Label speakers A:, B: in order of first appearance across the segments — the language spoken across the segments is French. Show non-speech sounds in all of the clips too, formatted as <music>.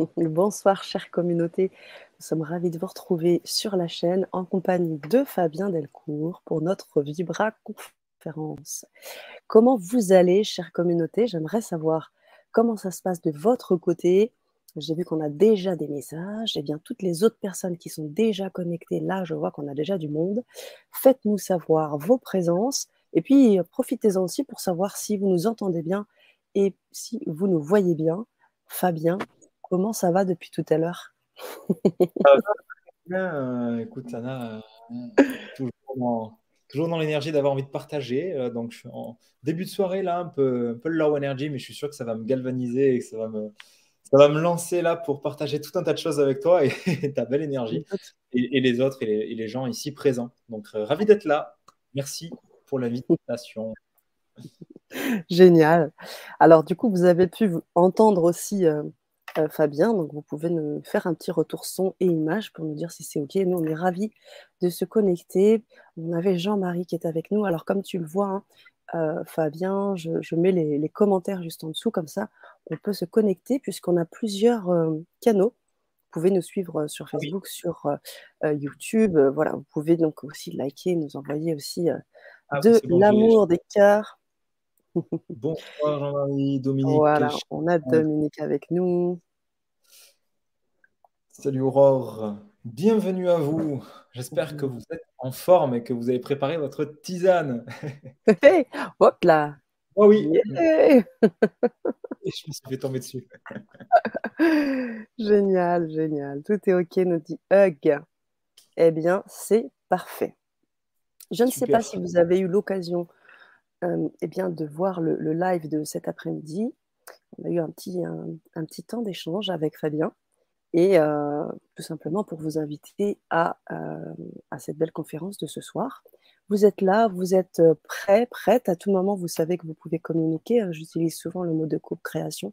A: <laughs> Bonsoir, chère communauté. Nous sommes ravis de vous retrouver sur la chaîne en compagnie de Fabien Delcourt pour notre Vibra conférence. Comment vous allez, chère communauté? J'aimerais savoir comment ça se passe de votre côté. J'ai vu qu'on a déjà des messages. Eh bien, toutes les autres personnes qui sont déjà connectées, là, je vois qu'on a déjà du monde. Faites-nous savoir vos présences. Et puis, profitez-en aussi pour savoir si vous nous entendez bien et si vous nous voyez bien. Fabien, comment ça va depuis tout à l'heure?
B: Euh, écoute, Sana, euh, toujours dans, l'énergie d'avoir envie de partager. Euh, donc, je suis en début de soirée, là, un peu, un peu low energy, mais je suis sûr que ça va me galvaniser et que ça va me, ça va me lancer là pour partager tout un tas de choses avec toi et, <laughs> ta belle énergie et, les autres et les, gens ici présents. Donc, ravi d'être là. Merci pour l'invitation.
A: Génial. Alors, du coup, vous avez pu entendre aussi euh, euh, Fabien, donc vous pouvez nous faire un petit retour son et image pour nous dire si c'est OK. Nous, on est ravis de se connecter. On avait Jean-Marie qui est avec nous. Alors, comme tu le vois, hein, euh, Fabien, je, mets les, commentaires juste en dessous, comme ça, on peut se connecter puisqu'on a plusieurs canaux. Vous pouvez nous suivre sur Facebook, sur YouTube. voilà, vous pouvez donc aussi liker, nous envoyer aussi ah de l'amour, des cœurs.
B: Bonsoir Jean-Marie, Dominique.
A: Voilà, on a Dominique avec nous.
B: Salut Aurore, bienvenue à vous. J'espère que vous êtes en forme et que vous avez préparé votre tisane. <laughs>
A: Hop là.
B: Oh oui. <laughs> et je me suis fait tomber dessus. <laughs>
A: génial, génial. Tout est OK, nous dit Hug. Eh bien, c'est parfait. Je ne sais pas si vous avez eu l'occasion eh bien, de voir le, live de cet après-midi. On a eu un petit, un, petit temps d'échange avec Fabien et euh, tout simplement pour vous inviter à, euh, à, cette belle conférence de ce soir. Vous êtes là, vous êtes prêt, prête. À tout moment, vous savez que vous pouvez communiquer. Hein. J'utilise souvent le mot de co-création.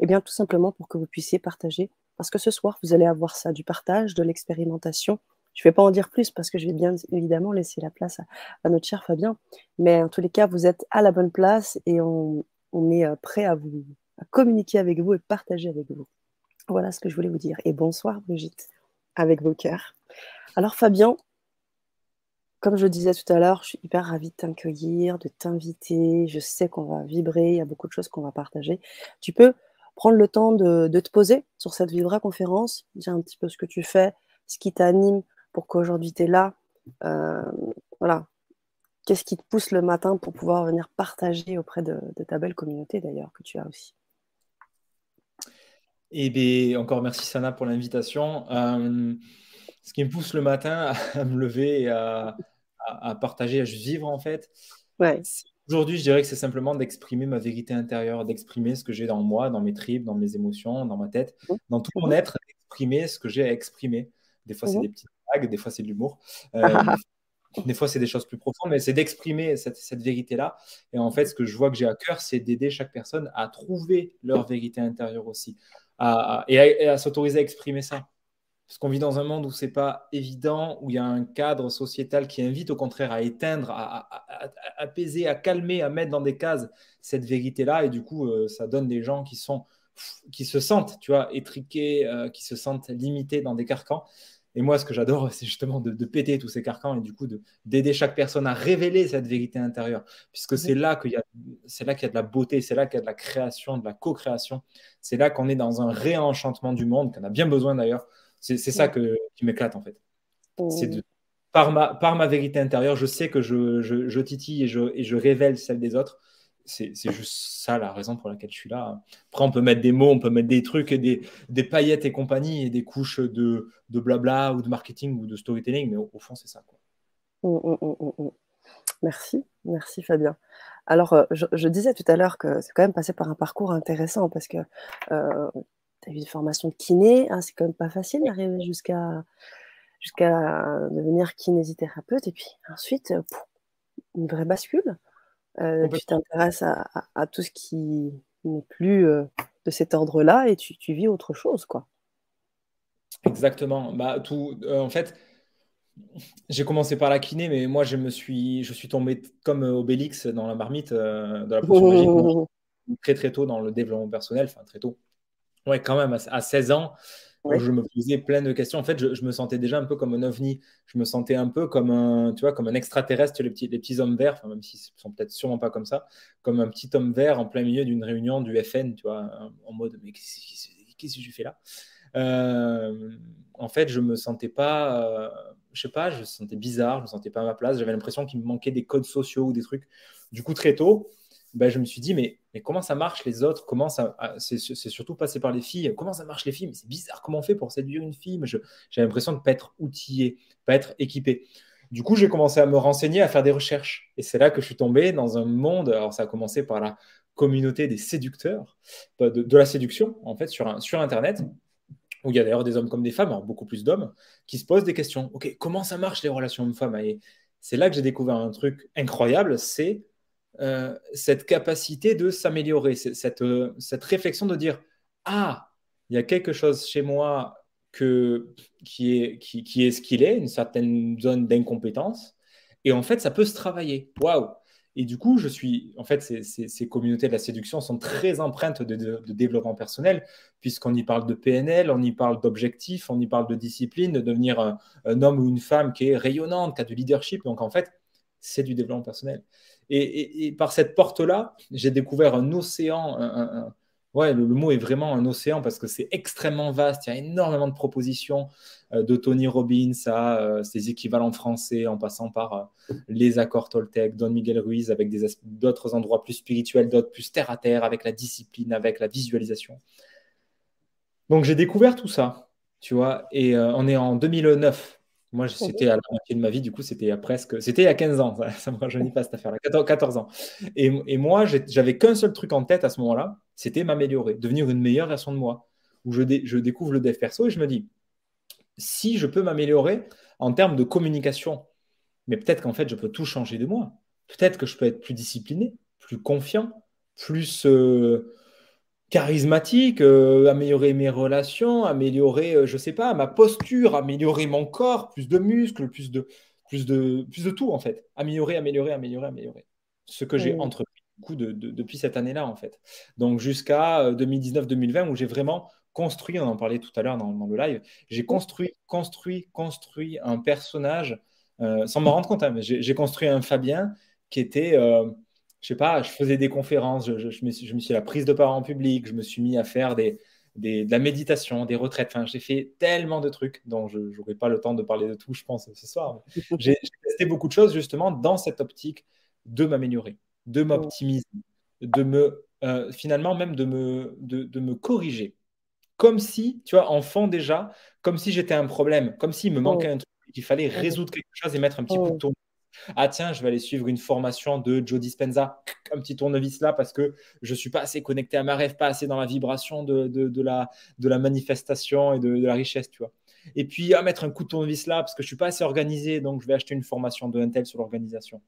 A: Eh bien, tout simplement pour que vous puissiez partager. Parce que ce soir, vous allez avoir ça, du partage, de l'expérimentation je ne vais pas en dire plus parce que je vais bien évidemment laisser la place à, notre cher Fabien. Mais en tous les cas, vous êtes à la bonne place et on, est euh, prêt à communiquer avec vous et partager avec vous. Voilà ce que je voulais vous dire. Et bonsoir Brigitte, avec vos cœurs. Alors Fabien, comme je disais tout à l'heure, je suis hyper ravie de t'accueillir, de t'inviter. Je sais qu'on va vibrer, il y a beaucoup de choses qu'on va partager. Tu peux prendre le temps de, de te poser sur cette Vibra conférence, dire un petit peu ce que tu fais, ce qui t'anime, pour qu'aujourd'hui tu es là. Euh, voilà. Qu'est-ce qui te pousse le matin pour pouvoir venir partager auprès de, ta belle communauté d'ailleurs que tu as aussi?
B: Eh bien, encore merci Sana pour l'invitation. Euh, ce qui me pousse le matin <laughs> à me lever et à, partager, à juste vivre en fait.
A: Ouais.
B: Aujourd'hui, je dirais que c'est simplement d'exprimer ma vérité intérieure, d'exprimer ce que j'ai dans moi, dans mes tripes, dans mes émotions, dans ma tête, mmh. dans tout mon mmh. être, d'exprimer ce que j'ai à exprimer. Des fois, c'est mmh. des petites des fois c'est de l'humour. <laughs> Euh, des fois, c'est des choses plus profondes, mais c'est d'exprimer cette, vérité-là. Et en fait, ce que je vois que j'ai à cœur, c'est d'aider chaque personne à trouver leur vérité intérieure aussi, et à, s'autoriser à exprimer ça. Parce qu'on vit dans un monde où c'est pas évident, où il y a un cadre sociétal qui invite au contraire à éteindre, à, apaiser, à calmer, à mettre dans des cases cette vérité-là. Et du coup, euh, ça donne des gens qui sont qui se sentent, tu vois, étriqués, euh, qui se sentent limités dans des carcans. Et moi, ce que j'adore, <laughs> c'est justement de, péter tous ces carcans et du coup d'aider chaque personne à révéler cette vérité intérieure, puisque c'est là qu'il y a, c'est là qu'il y a de la beauté, c'est là qu'il y a de la création, de la co-création, c'est là qu'on est dans un réenchantement du monde, qu'on a bien besoin d'ailleurs. C'est, ça que, qui m'éclate en fait. C'est de, par ma, par ma vérité intérieure, je sais que je, je, je titille et je, et je révèle celle des autres c'est juste ça la raison pour laquelle je suis là. Après, on peut mettre des mots, on peut mettre des trucs, et des, paillettes et compagnie, et des couches de, blabla ou de marketing ou de storytelling, mais au, fond, c'est ça.
A: Mmh, mmh, mmh, merci, merci Fabien. Alors, euh, je, disais tout à l'heure que c'est quand même passé par un parcours intéressant parce que euh, tu as eu une formation de kiné, hein, c'est quand même pas facile d'arriver jusqu'à jusqu'à devenir kinésithérapeute, et puis ensuite, une vraie bascule. Euh, tu t'intéresses à, tout ce qui n'est plus euh, de cet ordre-là et tu, vis autre chose, quoi.
B: Exactement. Bah, tout, euh, en fait, j'ai commencé par la kiné, mais moi, je me suis, je suis tombé comme Obélix dans la marmite de la potion magique <laughs> très très tôt dans le développement personnel, enfin très tôt. ouais, quand même, à, 16 ans, je me posais plein de questions. En fait, je, me sentais déjà un peu comme un ovni. Je me sentais un peu comme un, tu vois, comme un extraterrestre, les petits, les petits hommes verts, même s'ils ne sont peut-être sûrement pas comme ça, comme un petit homme vert en plein milieu d'une réunion du FN, tu vois, en mode, mais qu'est-ce que je fais là? Euh, En fait, je me sentais pas, euh, je sais pas, je me sentais bizarre, je me sentais pas à ma place. J'avais l'impression qu'il me manquait des codes sociaux ou des trucs. Du coup, très tôt, ben, je me suis dit, mais, mais comment ça marche les autres? Comment ça ah, C'est surtout passé par les filles. Comment ça marche les filles? C'est bizarre, comment on fait pour séduire une fille? J'ai l'impression de pas être outillé, pas être équipé. Du coup, j'ai commencé à me renseigner, à faire des recherches. Et c'est là que je suis tombé dans un monde. Alors, ça a commencé par la communauté des séducteurs, de, la séduction, en fait, sur, sur Internet, où il y a d'ailleurs des hommes comme des femmes, alors beaucoup plus d'hommes, qui se posent des questions. OK, comment ça marche les relations hommes-femmes? Et c'est là que j'ai découvert un truc incroyable c'est euh, cette capacité de s'améliorer, cette, euh, cette réflexion de dire Ah, il y a quelque chose chez moi que, qui, est, qui, est ce qu'il est, une certaine zone d'incompétence, et en fait, ça peut se travailler. Waouh et du coup, je suis, en fait, ces, ces, communautés de la séduction sont très empreintes de, développement personnel, puisqu'on y parle de PNL, on y parle d'objectifs, on y parle de discipline, de devenir un, un, homme ou une femme qui est rayonnante, qui a du leadership. Donc, en fait, c'est du développement personnel. Et, par cette porte-là, j'ai découvert un océan. ouais, le, mot est vraiment un océan parce que c'est extrêmement vaste. Il y a énormément de propositions euh, de Tony Robbins à euh, ses équivalents français, en passant par euh, les accords Toltec, Don Miguel Ruiz, avec d'autres endroits plus spirituels, d'autres plus terre à terre, avec la discipline, avec la visualisation. Donc j'ai découvert tout ça, tu vois, et on est en 2009. Moi, c'était à la moitié de ma vie, du coup, c'était presque. C'était il y a 15 ans, ça <laughs> ne me rajeunit pas cette affaire-là, 14, ans. Et, et moi, j'avais qu'un seul truc en tête à ce moment-là, c'était m'améliorer, devenir une meilleure version de moi. Où je, je découvre le dev perso et je me dis, si je peux m'améliorer en termes de communication, mais peut-être qu'en fait, je peux tout changer de moi. Peut-être que je peux être plus discipliné, plus confiant, plus. Euh, charismatique, euh, améliorer mes relations, améliorer, euh, je sais pas, ma posture, améliorer mon corps, plus de muscles, plus de, plus de, plus de tout en fait. Améliorer, améliorer, améliorer, améliorer. Ce que j'ai entrepris coup de, depuis cette année-là en fait. Donc jusqu'à 2019-2020 euh, où j'ai vraiment construit, on en parlait tout à l'heure dans, le live, j'ai construit, construit, construit un personnage sans m'en rendre compte, hein, mais j'ai construit un Fabien qui était je sais pas, je faisais des conférences, je, je, me, suis, je, me, suis, à la prise de parole en public, je me suis mis à faire des, des, de la méditation, des retraites. Enfin, j'ai fait tellement de trucs dont je n'aurai pas le temps de parler de tout, je pense, ce soir. <laughs> J'ai testé beaucoup de choses justement dans cette optique de m'améliorer, de m'optimiser, de me, euh, finalement même de me, de, de, me corriger. Comme si, tu vois, enfant déjà, comme si j'étais un problème, comme s'il me manquait un truc, qu'il fallait résoudre quelque chose et mettre un petit de tourne ah tiens, je vais aller suivre une formation de Joe Dispenza, un petit tournevis là parce que je suis pas assez connecté à ma rêve, pas assez dans la vibration de, la, manifestation et de, la richesse, tu vois. Et puis à mettre un coup de tournevis là parce que je suis pas assez organisé, donc je vais acheter une formation de Intel sur l'organisation.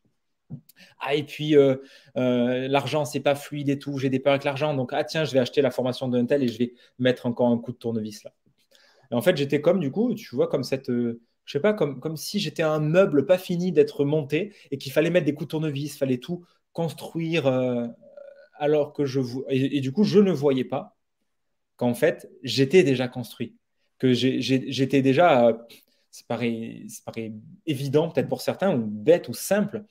B: Ah, et puis euh, euh, l'argent, c'est pas fluide et tout, j'ai des peurs avec l'argent, donc ah tiens, je vais acheter la formation de Intel et je vais mettre encore un coup de tournevis là. Et en fait, j'étais comme du coup, tu vois, comme cette. Euh, je sais pas, comme, comme si j'étais un meuble pas fini d'être monté et qu'il fallait mettre des coups de tournevis, fallait tout construire euh, alors que je et, et, du coup je ne voyais pas qu'en fait j'étais déjà construit, que j'étais déjà, euh, pareil, paraît évident peut-être pour certains ou bête ou simple,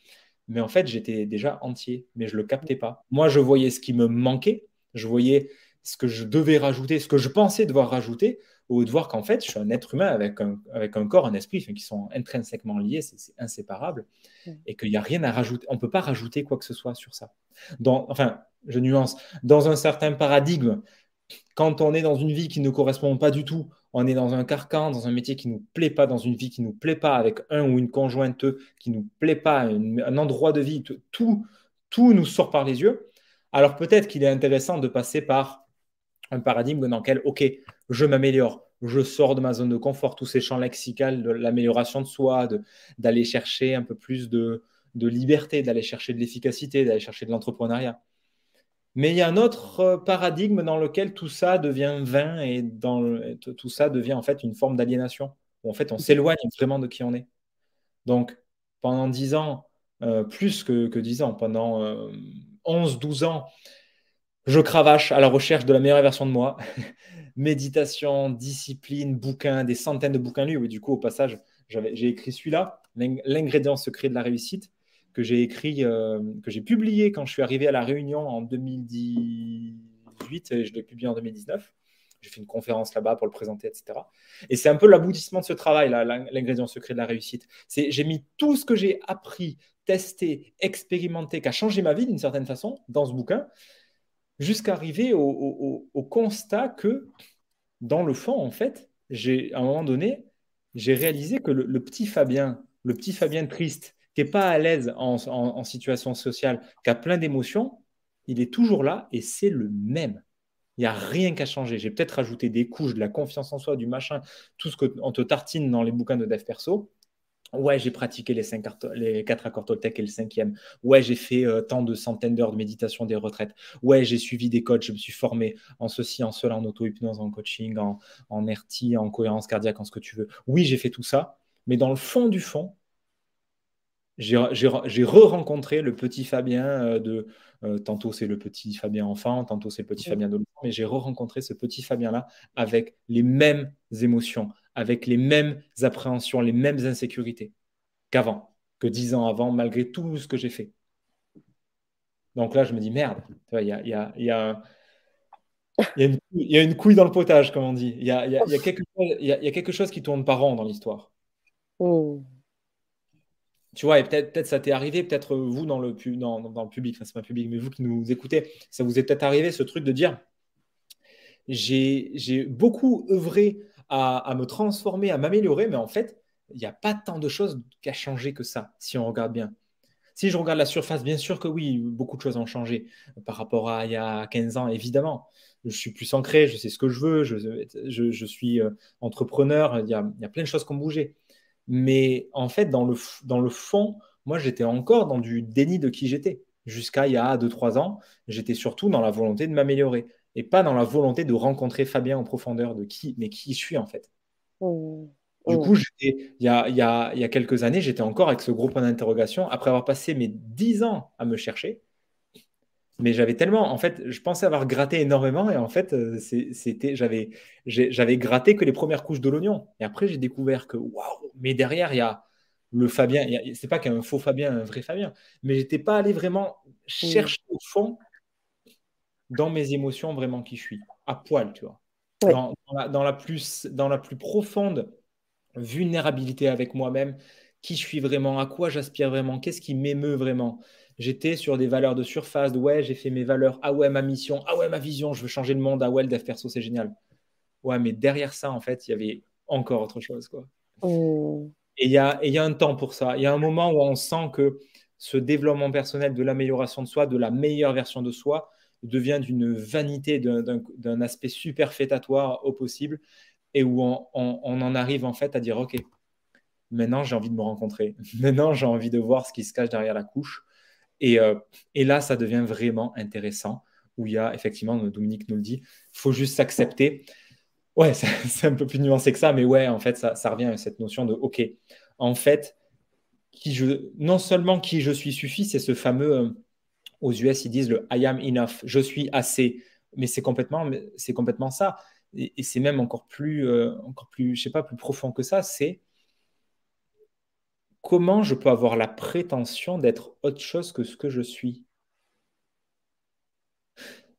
B: mais en fait j'étais déjà entier, mais je le captais pas. Moi je voyais ce qui me manquait, je voyais ce que je devais rajouter, ce que je pensais devoir rajouter, ou de voir qu'en fait, je suis un être humain avec un, avec un corps, un esprit, qui sont intrinsèquement liés, c'est inséparable, et qu'il n'y a rien à rajouter. On ne peut pas rajouter quoi que ce soit sur ça. Dans, enfin, je nuance, dans un certain paradigme, quand on est dans une vie qui ne correspond pas du tout, on est dans un carcan, dans un métier qui ne nous plaît pas, dans une vie qui ne nous plaît pas, avec un ou une conjointe qui ne nous plaît pas, un, endroit de vie, tout, tout nous sort par les yeux. Alors peut-être qu'il est intéressant de passer par un paradigme dans lequel, OK, je m'améliore, je sors de ma zone de confort, tous ces champs lexicaux de l'amélioration de soi, d'aller chercher un peu plus de, liberté, d'aller chercher de l'efficacité, d'aller chercher de l'entrepreneuriat. Mais il y a un autre euh, paradigme dans lequel tout ça devient vain et dans tout ça devient en fait une forme d'aliénation, où en fait on s'éloigne vraiment de qui on est. Donc pendant 10 ans, euh, plus que, que 10 ans, pendant 11-12 euh, ans, je cravache à la recherche de la meilleure version de moi. Méditation, discipline, bouquins, des centaines de bouquins lus. Du coup, au passage, j'ai écrit celui-là, l'ingrédient secret de la réussite, que j'ai écrit, euh, que j'ai publié quand je suis arrivé à la Réunion en 2018 et je l'ai publié en 2019. J'ai fait une conférence là-bas pour le présenter, etc. Et c'est un peu l'aboutissement de ce travail, l'ingrédient secret de la réussite. C'est j'ai mis tout ce que j'ai appris, testé, expérimenté, qui a changé ma vie d'une certaine façon dans ce bouquin, jusqu'à arriver au, constat que, dans le fond, en fait, j'ai à un moment donné, j'ai réalisé que le, petit Fabien, le petit Fabien triste, qui n'est pas à l'aise en, situation sociale, qui a plein d'émotions, il est toujours là et c'est le même. Il n'y a rien qu'à changer. J'ai peut-être rajouté des couches, de la confiance en soi, du machin, tout ce qu'on te tartine dans les bouquins de dev perso. Ouais, j'ai pratiqué les, cinq les quatre accords Toltec et le cinquième. Ouais, j'ai fait euh, tant de centaines d'heures de méditation des retraites. Ouais, j'ai suivi des coachs, je me suis formé en ceci, en cela, en auto-hypnose, en coaching, en, en RT, en cohérence cardiaque, en ce que tu veux. Oui, j'ai fait tout ça, mais dans le fond du fond, j'ai re-rencontré le petit Fabien euh, de. Euh, tantôt c'est le petit Fabien enfant, tantôt c'est le petit Fabien adolescent, mais j'ai re-rencontré ce petit Fabien-là avec les mêmes émotions, avec les mêmes appréhensions, les mêmes insécurités qu'avant, que dix ans avant, malgré tout ce que j'ai fait. Donc là, je me dis merde, il y a, y, a, y, a, y a, une couille dans le potage, comme on dit. Il y a, quelque, chose qui tourne pas rond dans l'histoire. Oh. Tu vois, et peut-être peut ça t'est arrivé, peut-être vous dans le, dans, dans le public, enfin, c'est pas public, mais vous qui nous écoutez, ça vous est peut-être arrivé ce truc de dire j'ai beaucoup œuvré à, me transformer, à m'améliorer, mais en fait, il n'y a pas tant de choses qui a changé que ça, si on regarde bien. Si je regarde la surface, bien sûr que oui, beaucoup de choses ont changé par rapport à il y a 15 ans, évidemment. Je suis plus ancré, je sais ce que je veux, je, suis euh, entrepreneur, il y, a, il y, a, plein de choses qui ont bougé. Mais en fait, dans le, dans le fond, moi, j'étais encore dans du déni de qui j'étais. Jusqu'à il y a 2-3 ans, j'étais surtout dans la volonté de m'améliorer et pas dans la volonté de rencontrer Fabien en profondeur de qui, mais qui je suis en fait. Mmh. Du mmh. coup, il y a, y, a, y a, quelques années, j'étais encore avec ce gros point d'interrogation après avoir passé mes 10 ans à me chercher. Mais j'avais tellement, en fait, je pensais avoir gratté énormément et en fait, euh, c'était, j'avais, j'avais gratté que les premières couches de l'oignon. Et après, j'ai découvert que, waouh, mais derrière, il y a le Fabien. C'est pas qu'un faux Fabien, un vrai Fabien, mais j'étais pas allé vraiment chercher au fond dans mes émotions vraiment qui je suis, à poil, tu vois. Dans, la, plus, dans la plus profonde vulnérabilité avec moi-même, qui je suis vraiment, à quoi j'aspire vraiment, qu'est-ce qui m'émeut vraiment. J'étais sur des valeurs de surface, de ouais, j'ai fait mes valeurs, ah ouais, ma mission, ah ouais, ma vision, je veux changer le monde, ah ouais, le dev perso, c'est génial. Ouais, mais derrière ça, en fait, il y avait encore autre chose, quoi. Oh. Et il y a, y a un temps pour ça. Il y a un moment où on sent que ce développement personnel, de l'amélioration de soi, de la meilleure version de soi, devient d'une vanité, d'un aspect superfétatoire au possible, et où on, en arrive en fait à dire, OK, maintenant j'ai envie de me rencontrer, <laughs> maintenant j'ai envie de voir ce qui se cache derrière la couche. Et, euh, et là, ça devient vraiment intéressant, où il y a effectivement, Dominique nous le dit, faut juste s'accepter. Ouais, <laughs> c'est un peu plus nuancé que ça, mais ouais, en fait, ça, ça revient à cette notion de, OK, en fait, qui je, non seulement qui je suis suffit, c'est ce fameux... Euh, aux US, ils disent le I am enough, je suis assez. Mais c'est complètement, c'est complètement ça. Et, c'est même encore plus, euh, encore plus, je sais pas, plus profond que ça. C'est comment je peux avoir la prétention d'être autre chose que ce que je suis.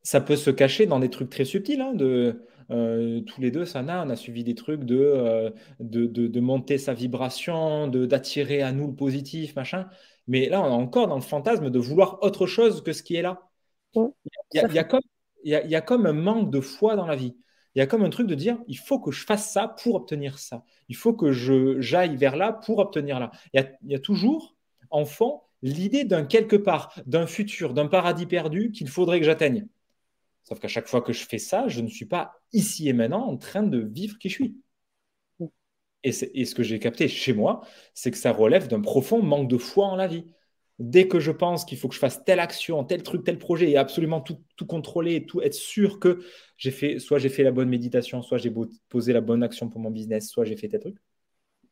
B: Ça peut se cacher dans des trucs très subtils, hein, de euh, tous les deux, Sana, on a suivi des trucs de, euh, de, de, monter sa vibration, d'attirer à nous le positif, machin. Mais là, on est encore dans le fantasme de vouloir autre chose que ce qui est là. Il y, a, comme, il, y a, comme un manque de foi dans la vie. Il y a comme un truc de dire, il faut que je fasse ça pour obtenir ça. Il faut que je j'aille vers là pour obtenir là. Il y a, toujours, en fond, l'idée d'un quelque part, d'un futur, d'un paradis perdu qu'il faudrait que j'atteigne. Sauf qu'à chaque fois que je fais ça, je ne suis pas ici et maintenant en train de vivre qui je suis. Et, ce que j'ai capté chez moi, c'est que ça relève d'un profond manque de foi en la vie. Dès que je pense qu'il faut que je fasse telle action, tel truc, tel projet, et absolument tout, tout contrôler, tout être sûr que j'ai fait, soit j'ai fait la bonne méditation, soit j'ai posé la bonne action pour mon business, soit j'ai fait tel truc.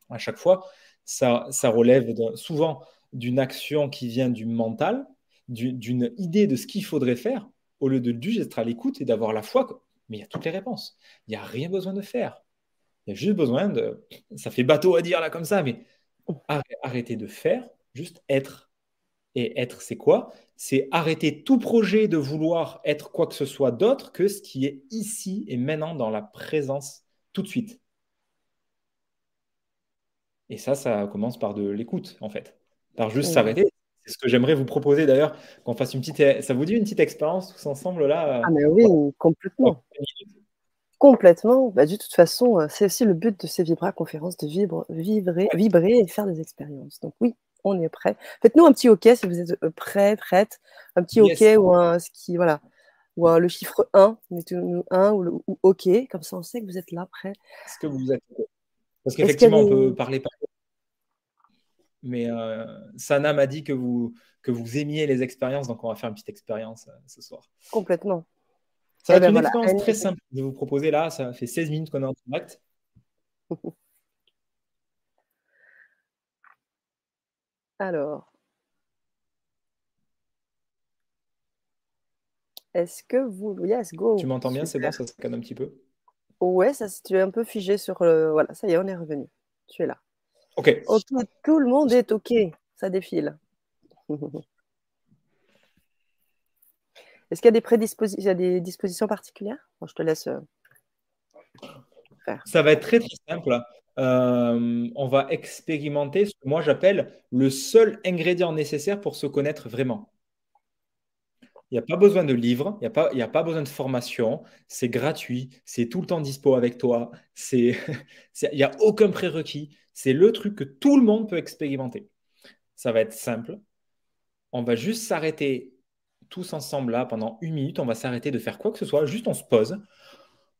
B: À chaque fois, ça, relève souvent d'une action qui vient du mental, d'une idée de ce qu'il faudrait faire, au lieu de juste être à l'écoute et d'avoir la foi, mais il y a toutes les réponses. Il n'y a rien besoin de faire. Il y a juste besoin de. Ça fait bateau à dire là comme ça, mais arrêtez de faire, juste être. Et être, c'est quoi? C'est arrêter tout projet de vouloir être quoi que ce soit d'autre que ce qui est ici et maintenant dans la présence tout de suite. Et ça, ça commence par de l'écoute, en fait. Par juste s'arrêter. C'est ce que j'aimerais vous proposer d'ailleurs, qu'on fasse une petite. Ça vous dit une petite expérience tous ensemble là?
A: Ah, mais oui, complètement. Complètement. Bah, de toute façon, euh, c'est aussi le but de ces Vibra conférences, de vibrer, vibrer et faire des expériences. Donc oui, on est prêt. Faites-nous un petit OK si vous êtes euh, prêt, prête. Un petit OK ou un ce qui voilà ou le chiffre 1, mettez-nous 1 ou, ou, OK, comme ça on sait que vous êtes là prêt.
B: Est-ce que vous êtes Parce qu'effectivement, on peut parler par mais euh, Sana m'a dit que vous, que vous aimiez les expériences, donc on va faire une petite expérience euh, ce soir.
A: Complètement.
B: Ça va eh être ben une expérience très simple de vous proposer là. Ça fait 16 minutes qu'on est en contact. <laughs>
A: Alors, est-ce que vous. Yes, go.
B: Tu m'entends bien C'est bon, ça se calme un petit peu
A: Ouais, ça, tu es un peu figé sur le. Voilà, ça y est, on est revenu. Tu es là.
B: Ok.
A: tout le monde est OK. Ça défile. <laughs> Est-ce qu'il y a des dispositions particulières? Je te laisse euh,
B: faire. Ça va être très très simple. Euh, on va expérimenter ce que moi j'appelle le seul ingrédient nécessaire pour se connaître vraiment. Il n'y a pas besoin de livres, il n'y a, pas, a pas besoin de formation, c'est gratuit, c'est tout le temps dispo avec toi, <laughs> il n'y a aucun prérequis, c'est le truc que tout le monde peut expérimenter. Ça va être simple. On va juste s'arrêter tous ensemble là pendant une minute, on va s'arrêter de faire quoi que ce soit, juste on se pose.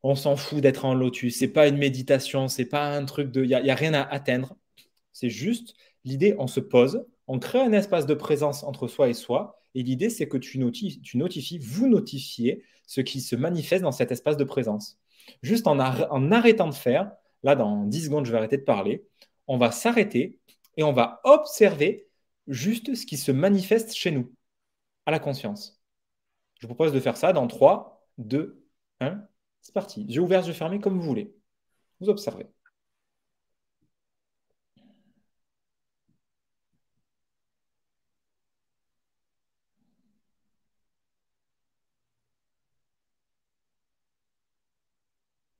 B: On s'en fout d'être en lotus, c'est pas une méditation, c'est pas un truc de. Il n'y a, a rien à atteindre. C'est juste l'idée, on se pose, on crée un espace de présence entre soi et soi. Et l'idée, c'est que tu notifies, tu vous notifiez ce qui se manifeste dans cet espace de présence. Juste en, en arrêtant de faire, là, dans 10 secondes, je vais arrêter de parler, on va s'arrêter et on va observer juste ce qui se manifeste chez nous à la conscience. Je vous propose de faire ça dans 3, 2, 1. C'est parti. Yeux ouverts, yeux fermés, comme vous voulez. Vous observez.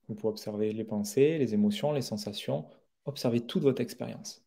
B: Vous pouvez observer les pensées, les émotions, les sensations. Observez toute votre expérience.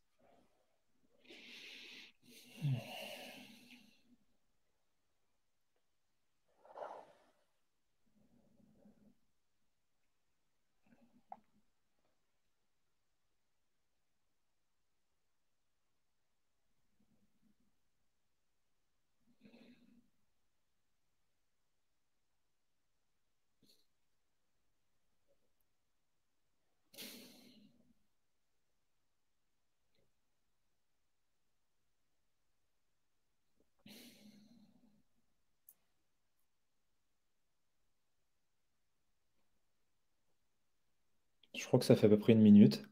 B: Je crois que ça fait à peu près une minute.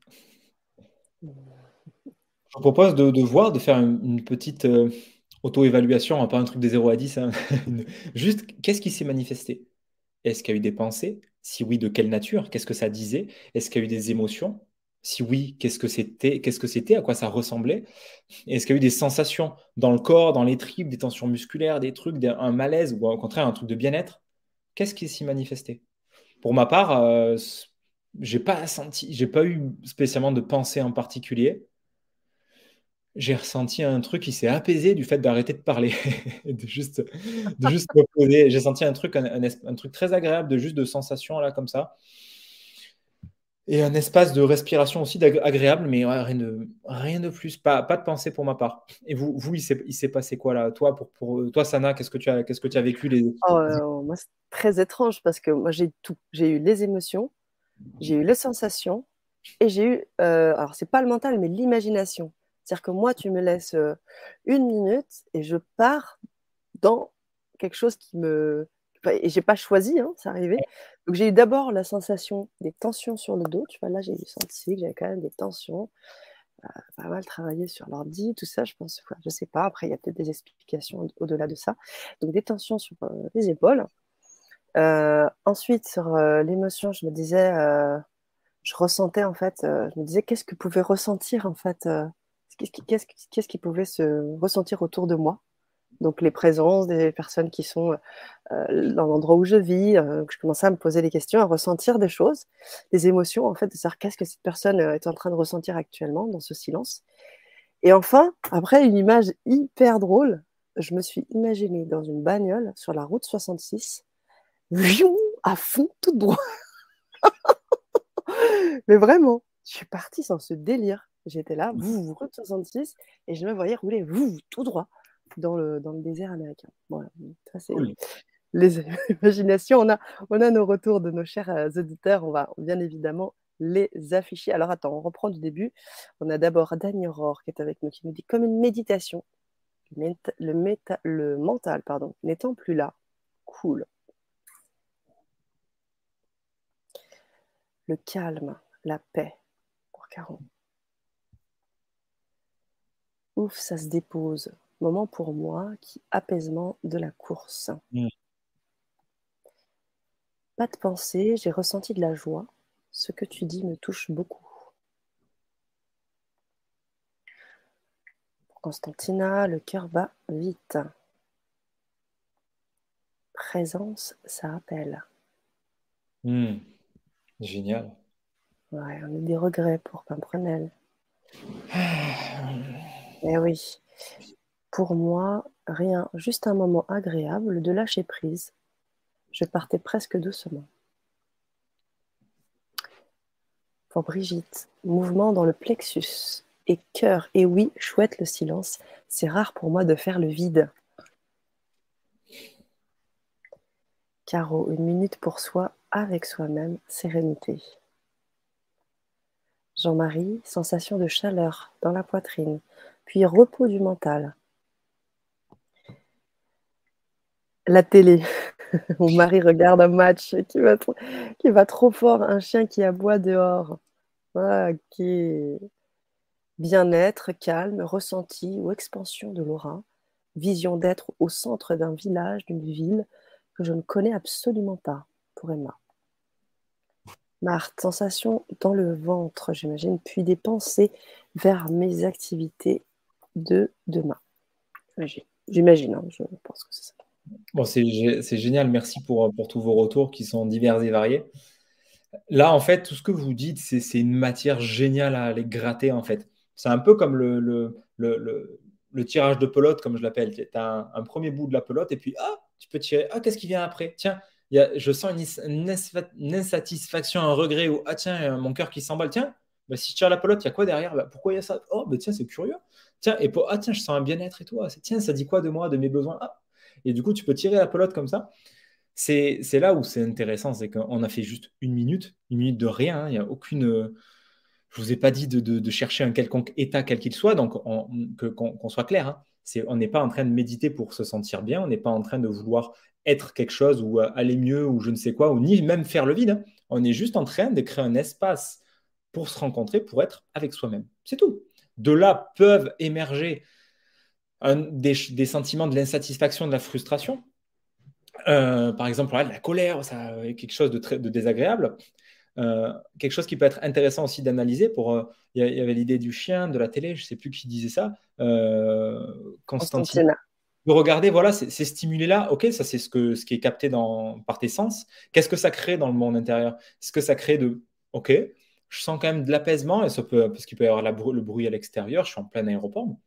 B: Je vous propose de, voir, de faire une, petite euh, auto-évaluation, hein, pas un truc des 0 à 10. Hein. <laughs> Juste, qu'est-ce qui s'est manifesté? Est-ce qu'il y a eu des pensées? Si oui, de quelle nature? Qu'est-ce que ça disait? Est-ce qu'il y a eu des émotions? Si oui, qu'est-ce que c'était? Qu'est-ce que c'était? À quoi ça ressemblait? Est-ce qu'il y a eu des sensations dans le corps, dans les tripes, des tensions musculaires, des trucs, un malaise ou au contraire un truc de bien-être? Qu'est-ce qui s'y manifestait Pour ma part, euh, j'ai pas senti, j'ai pas eu spécialement de pensée en particulier. J'ai ressenti un truc qui s'est apaisé du fait d'arrêter de parler, <laughs> de juste, de juste <laughs> me poser. J'ai senti un truc, un, truc très agréable, de juste de sensation là comme ça. Et un espace de respiration aussi agréable, mais rien, de, rien de plus, pas, pas de pensée pour ma part. Et vous, vous il s'est passé quoi là? Toi, pour, pour toi, Sana, qu'est-ce que tu as, qu'est-ce que tu as vécu les...
A: Oh, euh, moi, c'est très étrange parce que moi, j'ai tout. J'ai eu les émotions, j'ai eu les sensations et j'ai eu, euh, alors c'est pas le mental, mais l'imagination. C'est-à-dire que moi, tu me laisses euh, une minute et je pars dans quelque chose qui me. Et j'ai pas choisi, hein, c'est arrivé. Donc j'ai eu d'abord la sensation des tensions sur le dos. Tu vois, là, j'ai senti que j'avais quand même des tensions. Euh, pas mal travaillé sur l'ordi, tout ça, je pense. je sais pas. Après, il y a peut-être des explications au-delà de ça. Donc des tensions sur les épaules. Ensuite, sur l'émotion, je me disais, je ressentais en fait, je me disais qu'est-ce que pouvait ressentir en fait, qu'est-ce qui pouvait se ressentir autour de moi? Donc les présences des personnes qui sont euh, dans l'endroit où je vis, euh, je commençais à me poser des questions, à ressentir des choses, des émotions en fait, de savoir qu'est-ce que cette personne euh, est en train de ressentir actuellement dans ce silence. Et enfin, après une image hyper drôle, je me suis imaginée dans une bagnole sur la route 66, à fond, tout droit. <laughs> Mais vraiment, je suis partie sans ce délire. J'étais là, vous, route 66, et je me voyais rouler, vous, tout droit dans le, dans le désert américain. Voilà, ça c'est les <laughs> imaginations. On a, on a nos retours de nos chers euh, auditeurs, on va bien évidemment les afficher. Alors attends, on reprend du début. On a d'abord Dani Aurore qui est avec nous, qui nous dit comme une méditation, le, méta, le mental pardon, n'étant plus là. Cool. Le calme, la paix pour Caron. Ouf, ça se dépose moment pour moi qui apaisement de la course. Mm. Pas de pensée, j'ai ressenti de la joie. Ce que tu dis me touche beaucoup. Constantina, le cœur bat vite. Présence, ça appelle.
B: Mm. Génial.
A: Ouais, on a des regrets pour Pimprenel. <sighs> eh oui. Pour moi, rien, juste un moment agréable de lâcher prise. Je partais presque doucement. Pour Brigitte, mouvement dans le plexus et cœur. Et oui, chouette le silence. C'est rare pour moi de faire le vide. Caro, une minute pour soi, avec soi-même, sérénité. Jean-Marie, sensation de chaleur dans la poitrine, puis repos du mental. La télé. <laughs> Mon mari regarde un match qui va, trop, fort, un chien qui aboie dehors. ok. Bien-être, calme, ressenti ou expansion de l'aura. Vision d'être au centre d'un village, d'une ville que je ne connais absolument pas, pour Emma. Marthe, sensation dans le ventre, j'imagine, puis des pensées vers mes activités de demain. J'imagine, hein, je pense que c'est ça.
B: Bon, c'est génial. Merci pour, pour tous vos retours qui sont divers et variés. Là, en fait, tout ce que vous dites, c'est une matière géniale à aller gratter, en fait. C'est un peu comme le, le, le, le, tirage de pelote, comme je l'appelle. Tu as un, premier bout de la pelote et puis, ah, tu peux tirer. Ah, qu'est-ce qui vient après? Tiens, y a, je sens une, insatisfaction, un regret ou, ah, tiens, mon cœur qui s'emballe. Tiens, bah, si je tire la pelote, il y a quoi derrière? Bah, Pourquoi il y a ça? Oh, bah, tiens, c'est curieux. Tiens, et pour, ah, tiens, je sens un bien-être et toi. Tiens, ça dit quoi de moi, de mes besoins? Ah, et du coup, tu peux tirer la pelote comme ça. C'est là où c'est intéressant, c'est qu'on a fait juste une minute, une minute de rien. Hein. Il n'y a aucune. Je ne vous ai pas dit de, chercher un quelconque état, quel qu'il soit, donc qu'on soit clair. Hein. On n'est pas en train de méditer pour se sentir bien, on n'est pas en train de vouloir être quelque chose ou euh, aller mieux ou je ne sais quoi, ou ni même faire le vide. Hein. On est juste en train de créer un espace pour se rencontrer, pour être avec soi-même. C'est tout. De là peuvent émerger des, sentiments de l'insatisfaction, de la frustration. Euh, par exemple, la colère, ça quelque chose de désagréable. Euh, quelque chose qui peut être intéressant aussi d'analyser. Pour, euh, il y, avait l'idée du chien, de la télé, je ne sais plus qui disait ça. Constantine. Vous regardez, voilà, ces stimulés-là, ok, ça c'est ce, que, ce qui est capté dans, par tes sens. Qu'est-ce que ça crée dans le monde intérieur? Est-ce que ça crée de, ok, je sens quand même de l'apaisement, et ça peut, parce qu'il peut y avoir le bruit à l'extérieur, je suis en plein aéroport, moi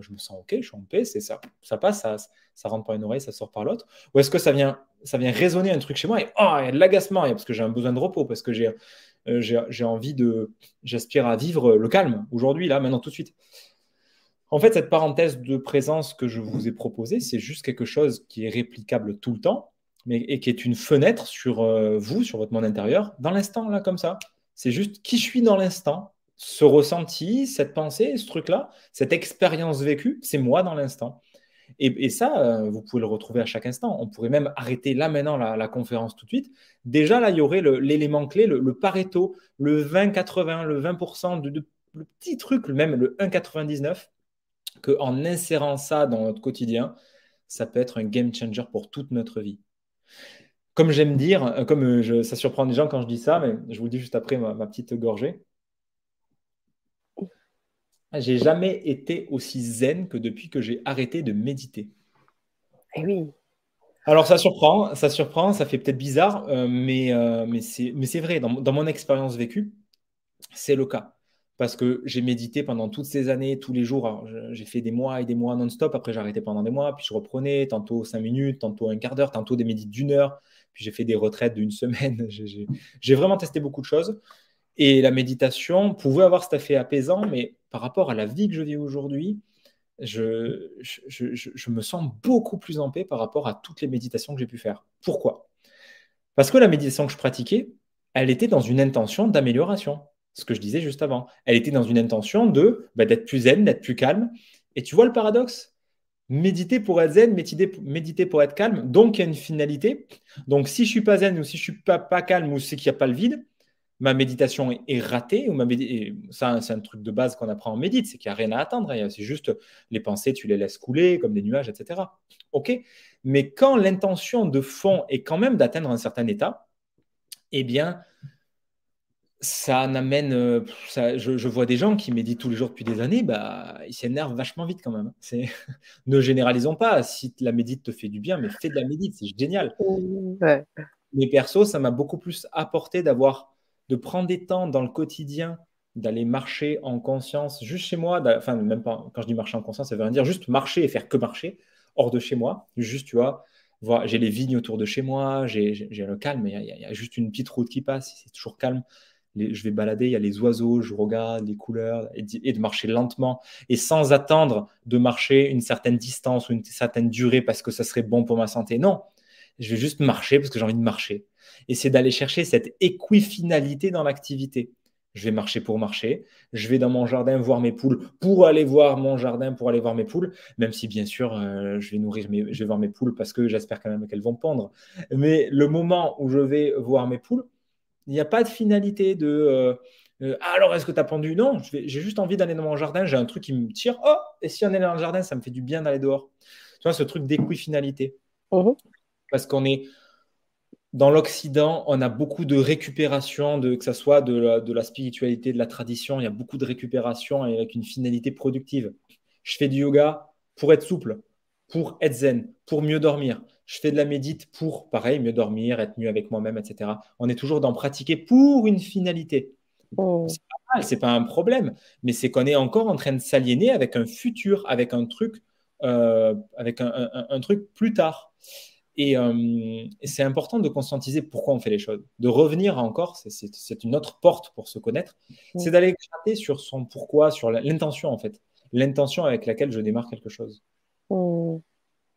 B: je me sens ok, je suis en paix, c'est ça, ça passe, ça, ça rentre par une oreille, ça sort par l'autre. Ou est-ce que ça vient, ça vient résonner un truc chez moi et oh, il y a de l'agacement, parce que j'ai un besoin de repos, parce que j'ai, euh, j'ai, envie de, j'aspire à vivre le calme aujourd'hui, là, maintenant, tout de suite. En fait, cette parenthèse de présence que je vous ai proposée, c'est juste quelque chose qui est réplicable tout le temps, mais et qui est une fenêtre sur euh, vous, sur votre monde intérieur, dans l'instant, là, comme ça. C'est juste qui je suis dans l'instant, ce ressenti, cette pensée, ce truc-là, cette expérience vécue, c'est moi dans l'instant. Et, ça, euh, vous pouvez le retrouver à chaque instant. On pourrait même arrêter là maintenant la, conférence tout de suite. Déjà, là, il y aurait l'élément clé, le, Pareto, le 20-80, le 20%, de, le petit truc, même le 1,99%, qu'en insérant ça dans notre quotidien, ça peut être un game changer pour toute notre vie. comme j'aime dire, euh, comme euh, ça surprend les gens quand je dis ça, mais je vous le dis juste après ma, petite gorgée. J'ai jamais été aussi zen que depuis que j'ai arrêté de méditer.
A: Eh oui.
B: Alors ça surprend, ça surprend, ça fait peut-être bizarre, mais, mais c'est vrai, dans, mon expérience vécue, c'est le cas parce que j'ai médité pendant toutes ces années, tous les jours. J'ai fait des mois et des mois non-stop. Après, j'ai arrêté pendant des mois, puis je reprenais, tantôt cinq minutes, tantôt un quart d'heure, tantôt des médites d'une heure. Puis j'ai fait des retraites d'une semaine. <laughs> J'ai vraiment testé beaucoup de choses. Et la méditation pouvait avoir cet effet apaisant, mais par rapport à la vie que je vis aujourd'hui, je, me sens beaucoup plus en paix par rapport à toutes les méditations que j'ai pu faire. Pourquoi? Parce que la méditation que je pratiquais, elle était dans une intention d'amélioration ce que je disais juste avant. Elle était dans une intention de bah, d'être plus zen, d'être plus calme. Et tu vois le paradoxe? Méditer pour être zen, méditer, pour être calme. Donc, il y a une finalité. Donc, si je suis pas zen ou si je suis pas, pas calme ou c'est qu'il n'y a pas le vide, ma méditation est, ratée. Ou ma ça, c'est un truc de base qu'on apprend en médite, c'est qu'il n'y a rien à attendre. C'est juste les pensées, tu les laisses couler comme des nuages, etc. OK Mais quand l'intention de fond est quand même d'atteindre un certain état, eh bien, ça n'amène. Euh, je, vois des gens qui méditent tous les jours depuis des années, bah, ils s'énervent vachement vite quand même. C'est, <laughs> ne généralisons pas. Si la médite te fait du bien, mais fais de la médite, c'est génial. Ouais. Mais perso, ça m'a beaucoup plus apporté d'avoir, de prendre des temps dans le quotidien, d'aller marcher en conscience, juste chez moi. Enfin, même pas, quand je dis marcher en conscience, ça veut rien dire, juste marcher et faire que marcher, hors de chez moi. Juste, tu vois, voir, j'ai les vignes autour de chez moi, j'ai, le calme, il y, a juste une petite route qui passe, c'est toujours calme je vais balader, il y a les oiseaux, je regarde les couleurs et, de marcher lentement et sans attendre de marcher une certaine distance ou une certaine durée parce que ça serait bon pour ma santé. Non, je vais juste marcher parce que j'ai envie de marcher. Et c'est d'aller chercher cette équifinalité dans l'activité. Je vais marcher pour marcher. Je vais dans mon jardin voir mes poules pour aller voir mon jardin, pour aller voir mes poules. Même si, bien sûr, euh, je vais nourrir mes, je vais voir mes poules parce que j'espère quand même qu'elles vont pondre. Mais le moment où je vais voir mes poules, il n'y a pas de finalité de euh, euh, alors est-ce que tu as pendu? Non, j'ai juste envie d'aller dans mon jardin, j'ai un truc qui me tire. Oh, et si on est dans le jardin, ça me fait du bien d'aller dehors. Tu vois, ce truc d'équifinalité. Mhm. Parce qu'on est dans l'Occident, on a beaucoup de récupération, de, que ce soit de la, de la, spiritualité, de la tradition, il y a beaucoup de récupération avec une finalité productive. Je fais du yoga pour être souple, pour être zen, pour mieux dormir je fais de la médite pour, pareil, mieux dormir, être mieux avec moi-même, etc. On est toujours dans pratiquer pour une finalité. Oh. C'est pas mal, c'est pas un problème, mais c'est qu'on est encore en train de s'aliéner avec un futur, avec un truc, euh, avec un, truc plus tard. Euh, et, c'est important de conscientiser pourquoi on fait les choses, de revenir encore, c'est une autre porte pour se connaître, c'est d'aller gratter sur son pourquoi, sur l'intention en fait, l'intention avec laquelle je démarre quelque chose. Oh.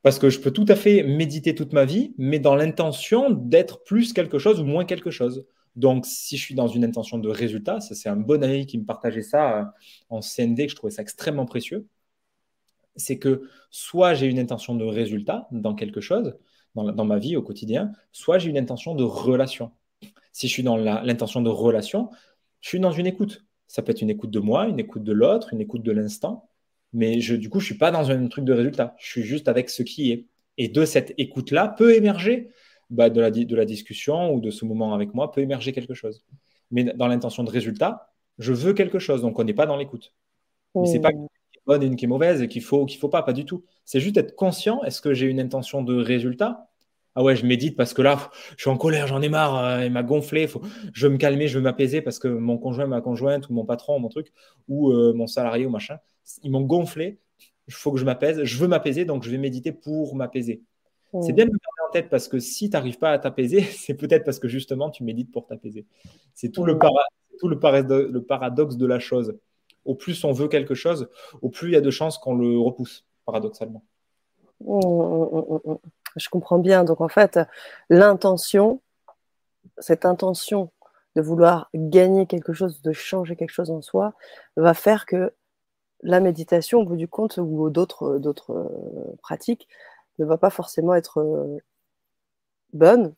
B: Parce que je peux tout à fait méditer toute ma vie, mais dans l'intention d'être plus quelque chose ou moins quelque chose. Donc, si je suis dans une intention de résultat, ça c'est un bon ami qui me partageait ça euh, en CND, que je trouvais ça extrêmement précieux, c'est que soit j'ai une intention de résultat dans quelque chose, dans, ma vie au quotidien, soit j'ai une intention de relation. Si je suis dans l'intention de relation, je suis dans une écoute. Ça peut être une écoute de moi, une écoute de l'autre, une écoute de l'instant. Mais du coup, je suis pas dans un truc de résultat. Je suis juste avec ce qui est. Et de cette écoute-là peut émerger, bah, de, la, discussion ou de ce moment avec moi, peut émerger quelque chose. Mais dans l'intention de résultat, je veux quelque chose. Donc, on n'est pas dans l'écoute. Bonne et une qui est mauvaise et qu'il faut qu'il faut pas, pas du tout. C'est juste être conscient. Est-ce que j'ai une intention de résultat? Ah ouais, je médite parce que là, je suis en colère, j'en ai marre, euh, il m'a gonflé, faut, je veux me calmer, je veux m'apaiser parce que mon conjoint, ma conjointe, ou mon patron, mon truc, ou euh, mon salarié ou machin, ils m'ont gonflé, il faut que je m'apaise, je veux m'apaiser, donc je vais méditer pour m'apaiser. C'est bien de me garder en tête parce que si tu n'arrives pas à t'apaiser, <laughs> c'est peut-être parce que justement tu médites pour t'apaiser. C'est tout, le, tout le, le paradoxe de la chose. Au plus on veut quelque chose, au plus il y a de chances qu'on le repousse, paradoxalement.
A: Je comprends bien. Donc en fait, l'intention, cette intention de vouloir gagner quelque chose, de changer quelque chose en soi, va faire que la méditation, au bout du compte, ou d'autres, d'autres euh, pratiques, ne va pas forcément être euh, bonne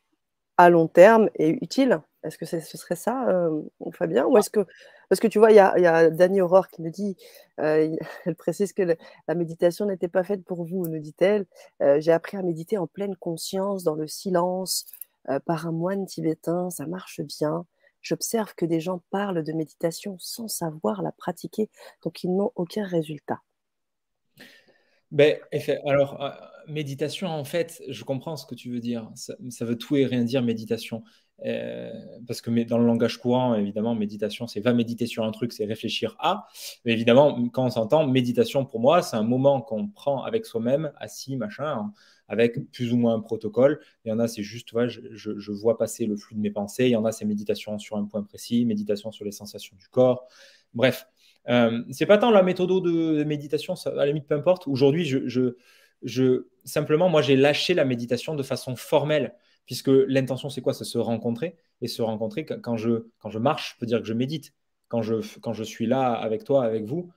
A: à long terme et utile. Est-ce que ce serait ça, euh, Fabien? Ou est-ce que parce que tu vois, il y a, y Dani Aurore qui nous dit, euh, <laughs> elle précise que la méditation n'était pas faite pour vous, nous dit-elle. Euh, j'ai appris à méditer en pleine conscience, dans le silence. par un moine tibétain, ça marche bien. J'observe que des gens parlent de méditation sans savoir la pratiquer, donc ils n'ont aucun résultat.
B: Ben, alors, euh, méditation, en fait, je comprends ce que tu veux dire. Ça, veut tout et rien dire, méditation. Euh, parce que dans le langage courant, évidemment, méditation, c'est va méditer sur un truc, c'est réfléchir à. Mais évidemment, quand on s'entend, méditation, pour moi, c'est un moment qu'on prend avec soi-même, assis, machin, hein, avec plus ou moins un protocole. Il y en a, c'est juste, je, je, vois passer le flux de mes pensées. Il y en a, c'est méditation sur un point précis, méditation sur les sensations du corps. Bref, euh, c'est pas tant la méthode de méditation, à la limite, peu importe. Aujourd'hui, je, simplement, moi, j'ai lâché la méditation de façon formelle, puisque l'intention, c'est quoi? C'est se rencontrer. Et se rencontrer, quand je, quand je marche, je peux dire que je médite. Quand je, quand je suis là avec toi, avec vous,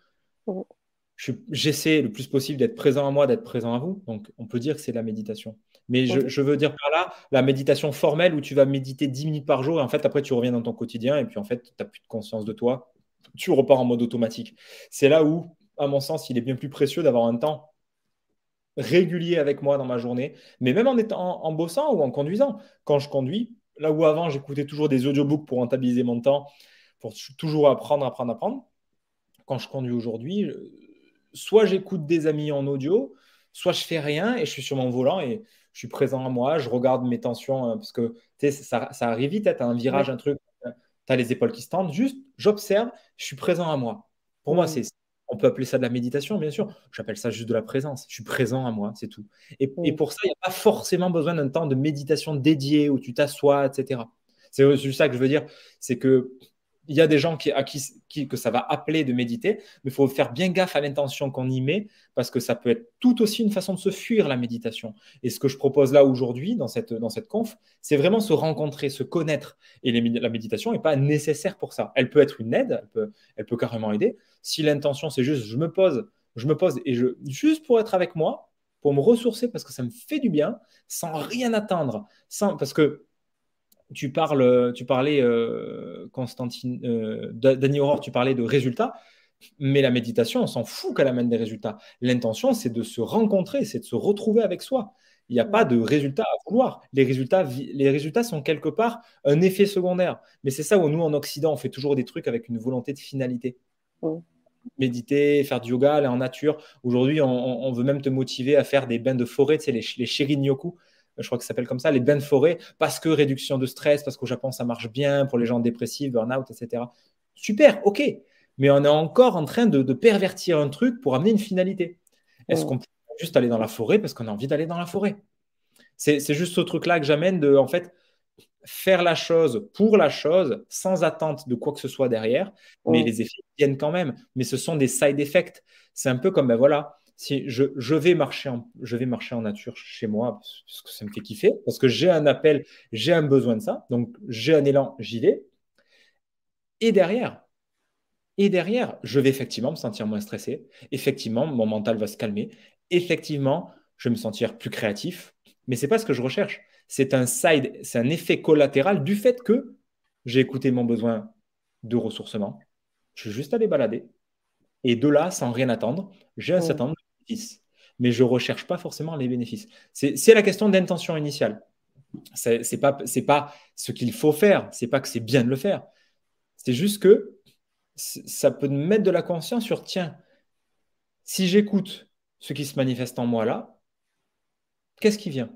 B: j'essaie le plus possible d'être présent à moi, d'être présent à vous. Donc, on peut dire que c'est la méditation. Mais je, je, veux dire par là, la méditation formelle où tu vas méditer 10 minutes par jour et en fait, après, tu reviens dans ton quotidien et puis en fait, tu n'as plus de conscience de toi tu repars en mode automatique. C'est là où, à mon sens, il est bien plus précieux d'avoir un temps régulier avec moi dans ma journée, mais même en étant en, bossant ou en conduisant. Quand je conduis, là où avant j'écoutais toujours des audiobooks pour rentabiliser mon temps, pour toujours apprendre, apprendre, apprendre. Quand je conduis aujourd'hui, soit j'écoute des amis en audio, soit je fais rien et je suis sur mon volant et je suis présent à moi, je regarde mes tensions hein, parce que ça, ça arrive vite, tu as un virage, un truc, tu as les épaules qui se tendent, juste j'observe, je suis présent à moi. Pour moi, c'est on peut appeler ça de la méditation, bien sûr. J'appelle ça juste de la présence. Je suis présent à moi, c'est tout. Et, mm. pour ça, il n'y a pas forcément besoin d'un temps de méditation dédié où tu t'assois, etc. C'est juste ça que je veux dire. C'est que il y a des gens qui, à qui, que ça va appeler de méditer, mais il faut faire bien gaffe à l'intention qu'on y met, parce que ça peut être tout aussi une façon de se fuir la méditation. Et ce que je propose là aujourd'hui, dans cette, dans cette conf, c'est vraiment se rencontrer, se connaître. Et la méditation n'est pas nécessaire pour ça. Elle peut être une aide, elle peut, carrément aider. Si l'intention, c'est juste je me pose, je me pose et je, juste pour être avec moi, pour me ressourcer, parce que ça me fait du bien, sans rien attendre, sans, parce que tu, parles, tu parlais, euh, Constantine, euh, Danny Aurore, tu parlais de résultats, mais la méditation, on s'en fout qu'elle amène des résultats. L'intention, c'est de se rencontrer, c'est de se retrouver avec soi. Il n'y a pas de résultats à vouloir. Les résultats, les résultats sont quelque part un effet secondaire. Mais c'est ça où nous, en Occident, on fait toujours des trucs avec une volonté de finalité. Méditer, faire du yoga, aller en nature. Aujourd'hui, on, veut même te motiver à faire des bains de forêt, tu sais, les, les shirin-yoku je crois que ça s'appelle comme ça, les bains de forêt, parce que réduction de stress, parce qu'au Japon, ça marche bien pour les gens dépressifs, burn-out, etc. Super, ok. Mais on est encore en train de, pervertir un truc pour amener une finalité. Est-ce qu'on peut juste aller dans la forêt parce qu'on a envie d'aller dans la forêt? C'est juste ce truc-là que j'amène de, en fait, faire la chose pour la chose, sans attente de quoi que ce soit derrière, mais les effets viennent quand même. Mais ce sont des side effects. C'est un peu comme, ben voilà, si je, vais marcher en, je vais marcher en nature chez moi parce que ça me fait kiffer, parce que j'ai un appel, j'ai un besoin de ça, donc j'ai un élan, j'y vais. Et derrière, et derrière, je vais effectivement me sentir moins stressé. Effectivement, mon mental va se calmer. Effectivement, je vais me sentir plus créatif. Mais c'est pas ce que je recherche. C'est un side, c'est un effet collatéral du fait que j'ai écouté mon besoin de ressourcement. Je suis juste allé balader. Et de là, sans rien attendre, j'ai un certain nombre mais je ne recherche pas forcément les bénéfices. C'est la question d'intention initiale. Ce n'est pas, pas ce qu'il faut faire, c'est pas que c'est bien de le faire. C'est juste que ça peut mettre de la conscience sur, tiens, si j'écoute ce qui se manifeste en moi là, qu'est-ce qui vient?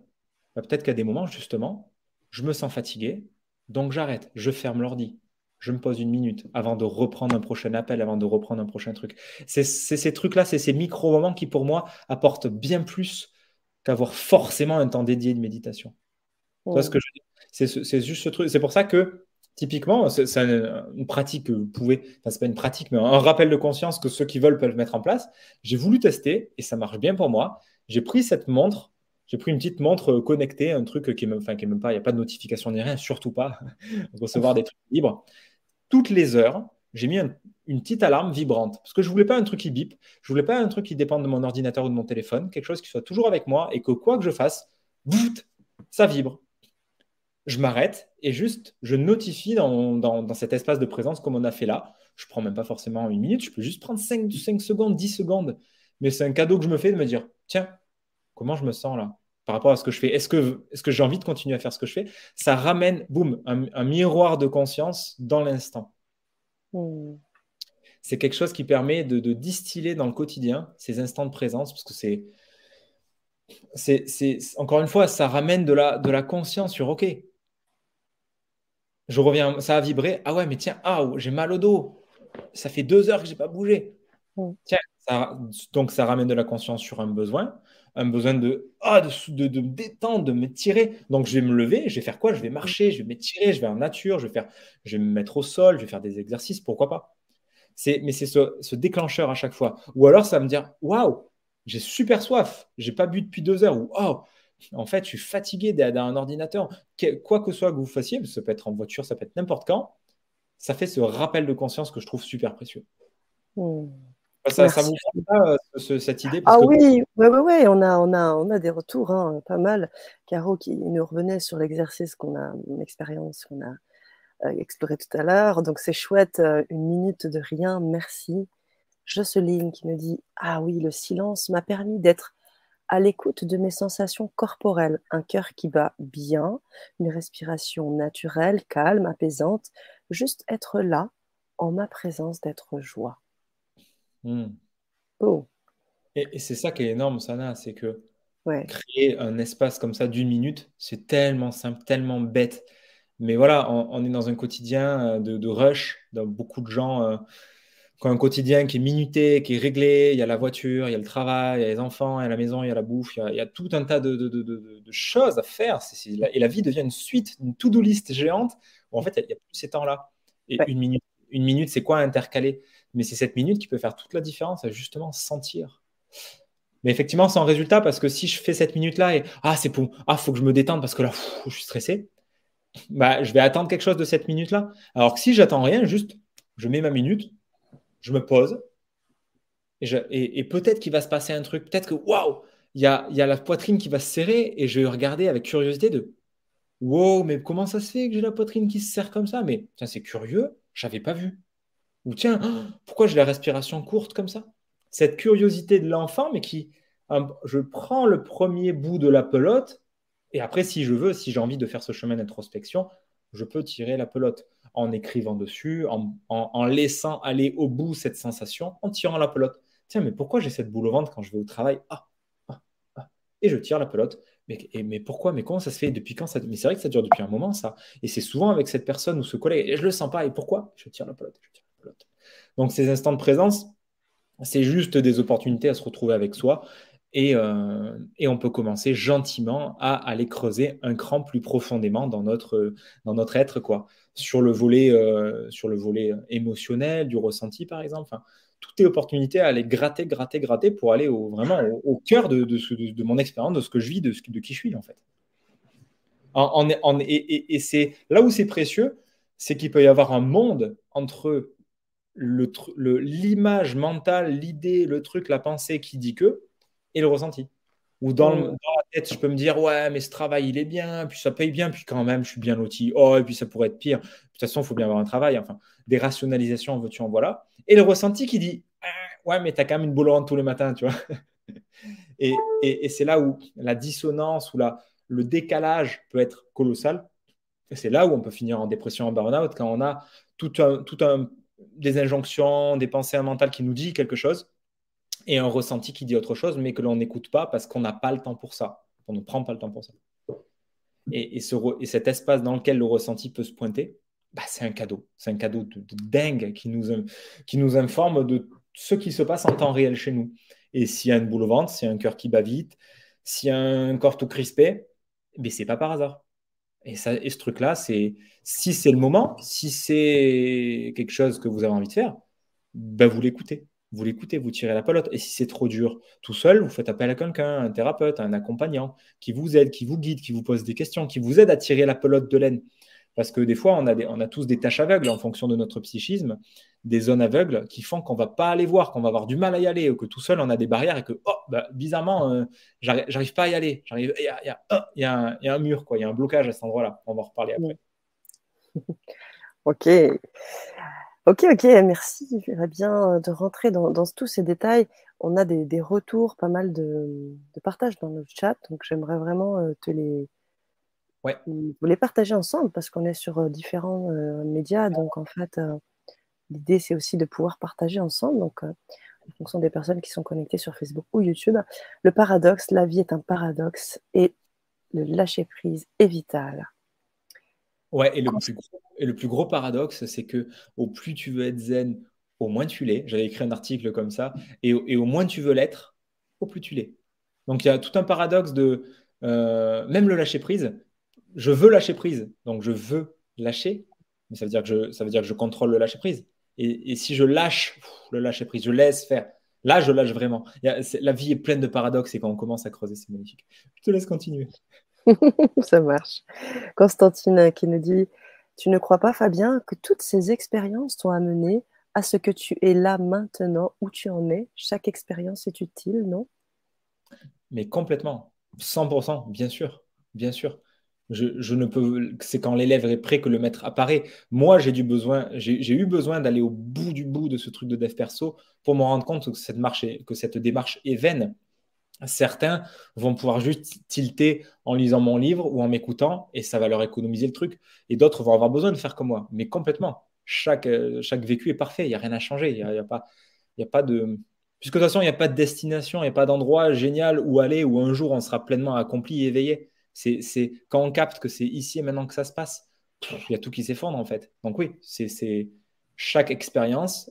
B: Bah, Peut-être qu'à des moments, justement, je me sens fatigué, donc j'arrête, je ferme l'ordi, je me pose une minute avant de reprendre un prochain appel, avant de reprendre un prochain truc. C'est ces trucs-là, c'est ces micro-moments qui, pour moi, apportent bien plus qu'avoir forcément un temps dédié de méditation. C'est juste ce truc. C'est pour ça que, typiquement, c'est une pratique que vous pouvez, enfin, c'est pas une pratique, mais un rappel de conscience que ceux qui veulent peuvent mettre en place. J'ai voulu tester et ça marche bien pour moi. J'ai pris cette montre j'ai pris une petite montre connectée, un truc qui est même, enfin, même pas, il n'y a pas de notification ni rien, surtout pas <laughs> recevoir des trucs libres toutes les heures, j'ai mis une petite alarme vibrante. Parce que je ne voulais pas un truc qui bip, je ne voulais pas un truc qui dépende de mon ordinateur ou de mon téléphone, quelque chose qui soit toujours avec moi et que quoi que je fasse, ça vibre. Je m'arrête et juste, je notifie dans, cet espace de présence comme on a fait là. Je ne prends même pas forcément une minute, je peux juste prendre 5, secondes, 10 secondes. Mais c'est un cadeau que je me fais de me dire, tiens, comment je me sens là? Par rapport à ce que je fais. Est-ce que, est que j'ai envie de continuer à faire ce que je fais? Ça ramène, boum, un, miroir de conscience dans l'instant. Hmm. C'est quelque chose qui permet de, distiller dans le quotidien ces instants de présence, parce que c'est, c'est, encore une fois, ça ramène de la, de la conscience sur OK. Je reviens, ça a vibré. Ah ouais, mais tiens, ah, j'ai mal au dos. Ça fait deux heures que j'ai pas bougé. Hmm. Tiens, donc ça ramène de la conscience sur un besoin un besoin de, ah, de, de, me détendre, de me tirer. Donc, je vais me lever, je vais faire quoi? Je vais marcher, je vais m'étirer, je vais en nature, je vais, faire, je vais me mettre au sol, je vais faire des exercices, pourquoi pas? Mais c'est ce, déclencheur à chaque fois. Ou alors, ça va me dire, waouh, j'ai super soif, j'ai pas bu depuis deux heures, ou oh, en fait, je suis fatigué derrière un ordinateur. Quoi que soit que vous fassiez, ça peut être en voiture, ça peut être n'importe quand, ça fait ce rappel de conscience que je trouve super précieux. Mmh. Ça, ça, vous euh, cette idée
A: Ah oui, ouais, ouais, on, a, on, a, on a des retours, hein, pas mal. Caro qui nous revenait sur l'exercice qu'on a, une expérience qu'on a euh, explorée tout à l'heure. Donc c'est chouette, euh, une minute de rien, merci. Jocelyne qui nous dit Ah oui, le silence m'a permis d'être à l'écoute de mes sensations corporelles, un cœur qui bat bien, une respiration naturelle, calme, apaisante, juste être là en ma présence d'être joie.
B: Hmm. Oh. Et, c'est ça qui est énorme, Sana, c'est que créer un espace comme ça d'une minute, c'est tellement simple, tellement bête. Mais voilà, on, est dans un quotidien euh, de, rush, dans beaucoup de gens euh, un quotidien qui est minuté, qui est réglé. Il y a la voiture, il y a le travail, il y a les enfants, il y a la maison, il y a la bouffe, il y a, tout un tas de, choses à faire. et la vie devient une suite, une to-do list géante où en fait, il n'y a, plus ces temps-là. Et une minute, une minute c'est quoi intercaler mais c'est cette minute qui peut faire toute la différence à justement sentir. Mais effectivement, sans résultat, parce que si je fais cette minute-là et ah, c'est pour ah, faut que je me détende parce que là, je suis stressé, bah, je vais attendre quelque chose de cette minute-là. Alors que si j'attends rien, juste je mets ma minute, je me pose et, peut-être qu'il va se passer un truc, peut-être que waouh, il y a, y a la poitrine qui va se serrer et je vais regarder avec curiosité de wow, mais comment ça se fait que j'ai la poitrine qui se serre comme ça? Mais c'est curieux, j'avais pas vu. Ou tiens, pourquoi j'ai la respiration courte comme ça? Cette curiosité de l'enfant, mais qui, je prends le premier bout de la pelote, et après, si je veux, si j'ai envie de faire ce chemin d'introspection, je peux tirer la pelote en écrivant dessus, en, laissant aller au bout cette sensation, en tirant la pelote. Tiens, mais pourquoi j'ai cette boule au ventre quand je vais au travail? Ah, ah, ah. Et je tire la pelote. Mais, mais pourquoi? Mais comment ça se fait? Depuis quand ça Mais c'est vrai que ça dure depuis un moment, ça. Et c'est souvent avec cette personne ou ce collègue. Et je le sens pas. Et pourquoi? Je tire la pelote. Je tire. Donc ces instants de présence, c'est juste des opportunités à se retrouver avec soi. Et, euh, on peut commencer gentiment à aller creuser un cran plus profondément dans notre, dans notre être, quoi. Sur le volet, euh, sur le volet émotionnel, du ressenti, par exemple. Enfin, toutes les opportunités à aller gratter, gratter, gratter pour aller vraiment au, cœur de, mon expérience, de ce que je vis, de, qui je suis, en fait. Et, et c'est là où c'est précieux, c'est qu'il peut y avoir un monde entre l'image mentale, l'idée, le truc, la pensée qui dit que, et le ressenti. Ou dans, la tête, je peux me dire, ouais, mais ce travail, il est bien, puis ça paye bien, puis quand même, je suis bien loti. Oh, et puis ça pourrait être pire. De toute façon, il faut bien avoir un travail. Enfin, des rationalisations, veux-tu, en voilà. Et le ressenti qui dit, ah, ouais, mais tu as quand même une boule tous les matins, tu vois. <laughs> et, et, c'est là où la dissonance ou la, le décalage peut être colossal. Et c'est là où on peut finir en dépression, en burn-out, quand on a tout un, tout un des injonctions, des pensées mentales qui nous disent quelque chose et un ressenti qui dit autre chose, mais que l'on n'écoute pas parce qu'on n'a pas le temps pour ça. On ne prend pas le temps pour ça. Et, cet espace dans lequel le ressenti peut se pointer, bah, c'est un cadeau. C'est un cadeau de, dingue qui nous, qui nous informe de ce qui se passe en temps réel chez nous. Et s'il y a une boule au ventre, s'il y a un cœur qui bat vite, s'il y a un corps tout crispé, mais c'est pas par hasard. Et, ça, et ce truc-là, c'est si c'est le moment, si c'est quelque chose que vous avez envie de faire, ben vous l'écoutez. Vous l'écoutez, vous tirez la pelote. Et si c'est trop dur tout seul, vous faites appel à quelqu'un, un thérapeute, un accompagnant, qui vous aide, qui vous guide, qui vous pose des questions, qui vous aide à tirer la pelote de laine. Parce que des fois, on a, tous des tâches aveugles en fonction de notre psychisme, des zones aveugles qui font qu'on va pas aller voir, qu'on va avoir du mal à y aller, ou que tout seul, on a des barrières et que, oh, bah, bizarrement, euh, j'arrive pas à y aller. Il y a, un mur, il y a un blocage à cet endroit-là. On va en reparler après. <laughs>
A: ok. Ok, ok, merci. J'aimerais bien de rentrer dans, tous ces détails. on a des, retours, pas mal de, de partages dans le chat, donc j'aimerais vraiment te les,
B: ouais.
A: vous les partager ensemble parce qu'on est sur différents médias, donc en fait, l'idée c'est aussi de pouvoir partager ensemble. Donc, en fonction des personnes qui sont connectées sur Facebook ou YouTube. Le paradoxe, la vie est un paradoxe et le lâcher prise est vital.
B: Ouais, et le, plus gros, et le plus gros paradoxe, c'est que au plus tu veux être zen, au moins tu l'es. J'avais écrit un article comme ça, et, et au moins tu veux l'être, au plus tu l'es. Donc il y a tout un paradoxe de euh, même le lâcher prise. Je veux lâcher prise, donc je veux lâcher, mais ça veut dire que je, ça veut dire que je contrôle le lâcher prise. Et, si je lâche le lâcher prise, je laisse faire. Là, je lâche vraiment. la vie est pleine de paradoxes et quand on commence à creuser, c'est magnifique. Je te laisse continuer. <laughs>
A: Ça marche. Constantine qui nous dit Tu ne crois pas, Fabien, que toutes ces expériences t'ont amené à ce que tu es là maintenant, où tu en es? Chaque expérience est utile, non?
B: Mais complètement. 100%, bien sûr. Bien sûr. Je, ne peux, c'est quand l'élève est prêt que le maître apparaît. Moi, j'ai eu besoin d'aller au bout du bout de ce truc de dev perso pour me rendre compte que cette, marche que cette démarche est vaine. Certains vont pouvoir juste tilter en lisant mon livre ou en m'écoutant et ça va leur économiser le truc. Et d'autres vont avoir besoin de faire comme moi. Mais complètement, chaque, chaque vécu est parfait. Il n'y a rien à changer. Il n'y a, pas, il a pas de. Puisque de toute façon, il n'y a pas de destination, il n'y a pas d'endroit génial où aller où un jour on sera pleinement accompli et éveillé. C'est quand on capte que c'est ici et maintenant que ça se passe, il y a tout qui s'effondre en fait. Donc oui, c'est chaque expérience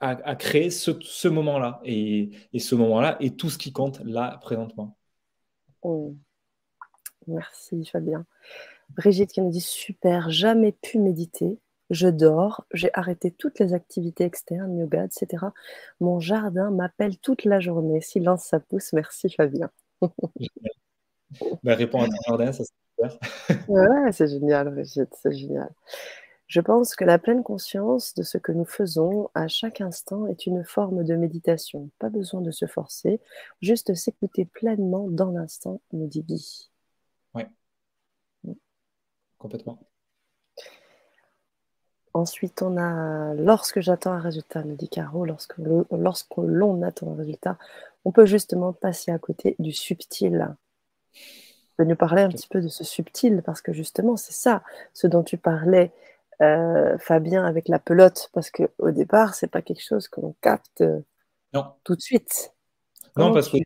B: a, créé ce, moment-là et, ce moment-là est tout ce qui compte là présentement.
A: Oh. Merci Fabien. Brigitte qui nous dit super, jamais pu méditer. Je dors, j'ai arrêté toutes les activités externes, yoga, etc. Mon jardin m'appelle toute la journée. Silence, ça pousse. Merci Fabien. <laughs>
B: bah, réponds à jardin, ça c'est
A: super. <laughs> ouais, c'est génial, Brigitte, c'est génial. Je pense que la pleine conscience de ce que nous faisons à chaque instant est une forme de méditation. Pas besoin de se forcer, juste s'écouter pleinement dans l'instant, nous dit Guy.
B: Oui, complètement.
A: Ensuite, on a lorsque j'attends un résultat, nous dit Caro, lorsque l'on attend un résultat, on peut justement passer à côté du subtil de nous parler un petit peu de ce subtil, parce que justement, c'est ça, ce dont tu parlais, euh, Fabien, avec la pelote, parce qu'au départ, c'est pas quelque chose que l'on capte
B: non.
A: tout de suite.
B: non, parce que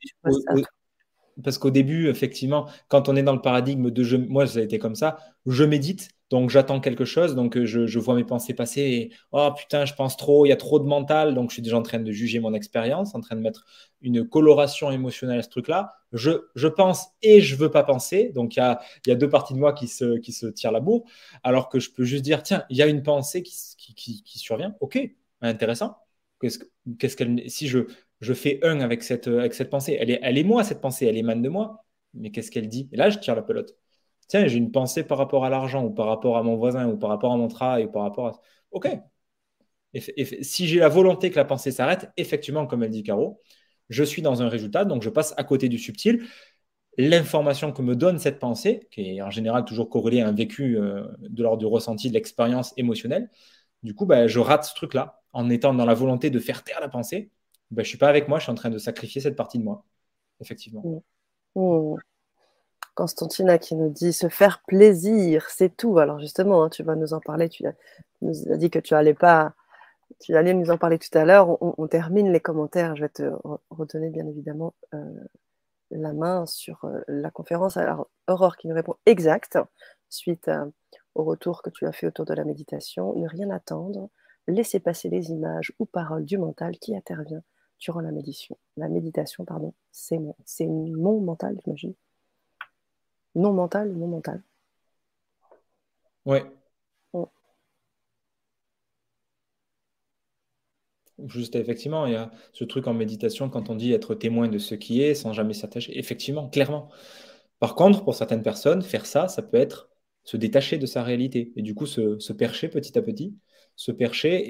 B: parce qu'au début, effectivement, quand on est dans le paradigme de je, moi, ça a été comme ça, je médite, donc j'attends quelque chose, donc euh, je, vois mes pensées passer et oh putain, je pense trop, il y a trop de mental, donc je suis déjà en train de juger mon expérience, en train de mettre une coloration émotionnelle à ce truc-là. Je, je, pense et je veux pas penser, donc il y a, deux parties de moi qui se, tirent la bourre, alors que je peux juste dire tiens, il y a une pensée qui, survient, ok, intéressant. Qu'est-ce, qu'elle, si je, je fais un avec cette, avec cette pensée. Elle est, elle est moi, cette pensée, elle émane de moi. Mais qu'est-ce qu'elle dit? Et là, je tire la pelote. Tiens, j'ai une pensée par rapport à l'argent, ou par rapport à mon voisin, ou par rapport à mon travail, ou par rapport à. OK. Si j'ai la volonté que la pensée s'arrête, effectivement, comme elle dit Caro, je suis dans un résultat, donc je passe à côté du subtil. L'information que me donne cette pensée, qui est en général toujours corrélée à un vécu euh, de l'ordre du ressenti, de l'expérience émotionnelle, du coup, ben, je rate ce truc-là en étant dans la volonté de faire taire la pensée ben, je ne suis pas avec moi, je suis en train de sacrifier cette partie de moi, effectivement.
A: Constantina qui nous dit se faire plaisir, c'est tout. Alors justement, hein, tu vas nous en parler, tu nous as dit que tu allais pas, tu allais nous en parler tout à l'heure. On, termine les commentaires. Je vais te redonner bien évidemment euh, la main sur euh, la conférence. Alors Aurore qui nous répond exact suite euh, au retour que tu as fait autour de la méditation. Ne rien attendre, laisser passer les images ou paroles du mental qui intervient durant la méditation. La méditation, pardon, c'est mon, c'est mon mental, j'imagine. Non mental, non mental.
B: Ouais. Juste, effectivement, il y a ce truc en méditation quand on dit être témoin de ce qui est sans jamais s'attacher. Effectivement, clairement. Par contre, pour certaines personnes, faire ça, ça peut être se détacher de sa réalité et du coup se percher petit à petit se percher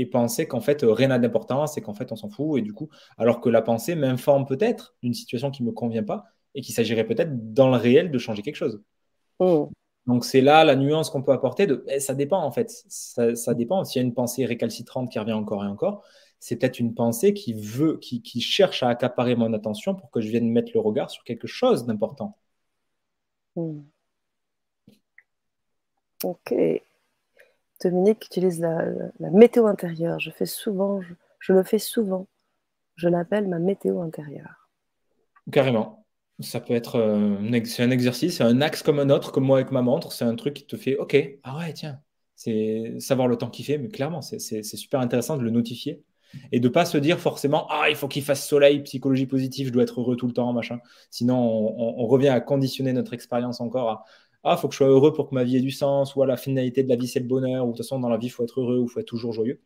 B: et, penser qu'en fait rien n'a d'importance et qu'en fait on s'en fout. Et du coup, alors que la pensée m'informe peut-être d'une situation qui ne me convient pas et qu'il s'agirait peut-être dans le réel de changer quelque chose. Oh. Donc c'est là la nuance qu'on peut apporter de eh, ça dépend en fait. Ça, dépend. S'il y a une pensée récalcitrante qui revient encore et encore, c'est peut-être une pensée qui veut, qui, cherche à accaparer mon attention pour que je vienne mettre le regard sur quelque chose d'important. Hmm.
A: Ok. Dominique utilise la, météo intérieure. Je fais souvent, je, le fais souvent. Je l'appelle ma météo intérieure.
B: Carrément. Ça peut être euh, c'est un exercice, c'est un axe comme un autre, comme moi avec ma montre. C'est un truc qui te fait OK. Ah ouais, tiens, c'est savoir le temps qu'il fait, mais clairement, c'est super intéressant de le notifier et de pas se dire forcément ah il faut qu'il fasse soleil, psychologie positive, je dois être heureux tout le temps, machin. Sinon on, revient à conditionner notre expérience encore à ah faut que je sois heureux pour que ma vie ait du sens ou à la finalité de la vie c'est le bonheur ou de toute façon dans la vie faut être heureux ou faut être toujours joyeux.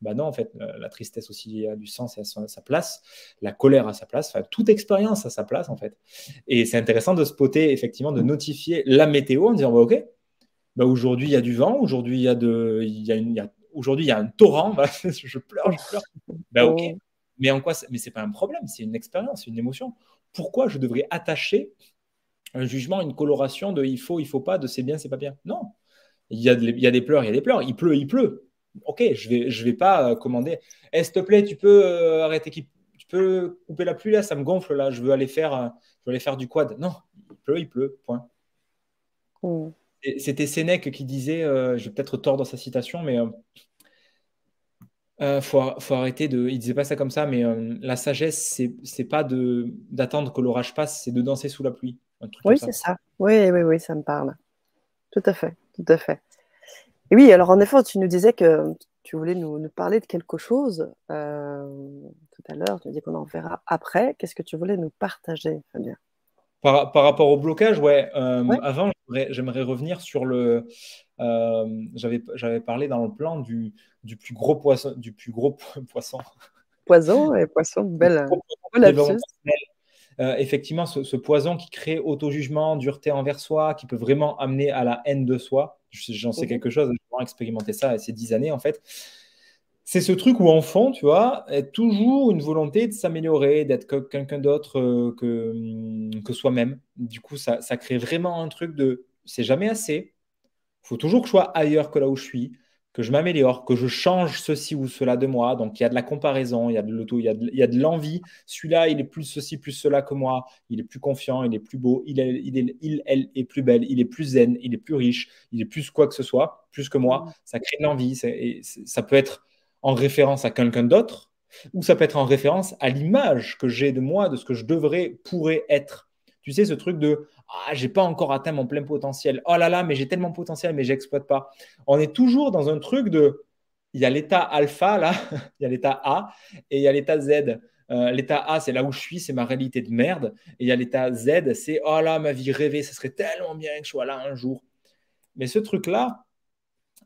B: Bah non, en fait, la, tristesse aussi a du sens et a sa, place, la colère a sa place, enfin, toute expérience a sa place, en fait. Et c'est intéressant de spotter, effectivement, de notifier la météo en disant, bah, OK, bah, aujourd'hui, il y a du vent, aujourd'hui, il y a, de, il y a, une, il y a aujourd'hui il y a un torrent, <laughs> je pleure, je pleure. Ben, ok, mais en quoi Mais c'est pas un problème, c'est une expérience, une émotion. Pourquoi je devrais attacher un jugement, une coloration de il faut, il faut pas, de c'est bien, c'est pas bien? Non, il y, a il y a des pleurs, il y a des pleurs. Il pleut, il pleut. Ok, je vais, je vais pas euh, commander. Eh, s'il te plaît, tu peux euh, arrêter, tu peux couper la pluie là, ça me gonfle là. Je veux aller faire, euh, je veux aller faire du quad. Non, il pleut, il pleut. Point. C'était Sénèque qui disait, euh, je vais peut-être tordre sa citation, mais il euh, faut, arrêter de. Il disait pas ça comme ça, mais la sagesse, c'est pas d'attendre que l'orage passe, c'est de danser sous la pluie.
A: oui, c'est ça. Oui, oui, oui, ça me parle. Tout à fait, tout à fait. Et oui, alors en effet, tu nous disais que tu voulais nous, parler de quelque chose tout à l'heure. Tu nous dis qu'on en verra après. Qu'est-ce que tu voulais nous partager, Fabien?
B: Par, rapport au blocage, ouais. Avant, j'aimerais revenir sur le. Euh, J'avais parlé dans le plan du, du, plus gros poisson. Du plus gros poisson.
A: Poison et poisson, belle.
B: Euh, effectivement, ce, poison qui crée auto-jugement, dureté envers soi, qui peut vraiment amener à la haine de soi. J'en sais quelque chose, j'ai vraiment expérimenté ça ces dix années en fait c'est ce truc où en fond, tu vois, est toujours une volonté de s'améliorer, d'être quelqu'un d'autre euh, que, hum, que soi-même. Du coup, ça, crée vraiment un truc de c'est jamais assez. Il faut toujours que je sois ailleurs que là où je suis, que je m'améliore, que je change ceci ou cela de moi. Donc, il y a de la comparaison, il y a de l'auto, il y a de, l'envie. Celui-là, il est plus ceci, plus cela que moi. Il est plus confiant, il est plus beau, il, est, il, elle est plus belle, il est plus zen, il est plus riche, il est plus quoi que ce soit, plus que moi. Mmh. Ça crée de l'envie. Ça peut être en référence à quelqu'un d'autre, ou ça peut être en référence à l'image que j'ai de moi, de ce que je devrais, pourrais être. Tu sais, ce truc de Ah, j'ai pas encore atteint mon plein potentiel. Oh là là, mais j'ai tellement de potentiel, mais j'exploite pas. On est toujours dans un truc de il y a l'état alpha, là, <laughs> il y a l'état A, et il y a l'état Z. Euh, l'état A, c'est là où je suis, c'est ma réalité de merde. Et il y a l'état Z, c'est oh là, ma vie rêvée, ça serait tellement bien que je sois là un jour. Mais ce truc-là,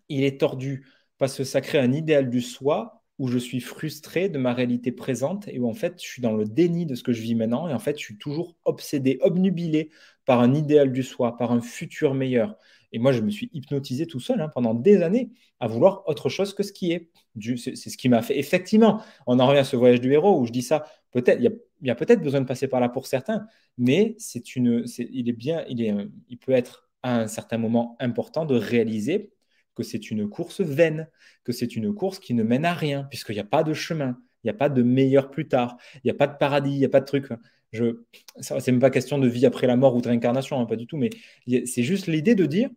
B: il est tordu parce que ça crée un idéal du soi où je suis frustré de ma réalité présente et où en fait je suis dans le déni de ce que je vis maintenant et en fait je suis toujours obsédé, obnubilé par un idéal du soi, par un futur meilleur. Et moi je me suis hypnotisé tout seul hein, pendant des années à vouloir autre chose que ce qui est. C'est ce qui m'a fait. Effectivement, on en revient à ce voyage du héros où je dis ça. Peut-être il y a, peut-être besoin de passer par là pour certains, mais c'est une, il est bien, il est, il peut être à un certain moment important de réaliser que c'est une course vaine, que c'est une course qui ne mène à rien, puisqu'il n'y a pas de chemin, il n'y a pas de meilleur plus tard, il n'y a pas de paradis, il n'y a pas de truc. Je, c'est même pas question de vie après la mort ou de réincarnation, hein, pas du tout, mais c'est juste l'idée de dire,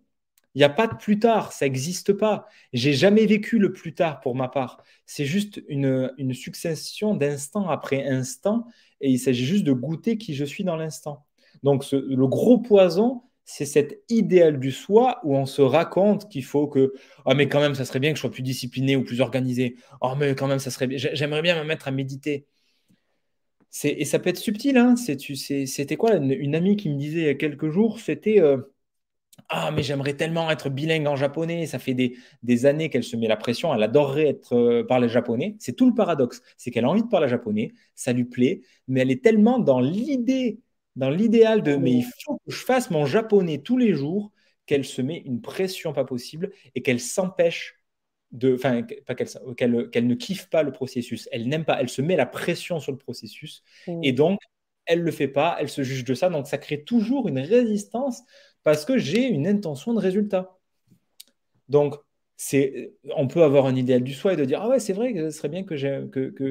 B: il n'y a pas de plus tard, ça n'existe pas. J'ai jamais vécu le plus tard pour ma part. C'est juste une, une succession d'instant après instant, et il s'agit juste de goûter qui je suis dans l'instant. Donc le gros poison, c'est cet idéal du soi où on se raconte qu'il faut que ah mais quand même ça serait bien que je sois plus discipliné ou plus organisé. Oh mais quand même ça serait j'aimerais bien me mettre à méditer. Et ça peut être subtil hein. C'était quoi une, amie qui me disait il y a quelques jours c'était euh, ah mais j'aimerais tellement être bilingue en japonais ça fait des, années qu'elle se met la pression. Elle adorerait être euh, parler japonais. C'est tout le paradoxe. C'est qu'elle a envie de parler japonais. Ça lui plaît. Mais elle est tellement dans l'idée dans l'idéal de mais il faut que je fasse mon japonais tous les jours, qu'elle se met une pression pas possible et qu'elle s'empêche de, enfin, pas qu'elle, qu'elle, ne kiffe pas le processus, elle n'aime pas, elle se met la pression sur le processus mm. et donc elle le fait pas, elle se juge de ça, donc ça crée toujours une résistance parce que j'ai une intention de résultat. Donc on peut avoir un idéal du soi et de dire ah ouais c'est vrai que ce serait bien que,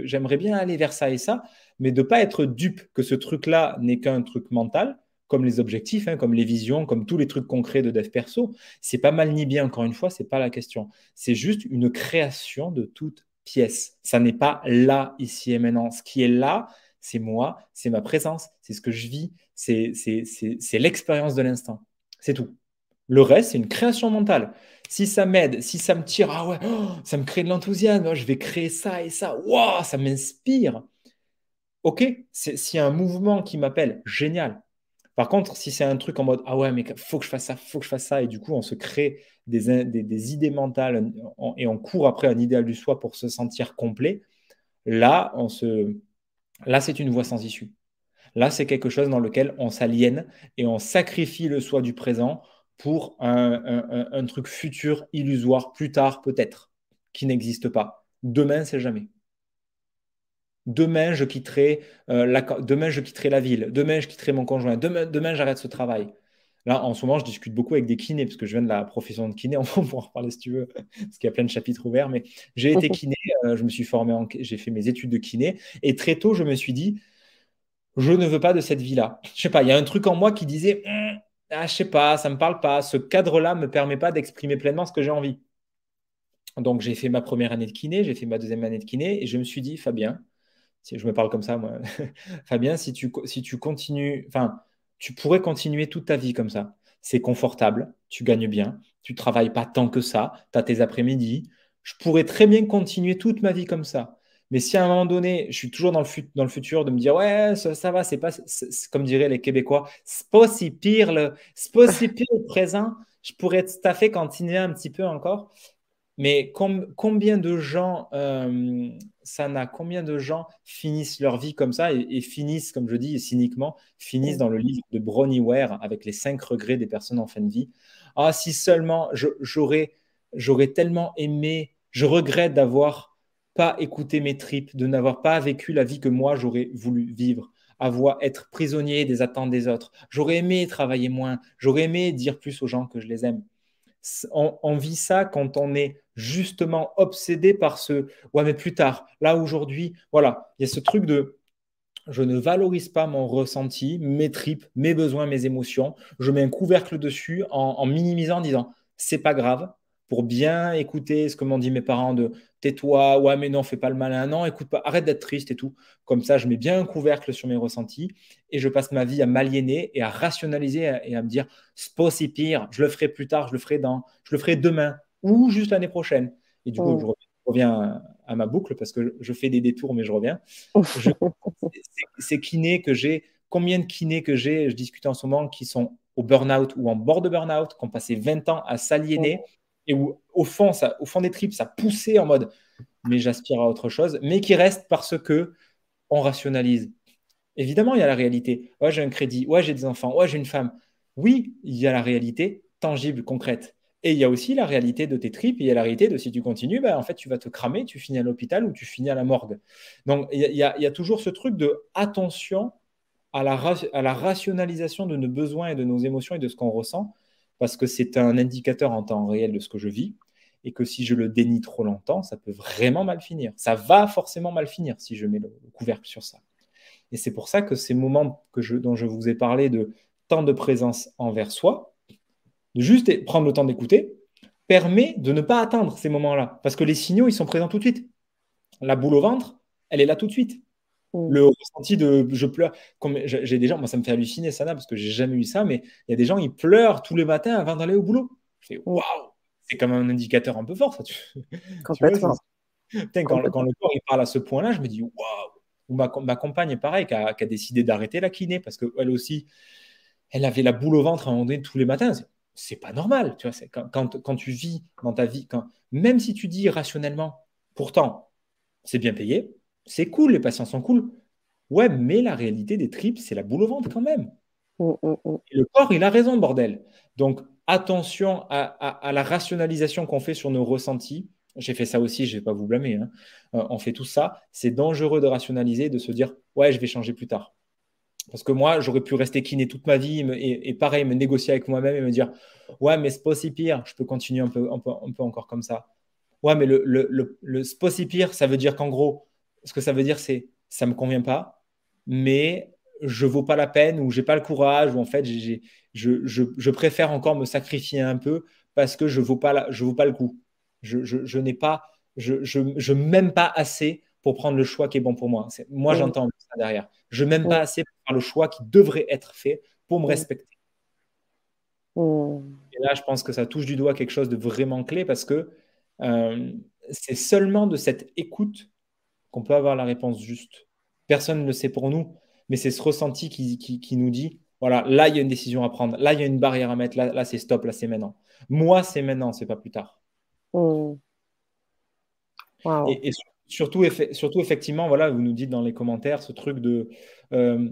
B: j'aimerais bien aller vers ça et ça, mais de pas être dupe que ce truc-là n'est qu'un truc mental, comme les objectifs, hein, comme les visions, comme tous les trucs concrets de dev perso. C'est pas mal ni bien encore une fois, c'est pas la question. C'est juste une création de toute pièce. Ça n'est pas là ici et maintenant. Ce qui est là, c'est moi, c'est ma présence, c'est ce que je vis, c'est l'expérience de l'instant. C'est tout. Le reste, c'est une création mentale. Si ça m'aide, si ça me tire, ah ouais, oh, ça me crée de l'enthousiasme, je vais créer ça et ça, waouh, ça m'inspire. Ok, s'il y un mouvement qui m'appelle, génial. Par contre, si c'est un truc en mode, ah ouais, mais faut que je fasse ça, faut que je fasse ça, et du coup, on se crée des, des, idées mentales et on court après un idéal du soi pour se sentir complet, là, on se... là c'est une voie sans issue. Là, c'est quelque chose dans lequel on s'aliène et on sacrifie le soi du présent pour un, truc futur, illusoire, plus tard peut-être, qui n'existe pas. Demain, c'est jamais. Demain, je quitterai, euh, la, demain, je quitterai la ville. Demain, je quitterai mon conjoint. Demain, demain j'arrête ce travail. Là, en ce moment, je discute beaucoup avec des kinés, parce que je viens de la profession de kiné. <laughs> On va en reparler si tu veux, parce qu'il y a plein de chapitres ouverts. Mais j'ai été <laughs> kiné, euh, je me suis formé, j'ai fait mes études de kiné. Et très tôt, je me suis dit, je ne veux pas de cette vie-là. Je sais pas, il y a un truc en moi qui disait, hum, ah, je sais pas, ça me parle pas. Ce cadre-là me permet pas d'exprimer pleinement ce que j'ai envie. Donc, j'ai fait ma première année de kiné, j'ai fait ma deuxième année de kiné, et je me suis dit, Fabien, si je me parle comme ça, moi, <laughs> Fabien, si tu, continues, enfin, tu pourrais continuer toute ta vie comme ça. C'est confortable, tu gagnes bien, tu travailles pas tant que ça, tu as tes après-midi. Je pourrais très bien continuer toute ma vie comme ça. Mais si à un moment donné, je suis toujours dans le, dans le futur de me dire, ouais, ça, va, c'est pas, comme diraient les Québécois, c'est pas si pire le, pas si pire le présent, je pourrais tout à fait continuer un petit peu encore. Mais combien de gens, euh, ça n'a, combien de gens finissent leur vie comme ça et, finissent, comme je dis cyniquement, finissent dans le livre de Bronnie Ware avec les cinq regrets des personnes en fin de vie? Ah, si seulement j'aurais, j'aurais tellement aimé, je regrette d'avoir pas écouter mes tripes, de n'avoir pas vécu la vie que moi j'aurais voulu vivre, avoir être prisonnier des attentes des autres. J'aurais aimé travailler moins, j'aurais aimé dire plus aux gens que je les aime. On, vit ça quand on est justement obsédé par ce ouais mais plus tard, là aujourd'hui, voilà, il y a ce truc de je ne valorise pas mon ressenti, mes tripes, mes besoins, mes émotions. Je mets un couvercle dessus en, en minimisant, en disant c'est pas grave, pour bien écouter ce que m'ont dit mes parents de tais-toi, ouais, mais non, fais pas le malin, non, écoute pas, arrête d'être triste et tout. Comme ça, je mets bien un couvercle sur mes ressentis et je passe ma vie à m'aliéner et à rationaliser et à me dire c'est aussi pire, je le ferai plus tard, je le ferai dans, je le ferai demain ou juste l'année prochaine. Et du coup, oh. je reviens à ma boucle parce que je fais des détours, mais je reviens. c'est kiné que j'ai, combien de kinés que j'ai, je discute en ce moment, qui sont au burn-out ou en bord de burn-out, qui ont passé 20 ans à s'aliéner. Oh et où au fond, au fond des tripes, ça poussait en mode mais j'aspire à autre chose, mais qui reste parce que on rationalise. Évidemment, il y a la réalité. Ouais, j'ai un crédit, ouais, j'ai des enfants, ouais, j'ai une femme. Oui, il y a la réalité tangible, concrète. Et il y a aussi la réalité de tes tripes, il y a la réalité de si tu continues, ben, en fait, tu vas te cramer, tu finis à l'hôpital ou tu finis à la morgue. Donc, il y, a, toujours ce truc de attention à la, à la rationalisation de nos besoins et de nos émotions et de ce qu'on ressent parce que c'est un indicateur en temps réel de ce que je vis et que si je le dénie trop longtemps, ça peut vraiment mal finir. Ça va forcément mal finir si je mets le couvercle sur ça. Et c'est pour ça que ces moments que dont je vous ai parlé de temps de présence envers soi, de juste prendre le temps d'écouter, permet de ne pas attendre ces moments-là. Parce que les signaux, ils sont présents tout de suite. La boule au ventre, elle est là tout de suite. Mm. Le ressenti de je pleure. J'ai des gens, moi ça me fait halluciner ça, parce que j'ai jamais eu ça, mais il y a des gens, ils pleurent tous les matins avant d'aller au boulot. Je fais mm. waouh, c'est quand même un indicateur un peu fort, ça. Tu, <laughs>
A: Complètement.
B: quand, le corps il parle à ce point-là, je me dis waouh. Ou ma, ma, compagne est pareil, qui a, décidé d'arrêter la kiné parce qu'elle aussi, elle avait la boule au ventre à un moment donné tous les matins. C'est pas normal, tu vois. Quand, quand, quand, tu vis dans ta vie, quand, même si tu dis rationnellement, pourtant, c'est bien payé, c'est cool, les patients sont cool. Ouais, mais la réalité des tripes, c'est la boule au ventre quand même. Mm, mm, mm. le corps, il a raison, bordel. Donc, attention à, la rationalisation qu'on fait sur nos ressentis. J'ai fait ça aussi, je ne vais pas vous blâmer. Hein. Euh, on fait tout ça. C'est dangereux de rationaliser, de se dire, ouais, je vais changer plus tard. Parce que moi, j'aurais pu rester kiné toute ma vie et, pareil, me négocier avec moi-même et me dire Ouais, mais c'est pas aussi pire, je peux continuer un peu, un peu, un peu encore comme ça. Ouais, mais le, le, le, pire, ça veut dire qu'en gros, ce que ça veut dire, c'est ça me convient pas, mais je vaux pas la peine ou j'ai pas le courage ou en fait, je, je, je, préfère encore me sacrifier un peu parce que je vaux pas, je vaux pas le coup. Je, je n'ai pas, je, je, m'aime pas assez pour prendre le choix qui est bon pour moi. Moi, j'entends ça derrière. Je m'aime pas assez pour faire le choix qui devrait être fait pour me respecter. Et là, je pense que ça touche du doigt quelque chose de vraiment clé parce que euh, c'est seulement de cette écoute qu'on peut avoir la réponse juste. Personne ne le sait pour nous, mais c'est ce ressenti qui, qui, nous dit, voilà, là, il y a une décision à prendre, là, il y a une barrière à mettre, là, là c'est stop, là, c'est maintenant. Moi, c'est maintenant, c'est pas plus tard.
A: Hmm.
B: Et, surtout, surtout, effectivement, voilà, vous nous dites dans les commentaires ce truc de euh,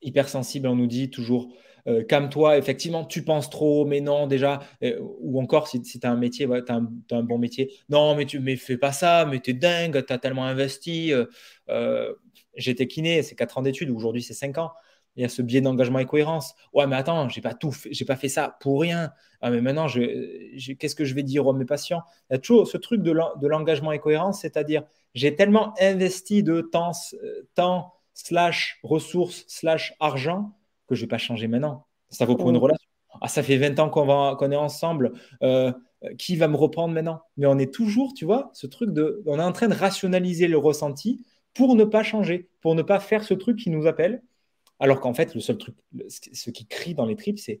B: hypersensible, on nous dit toujours euh, calme-toi, effectivement, tu penses trop, mais non, déjà, euh, ou encore si, tu as un métier, tu as, un bon métier, non, mais tu mais fais pas ça, mais t'es dingue, tu as tellement investi. Euh, j'étais kiné, c'est 4 ans d'études, aujourd'hui c'est 5 ans. Il y a ce biais d'engagement et cohérence. Ouais, mais attends, j'ai pas tout, j'ai pas fait ça pour rien. Ah, mais maintenant, qu'est-ce que je vais dire à mes patients? Il y a toujours ce truc de l'engagement et cohérence, c'est-à-dire j'ai tellement investi de temps, temps slash ressources slash argent que je vais pas changer maintenant. Ça vaut pour une relation. Ah, ça fait 20 ans qu'on est ensemble. Euh, qui va me reprendre maintenant? Mais on est toujours, tu vois, ce truc de. On est en train de rationaliser le ressenti pour ne pas changer, pour ne pas faire ce truc qui nous appelle. Alors qu'en fait, le seul truc, ce qui crie dans les tripes, c'est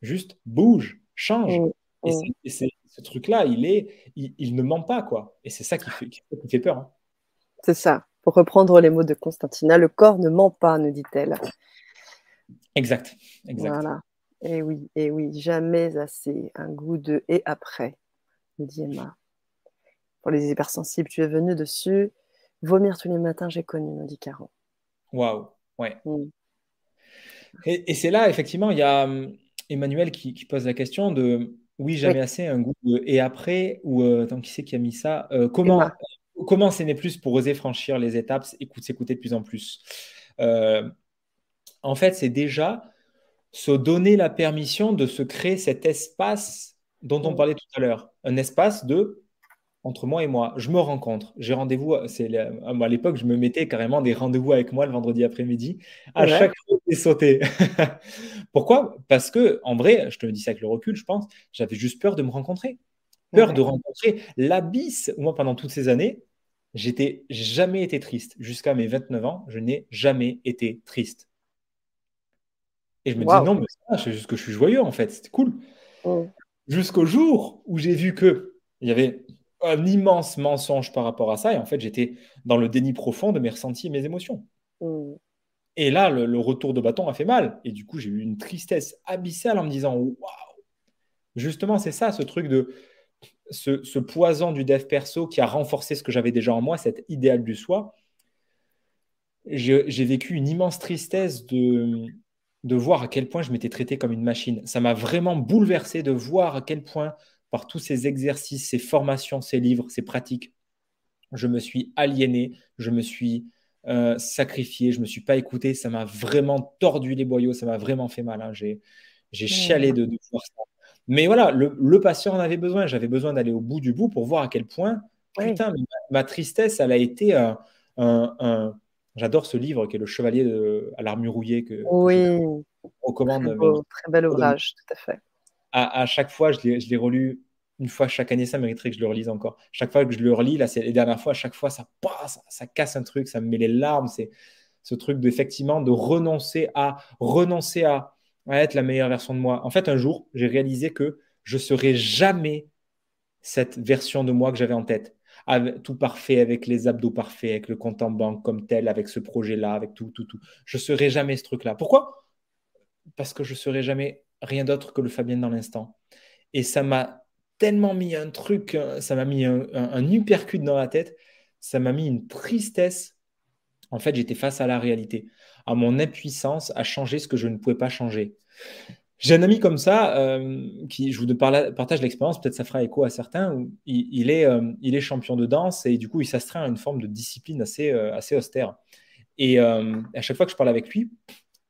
B: juste bouge, change. Et, ce truc-là, il, est, il, ne ment pas, quoi. Et c'est ça qui fait, qui fait peur. Hein.
A: C'est ça. Pour reprendre les mots de Constantina, le corps ne ment pas, nous dit-elle.
B: Exact. exact.
A: Voilà. Et oui, et oui, jamais assez. Un goût de et après, nous dit Emma. Pour les hypersensibles, tu es venu dessus. Vomir tous les matins, j'ai connu, nous dit Caron.
B: Waouh, ouais. Mm. Et, c'est là, effectivement, il y a hum, Emmanuel qui, pose la question de oui, jamais assez, un goût de et après, ou euh, tant qui c'est qui a mis ça, euh, comment, comment s'aimer plus pour oser franchir les étapes, écoute, s'écouter de plus en plus. Euh, en fait, c'est déjà se donner la permission de se créer cet espace dont on mm. parlait tout à l'heure. Un espace de entre moi et moi. Je me rencontre. J'ai rendez-vous. C'est à l'époque, je me mettais carrément des rendez-vous avec moi le vendredi après-midi. À chaque fois, j'ai sauté. <laughs> Pourquoi? Parce que, en vrai, je te dis ça avec le recul, je pense, j'avais juste peur de me rencontrer. Peur de rencontrer l'abysse. Moi, pendant toutes ces années, j'étais jamais été triste. Jusqu'à mes 29 ans, je n'ai jamais été triste. Et je me dis non, mais c'est juste que je suis joyeux en fait, c'était cool. Jusqu'au jour où j'ai vu qu'il y avait un immense mensonge par rapport à ça, et en fait j'étais dans le déni profond de mes ressentis et mes émotions. Et là, le, retour de bâton a fait mal. Et du coup, j'ai eu une tristesse abyssale en me disant waouh Justement, c'est ça, ce truc de ce, ce, poison du dev perso qui a renforcé ce que j'avais déjà en moi, cet idéal du soi. J'ai vécu une immense tristesse de, de voir à quel point je m'étais traité comme une machine. Ça m'a vraiment bouleversé de voir à quel point, par tous ces exercices, ces formations, ces livres, ces pratiques, je me suis aliéné, je me suis euh, sacrifié, je ne me suis pas écouté. Ça m'a vraiment tordu les boyaux, ça m'a vraiment fait mal. Hein. J'ai, chialé de, voir ça. Mais voilà, le, patient en avait besoin. J'avais besoin d'aller au bout du bout pour voir à quel point, putain, ma, tristesse, elle a été un J'adore ce livre qui est Le Chevalier à l'armure rouillée que,
A: oui. je recommande. Très, bel ouvrage, tout à fait.
B: À, chaque fois, je l'ai relu une fois chaque année, ça mériterait que je le relise encore. Chaque fois que je le relis, là, c'est les dernières fois, à chaque fois, ça, passe, ça, casse un truc, ça me met les larmes. C'est ce truc d'effectivement de renoncer à renoncer à, être la meilleure version de moi. En fait, un jour, j'ai réalisé que je serai jamais cette version de moi que j'avais en tête tout parfait, avec les abdos parfaits, avec le compte en banque comme tel, avec ce projet-là, avec tout, tout, tout. Je serai jamais ce truc-là. Pourquoi? Parce que je serai jamais rien d'autre que le Fabien dans l'instant. Et ça m'a tellement mis un truc, euh, ça m'a mis un, un, dans la tête, ça m'a mis une tristesse. En fait, j'étais face à la réalité, à mon impuissance à changer ce que je ne pouvais pas changer. J'ai un ami comme ça, euh, qui, je vous partage l'expérience, peut-être ça fera écho à certains, où il, est, euh, il est champion de danse et du coup, il s'astreint à une forme de discipline assez, euh, assez austère. Et à chaque fois que je parle avec lui,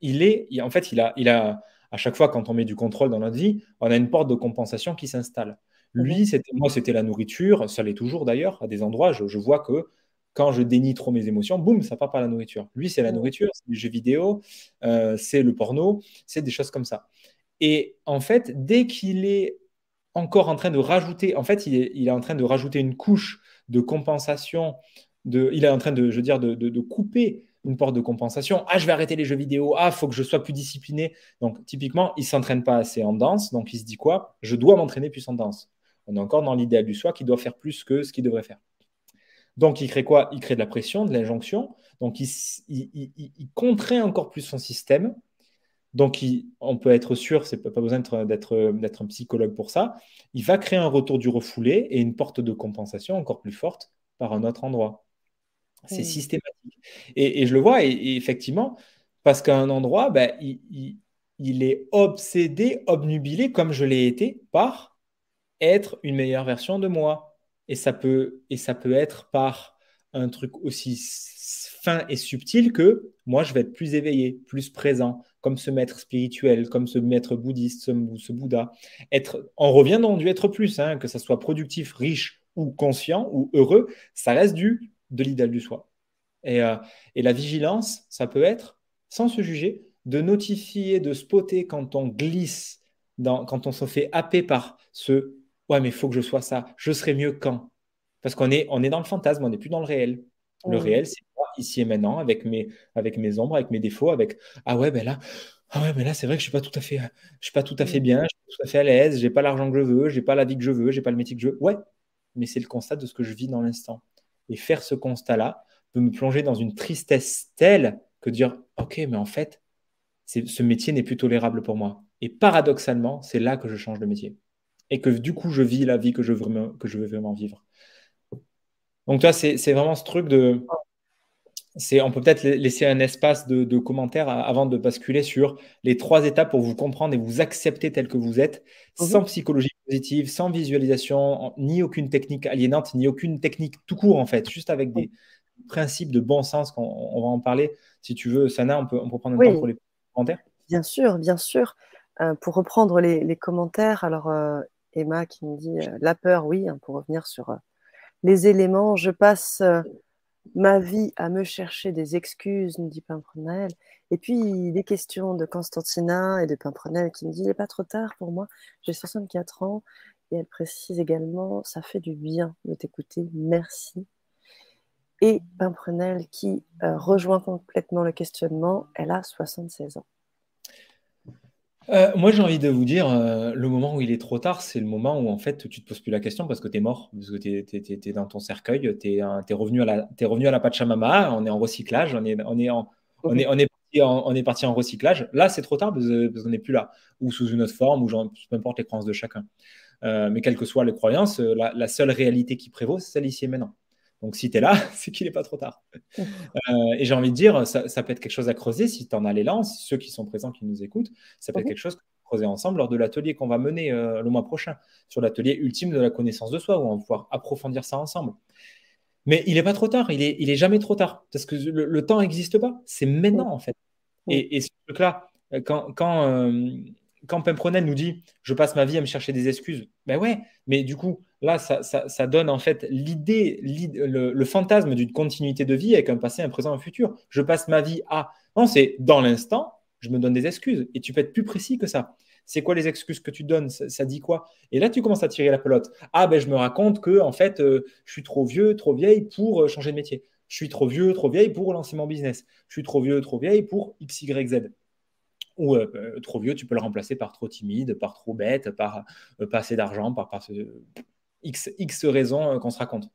B: il est, en fait, il a, il a, à chaque fois quand on met du contrôle dans notre vie, on a une porte de compensation qui s'installe. Lui, mhm. c'était moi, c'était la nourriture, ça l'est toujours d'ailleurs, à des endroits, je, vois que quand je dénie trop mes émotions, boum, ça part par la nourriture. Lui, c'est la mhm. nourriture, c'est les jeux vidéo, euh, c'est le porno, c'est des choses comme ça. Et en fait, dès qu'il est encore en train de rajouter, en fait, il est, en train de rajouter une couche de compensation, il est en train de, je veux de, couper une porte de compensation. Ah, je vais arrêter les jeux vidéo. Ah, il faut que je sois plus discipliné. Donc, typiquement, il s'entraîne pas assez en danse. Donc, il se dit quoi? Je dois m'entraîner plus en danse. On est encore dans l'idéal du soi qui doit faire plus que ce qu'il devrait faire. Donc, il crée quoi? Il crée de la pression, de l'injonction. Donc, il, il, contraint encore plus son système. Donc, on peut être sûr, c'est pas besoin d'être un psychologue pour ça. Il va créer un retour du refoulé et une porte de compensation encore plus forte par un autre endroit. C'est systématique. Et, je le vois, et, effectivement, parce qu'à un endroit, ben, il, est obsédé, obnubilé, comme je l'ai été, par être une meilleure version de moi. Et ça peut, et ça peut être par un truc aussi fin et subtil que moi, je vais être plus éveillé, plus présent, comme ce maître spirituel, comme ce maître bouddhiste, ce, Bouddha. Être, on revient dans du être plus, hein, que ça soit productif, riche ou conscient ou heureux, ça reste du de l'idéal du soi. Euh, et, la vigilance, ça peut être, sans se juger, de notifier, de spotter quand on glisse, quand on se fait happer par ce Ouais, mais il faut que je sois ça, je serai mieux quand Parce qu'on est, on est dans le fantasme, on n'est plus dans le réel. Le réel, c'est moi, ici et maintenant, avec mes, avec mes ombres, avec mes défauts, avec Ah ouais, ben là, ah ouais, mais là, c'est vrai que je suis pas tout à fait, je suis pas tout à fait bien, je suis pas tout à fait à l'aise, j'ai pas l'argent que je veux, j'ai pas la vie que je veux, j'ai pas le métier que je veux. Ouais, mais c'est le constat de ce que je vis dans l'instant. Et faire ce constat-là peut me plonger dans une tristesse telle que dire Ok, mais en fait, ce métier n'est plus tolérable pour moi. Et paradoxalement, c'est là que je change de métier. Et que du coup, je vis la vie que je veux, que je veux vraiment vivre. Donc, toi, c'est vraiment ce truc de. On peut peut-être laisser un espace de, commentaires avant de basculer sur les trois étapes pour vous comprendre et vous accepter tel que vous êtes, mhm. sans psychologie positive, sans visualisation, ni aucune technique aliénante, ni aucune technique tout court en fait, juste avec des principes de bon sens. qu'on on va en parler. Si tu veux, Sana, on peut, on peut prendre un temps pour les commentaires.
A: Bien sûr, bien sûr. Euh, pour reprendre les, commentaires, alors euh, Emma qui me dit euh, la peur, oui, hein, pour revenir sur les éléments, je passe ma vie à me chercher des excuses, nous dit Pimprenel. Et puis des questions de Constantina et de Pimprenel qui me dit il n'est pas trop tard pour moi, j'ai 64 ans. Et elle précise également ça fait du bien de t'écouter, merci. Et Pimprenel qui euh, rejoint complètement le questionnement, elle a 76 ans.
B: Euh, moi, j'ai envie de vous dire, euh, le moment où il est trop tard, c'est le moment où en fait tu te poses plus la question parce que tu es mort, parce que tu es, dans ton cercueil, tu es, revenu à la, es revenu à la Pachamama, on est en recyclage, on est, on est, en, on est, on est, parti en, on est parti en recyclage. Là, c'est trop tard parce, qu'on n'est plus là, ou sous une autre forme, ou peu importe les croyances de chacun. Euh, mais quelles que soient les croyances, la, la seule réalité qui prévaut, c'est celle ici et maintenant. Donc, si tu es là, <laughs> c'est qu'il n'est pas trop tard. Euh, et j'ai envie de dire, ça, peut être quelque chose à creuser si tu en as l'élan, ceux qui sont présents, qui nous écoutent, ça peut être quelque chose que creuser ensemble lors de l'atelier qu'on va mener euh, le mois prochain, sur l'atelier ultime de la connaissance de soi, où on va pouvoir approfondir ça ensemble. Mais il n'est pas trop tard, il n'est il est jamais trop tard, parce que le, temps n'existe pas, c'est maintenant en fait. Et, ce truc-là, quand, quand, euh, quand Pempronel nous dit je passe ma vie à me chercher des excuses, ben ouais, mais du coup, là, ça, donne en fait l'idée, le, fantasme d'une continuité de vie avec un passé, un présent, un futur. Je passe ma vie à. Non, c'est dans l'instant, je me donne des excuses. Et tu peux être plus précis que ça. C'est quoi les excuses que tu donnes? Ça, dit quoi? Et là, tu commences à tirer la pelote. Ah, ben, je me raconte que, en fait, euh, je suis trop vieux, trop vieille pour euh, changer de métier. Je suis trop vieux, trop vieille pour lancer mon business. Je suis trop vieux, trop vieille pour X, ou euh, trop vieux, tu peux le remplacer par trop timide, par trop bête, par pas assez d'argent, par, par X, X raisons qu'on se raconte.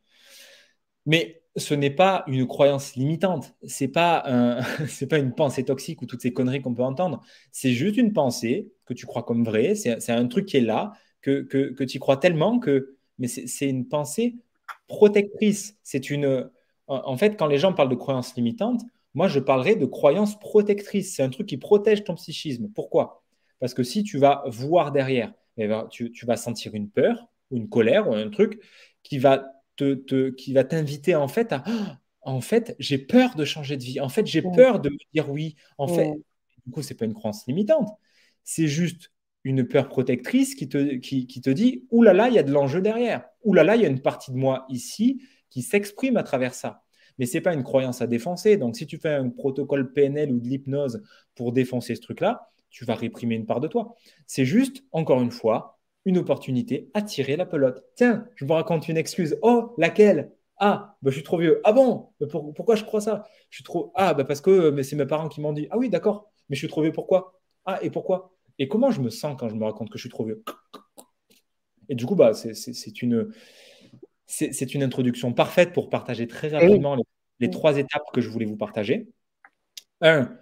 B: Mais ce n'est pas une croyance limitante, ce n'est pas, <laughs> pas une pensée toxique ou toutes ces conneries qu'on peut entendre. C'est juste une pensée que tu crois comme vraie, c'est un truc qui est là, que, que, tu y crois tellement que. Mais c'est une pensée protectrice. C'est une. En fait, quand les gens parlent de croyances limitantes, moi, je parlerai de croyances protectrices. C'est un truc qui protège ton psychisme. Pourquoi? Parce que si tu vas voir derrière, eh ben, tu, tu vas sentir une peur, ou une colère, ou un truc qui va te, qui va t'inviter en fait à en fait, j'ai peur de changer de vie. En fait, j'ai peur de me dire oui. En fait, du coup, c'est pas une croyance limitante. C'est juste une peur protectrice qui te, qui, te dit Ouh là là, il y a de l'enjeu derrière. Ouh là là, il y a une partie de moi ici qui s'exprime à travers ça. Mais ce n'est pas une croyance à défoncer. Donc, si tu fais un protocole PNL ou de l'hypnose pour défoncer ce truc-là, tu vas réprimer une part de toi. C'est juste, encore une fois, une opportunité à tirer la pelote. Tiens, je vous raconte une excuse. Oh, laquelle? Ah, bah, je suis trop vieux. Ah bon? Pourquoi je crois ça? Je suis trop. Ah, bah, parce que mais c'est mes parents qui m'ont dit. Ah oui, d'accord. Mais je suis trop vieux. Pourquoi? Ah, et pourquoi? Et comment je me sens quand je me raconte que je suis trop vieux? Et du coup, bah, c'est une c'est une introduction parfaite pour partager très eh rapidement les, trois étapes que je voulais vous partager. Un,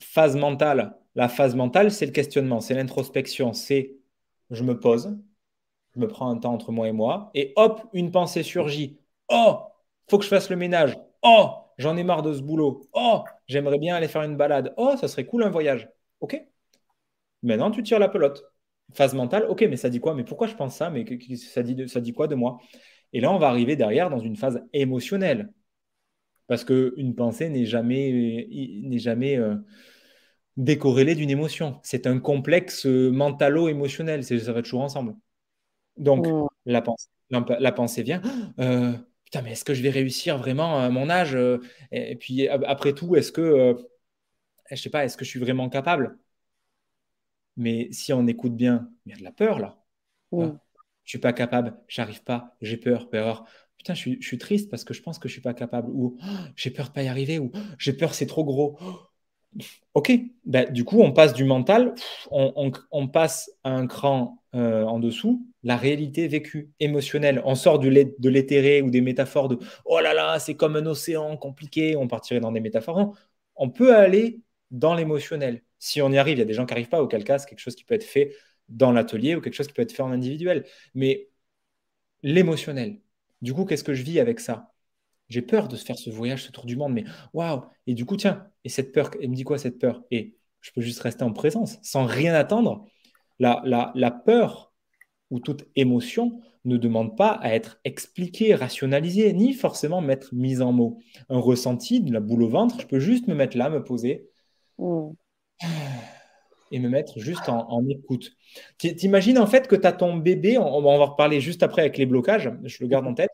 B: phase mentale. La phase mentale, c'est le questionnement, c'est l'introspection, c'est je me pose, je me prends un temps entre moi et moi, et hop, une pensée surgit. Oh, faut que je fasse le ménage. Oh, j'en ai marre de ce boulot. Oh, j'aimerais bien aller faire une balade. Oh, ça serait cool un voyage. OK Maintenant, tu tires la pelote. Phase mentale, OK, mais ça dit quoi? Mais pourquoi je pense ça? Mais ça dit, ça dit quoi de moi? Et là, on va arriver derrière dans une phase émotionnelle. Parce qu'une pensée n'est jamais, n'est jamais euh, décorrélée d'une émotion. C'est un complexe mentalo-émotionnel. Ça va toujours ensemble. Donc, mm. la, pensée, la, pensée vient. Euh, putain, mais est-ce que je vais réussir vraiment à mon âge euh, Et puis, après tout, est-ce que, je sais pas, est-ce que je suis vraiment capable? Mais si on écoute bien, il y a de la peur là. Mm je suis pas capable, j'arrive pas, j'ai peur, peur. Putain, je suis, triste parce que je pense que je suis pas capable, ou oh, j'ai peur de pas y arriver, ou oh, j'ai peur, c'est trop gros. Ok, ben, du coup, on passe du mental, on, passe à un cran euh, en dessous, la réalité vécue, émotionnelle. On sort de l'éthéré ou des métaphores de oh là là, c'est comme un océan compliqué, on partirait dans des métaphores. On peut aller dans l'émotionnel. Si on y arrive, il y a des gens qui n'arrivent pas, auquel cas, c'est quelque chose qui peut être fait dans l'atelier ou quelque chose qui peut être fait en individuel. Mais l'émotionnel. Du coup, qu'est-ce que je vis avec ça? J'ai peur de se faire ce voyage, ce tour du monde, mais waouh Et du coup, tiens, et cette peur, elle me dit quoi cette peur? Et je peux juste rester en présence sans rien attendre. La, la, la peur ou toute émotion ne demande pas à être expliquée, rationalisée, ni forcément mettre mise en mots. Un ressenti, de la boule au ventre, je peux juste me mettre là, me poser. Mmh <sighs> et me mettre juste en, écoute. T'imagines en fait que tu as ton bébé, on, va en reparler juste après avec les blocages, je le garde en tête,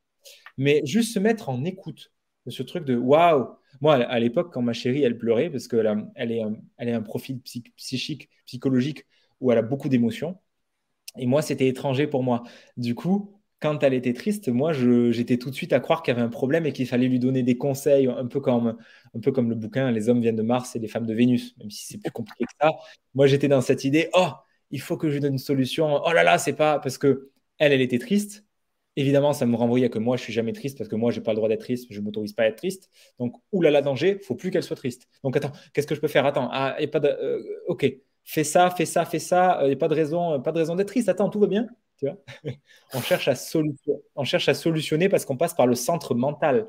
B: mais juste se mettre en écoute de ce truc de waouh. Moi, à l'époque, quand ma chérie, elle pleurait, parce qu'elle elle est, elle est un profil psychique, psychologique où elle a beaucoup d'émotions, et moi, c'était étranger pour moi. Du coup, quand elle était triste, moi, j'étais tout de suite à croire qu'il y avait un problème et qu'il fallait lui donner des conseils, un peu comme, un peu comme le bouquin Les hommes viennent de Mars et les femmes de Vénus, même si c'est plus compliqué que ça. Moi, j'étais dans cette idée, oh, il faut que je lui donne une solution. Oh là là, c'est pas parce que elle, elle était triste. Évidemment, ça me renvoyait que moi, je suis jamais triste parce que moi, j'ai pas le droit d'être triste, je m'autorise pas à être triste. Donc, oulala, danger, faut plus qu'elle soit triste. Donc, attends, qu'est-ce que je peux faire? Attends, ah, pas de, euh, ok, fais ça, fais ça, fais ça. Il n'y a pas de raison, pas de raison d'être triste. Attends, tout va bien <laughs> on, cherche à on cherche à solutionner parce qu'on passe par le centre mental.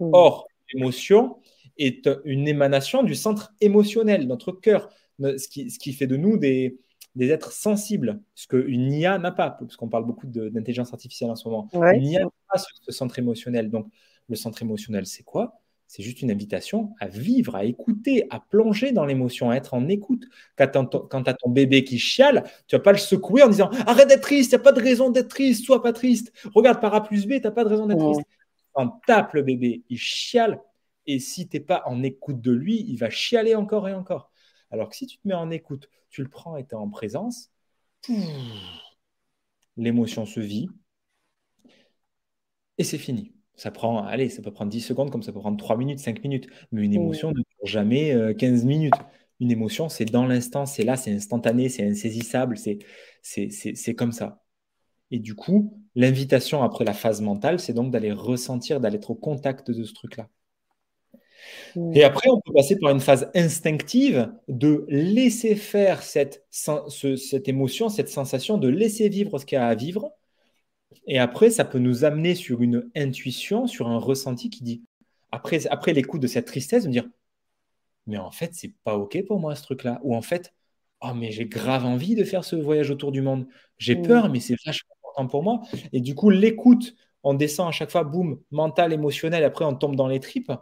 B: Mm. Or, l'émotion est une émanation du centre émotionnel, notre cœur, ce qui, ce qui fait de nous des, des êtres sensibles, ce qu'une IA n'a pas, parce qu'on parle beaucoup d'intelligence artificielle en ce moment. Une IA n'a pas ce centre émotionnel. Donc, le centre émotionnel, c'est quoi? C'est juste une invitation à vivre, à écouter, à plonger dans l'émotion, à être en écoute. Quand tu as ton bébé qui chiale, tu vas pas le secouer en disant Arrête d'être triste, il n'y a pas de raison d'être triste, sois pas triste. Regarde par A plus B, tu n'as pas de raison d'être triste. On tape le bébé, il chiale. Et si tu n'es pas en écoute de lui, il va chialer encore et encore. Alors que si tu te mets en écoute, tu le prends et tu es en présence, l'émotion se vit et c'est fini. Ça prend, allez, ça peut prendre 10 secondes comme ça peut prendre 3 minutes, 5 minutes. Mais une émotion ne dure jamais 15 euh, minutes. Une émotion, c'est dans l'instant, c'est là, c'est instantané, c'est insaisissable, c'est comme ça. Et du coup, l'invitation après la phase mentale, c'est donc d'aller ressentir, d'aller être au contact de ce truc-là. Et après, on peut passer par une phase instinctive de laisser faire cette, cette émotion, cette sensation, de laisser vivre ce qu'il y a à vivre et après, ça peut nous amener sur une intuition, sur un ressenti qui dit, après, après l'écoute de cette tristesse, me dire, mais en fait, c'est pas OK pour moi ce truc-là. Ou en fait, oh, mais j'ai grave envie de faire ce voyage autour du monde. J'ai mmh. peur, mais c'est vachement important pour moi. Et du coup, l'écoute, on descend à chaque fois, boum, mental, émotionnel, après on tombe dans les tripes.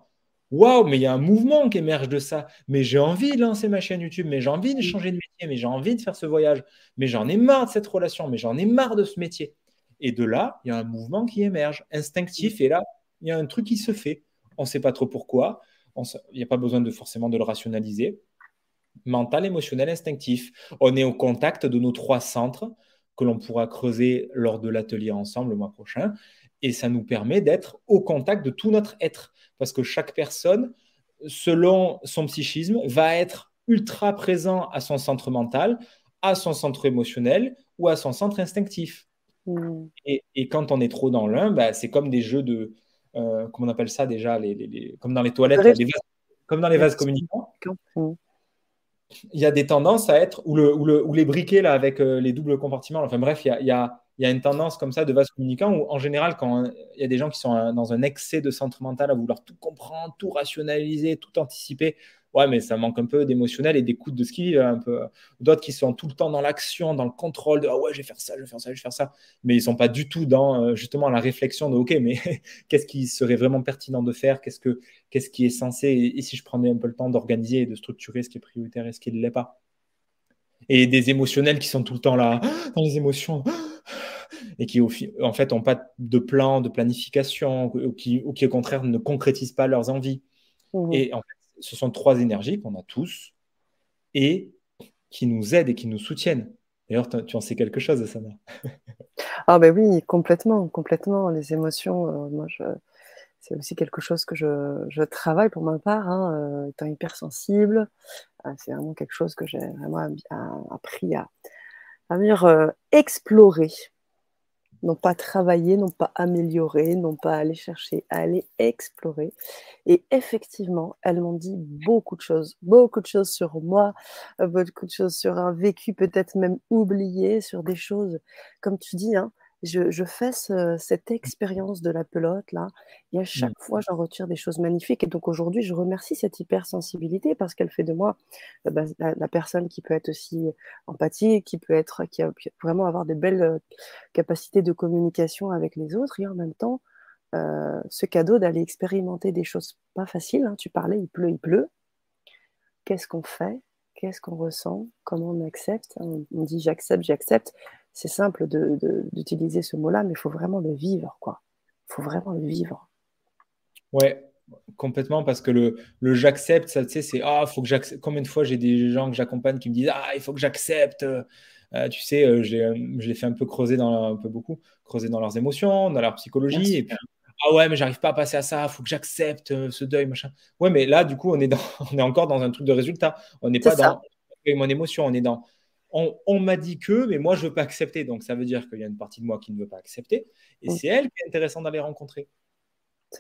B: Waouh, mais il y a un mouvement qui émerge de ça. Mais j'ai envie de lancer ma chaîne YouTube, mais j'ai envie de changer de métier, mais j'ai envie de faire ce voyage, mais j'en ai marre de cette relation, mais j'en ai marre de ce métier. Et de là, il y a un mouvement qui émerge, instinctif, et là, il y a un truc qui se fait. On ne sait pas trop pourquoi, il n'y a pas besoin de forcément de le rationaliser. Mental, émotionnel, instinctif. On est au contact de nos trois centres que l'on pourra creuser lors de l'atelier ensemble le mois prochain. Et ça nous permet d'être au contact de tout notre être. Parce que chaque personne, selon son psychisme, va être ultra présent à son centre mental, à son centre émotionnel ou à son centre instinctif. Mm. Et, quand on est trop dans l'un, bah, c'est comme des jeux de. Euh, comment on appelle ça déjà les, Comme dans les toilettes, comme dans les vases communicants. Mm. Il y a des tendances à être. Ou, le, ou, les briquets là, avec euh, les doubles compartiments. Enfin bref, il y a, il y a une tendance comme ça de vase communicant où, en général, quand il y a des gens qui sont dans un excès de centre mental à vouloir tout comprendre, tout rationaliser, tout anticiper, ouais, mais ça manque un peu d'émotionnel et d'écoute de ce qui vivent un peu. D'autres qui sont tout le temps dans l'action, dans le contrôle de ah ouais, je vais faire ça, je vais faire ça, je vais faire ça, mais ils sont pas du tout dans euh, justement la réflexion de ok, mais <laughs> qu'est-ce qui serait vraiment pertinent de faire, qu'est-ce que qu'est-ce qui est censé? Et, si je prenais un peu le temps d'organiser et de structurer ce qui est prioritaire et ce qui ne l'est pas? Et des émotionnels qui sont tout le temps là <gasps> dans les émotions et qui, en fait, n'ont pas de plan, de planification, ou qui, ou qui, au contraire, ne concrétisent pas leurs envies. Mmh. Et en fait, ce sont trois énergies qu'on a tous et qui nous aident et qui nous soutiennent. D'ailleurs, tu en sais quelque chose, Sana? <laughs>
A: Ah ben oui, complètement, complètement. Les émotions, euh, moi, c'est aussi quelque chose que je, travaille pour ma part, hein, euh, étant hypersensible. Euh, c'est vraiment quelque chose que j'ai vraiment appris à, à mieux explorer non pas travailler, non pas améliorer, non pas aller chercher, aller explorer. Et effectivement, elles m'ont dit beaucoup de choses, beaucoup de choses sur moi, euh, beaucoup de choses sur un vécu peut-être même oublié, sur des choses, comme tu dis, hein, je, fais cette expérience de la pelote là, et à chaque mmh. fois j'en retire des choses magnifiques. Et donc aujourd'hui, je remercie cette hypersensibilité parce qu'elle fait de moi euh, bah, la, personne qui peut être aussi empathique, qui peut être, qui a vraiment avoir des belles euh, capacités de communication avec les autres, et en même temps euh, ce cadeau d'aller expérimenter des choses pas faciles. Hein. Tu parlais, il pleut, il pleut. Qu'est-ce qu'on fait? Qu'est-ce qu'on ressent? Comment on accepte? On dit j'accepte, j'accepte c'est simple d'utiliser ce mot-là, mais il faut vraiment le vivre, quoi. Il faut vraiment le vivre.
B: Ouais, complètement, parce que le, le j'accepte, ça, tu sais, c'est ah, faut que j'accepte. Combien de fois j'ai des gens que j'accompagne qui me disent ah, il faut que j'accepte. Euh, tu sais, euh, je les fais un peu creuser dans un peu beaucoup, creuser dans leurs émotions, dans leur psychologie, et puis ah ouais, mais j'arrive pas à passer à ça, il faut que j'accepte euh, ce deuil, machin. Ouais, mais là, du coup, on est, dans, <laughs> on est encore dans un truc de résultat. On n'est pas dans mon émotion, on est dans on, m'a dit que, mais moi, je ne veux pas accepter. Donc, ça veut dire qu'il y a une partie de moi qui ne veut pas accepter. Et mm. c'est elle qui est intéressante d'aller rencontrer.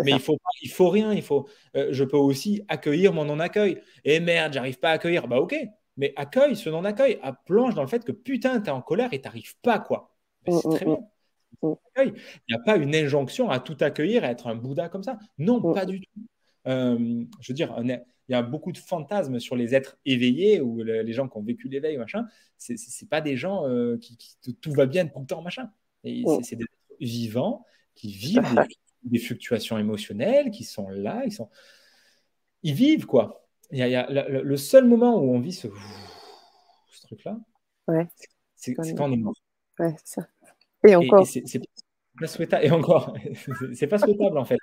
B: Mais il faut, il faut rien. Il faut, euh, je peux aussi accueillir mon non-accueil. Et merde, j'arrive pas à accueillir. Bah, ok. Mais accueille ce non-accueil. À plonge dans le fait que putain, tu es en colère et tu n'arrives pas, quoi. Bah, c'est mm, très mm, bien. Il n'y a pas une injonction à tout accueillir et être un Bouddha comme ça. Non, pas du tout. Euh, je veux dire, il y a beaucoup de fantasmes sur les êtres éveillés ou les gens qui ont vécu l'éveil, machin. C'est, pas des gens euh, qui, tout va bien tout le temps, machin. Et c'est, des êtres vivants qui vivent des, fluctuations émotionnelles, qui sont là, ils sont, ils vivent quoi. Il y a, le, seul moment où on vit ce, ce truc-là, c'est, quand on est mort.
A: Et encore.
B: c'est, pas souhaitable. Et encore, <laughs> c'est pas souhaitable en fait.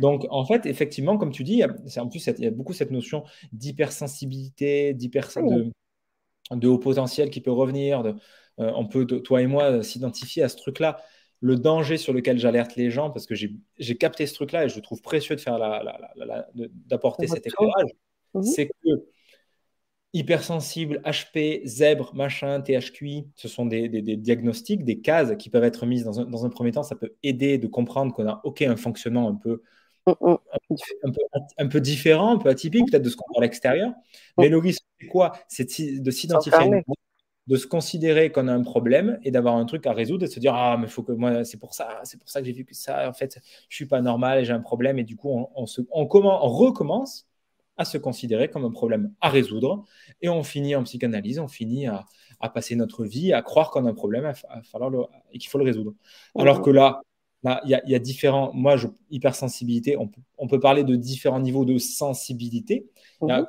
B: Donc, en fait, effectivement, comme tu dis, en plus, il y a beaucoup cette notion d'hypersensibilité, d'hyper, de, de, haut potentiel qui peut revenir. De, euh, on peut, toi et moi, s'identifier à ce truc-là. Le danger sur lequel j'alerte les gens, parce que j'ai capté ce truc-là et je trouve précieux de faire la, d'apporter cet éclairage, mhm. c'est que hypersensible, HP, zèbre, machin, THQI, ce sont des, diagnostics, des cases qui peuvent être mises dans un, dans un, premier temps. Ça peut aider de comprendre qu'on a OK un fonctionnement un peu Mm, mm. Un, peu, différent, un peu atypique peut-être de ce qu'on voit à l'extérieur. Mm. Mais le risque, c'est quoi? C'est de s'identifier, de se considérer qu'on a un problème et d'avoir un truc à résoudre et de se dire Ah, mais faut que moi, c'est pour ça, c'est pour ça que j'ai vu que ça. En fait, je suis pas normal et j'ai un problème. Et du coup, on, se, on, on recommence à se considérer comme un problème à résoudre et on finit en psychanalyse, on finit à, passer notre vie à croire qu'on a un problème à, falloir et qu'il faut le résoudre. Alors que là, Là, il y, a différents. Moi, je, hypersensibilité, on, on, peut parler de différents niveaux de sensibilité. Mhm.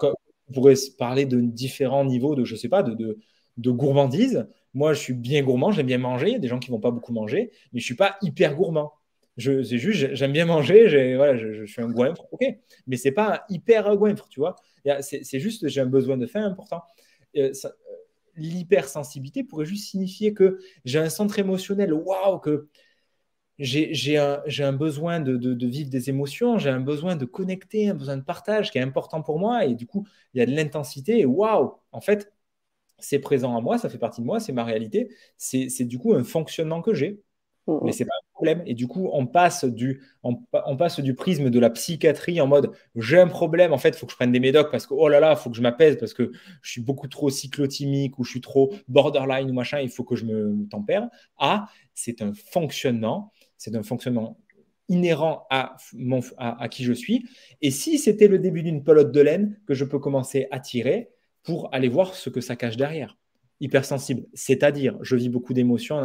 B: on pourrait parler de différents niveaux de, je sais pas, de, de, de gourmandise. Moi, je suis bien gourmand, j'aime bien manger. Il y a des gens qui vont pas beaucoup manger, mais je suis pas hyper gourmand. Je, c'est juste, j'aime bien manger, voilà, je, suis un goinfre, ok. Mais c'est pas hyper goinfre, tu vois. C'est, c'est juste, j'ai un besoin de faim important. Euh, l'hypersensibilité pourrait juste signifier que j'ai un centre émotionnel, waouh, que j'ai un, un, besoin de, de, vivre des émotions, j'ai un besoin de connecter, un besoin de partage qui est important pour moi. Et du coup, il y a de l'intensité. Et waouh, en fait, c'est présent à moi, ça fait partie de moi, c'est ma réalité. C'est du coup un fonctionnement que j'ai. Mmh, Mais c'est pas un problème. Et du coup, on passe du, on, passe du prisme de la psychiatrie en mode j'ai un problème, en fait, il faut que je prenne des médocs parce que oh là là, il faut que je m'apaise parce que je suis beaucoup trop cyclotimique ou je suis trop borderline ou machin, il faut que je me tempère. À c'est un fonctionnement, c'est un fonctionnement inhérent à, mon, à, à qui je suis. Et si c'était le début d'une pelote de laine que je peux commencer à tirer pour aller voir ce que ça cache derrière hypersensible, c'est-à-dire, je vis beaucoup d'émotions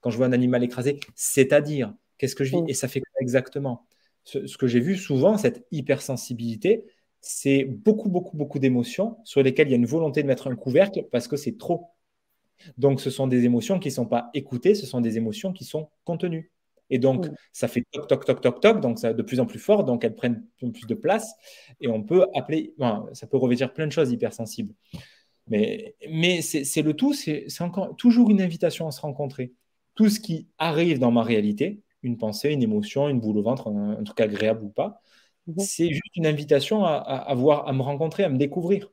B: quand je vois un animal écrasé, c'est-à-dire, qu'est-ce que je vis? Mm. Et ça fait exactement? Ce, que j'ai vu souvent, cette hypersensibilité, c'est beaucoup, beaucoup, beaucoup d'émotions sur lesquelles il y a une volonté de mettre un couvercle parce que c'est trop. Donc, ce sont des émotions qui ne sont pas écoutées, ce sont des émotions qui sont contenues. Et donc, mm. ça fait toc, toc, toc, toc, toc, donc ça de plus en plus fort, donc elles prennent plus de place. Et on peut appeler, ça peut revêtir plein de choses hypersensibles. Mais, mais c'est le tout, c'est encore toujours une invitation à se rencontrer. Tout ce qui arrive dans ma réalité, une pensée, une émotion, une boule au ventre, un, truc agréable ou pas, mhm. c'est juste une invitation à, à, voir, à me rencontrer, à me découvrir.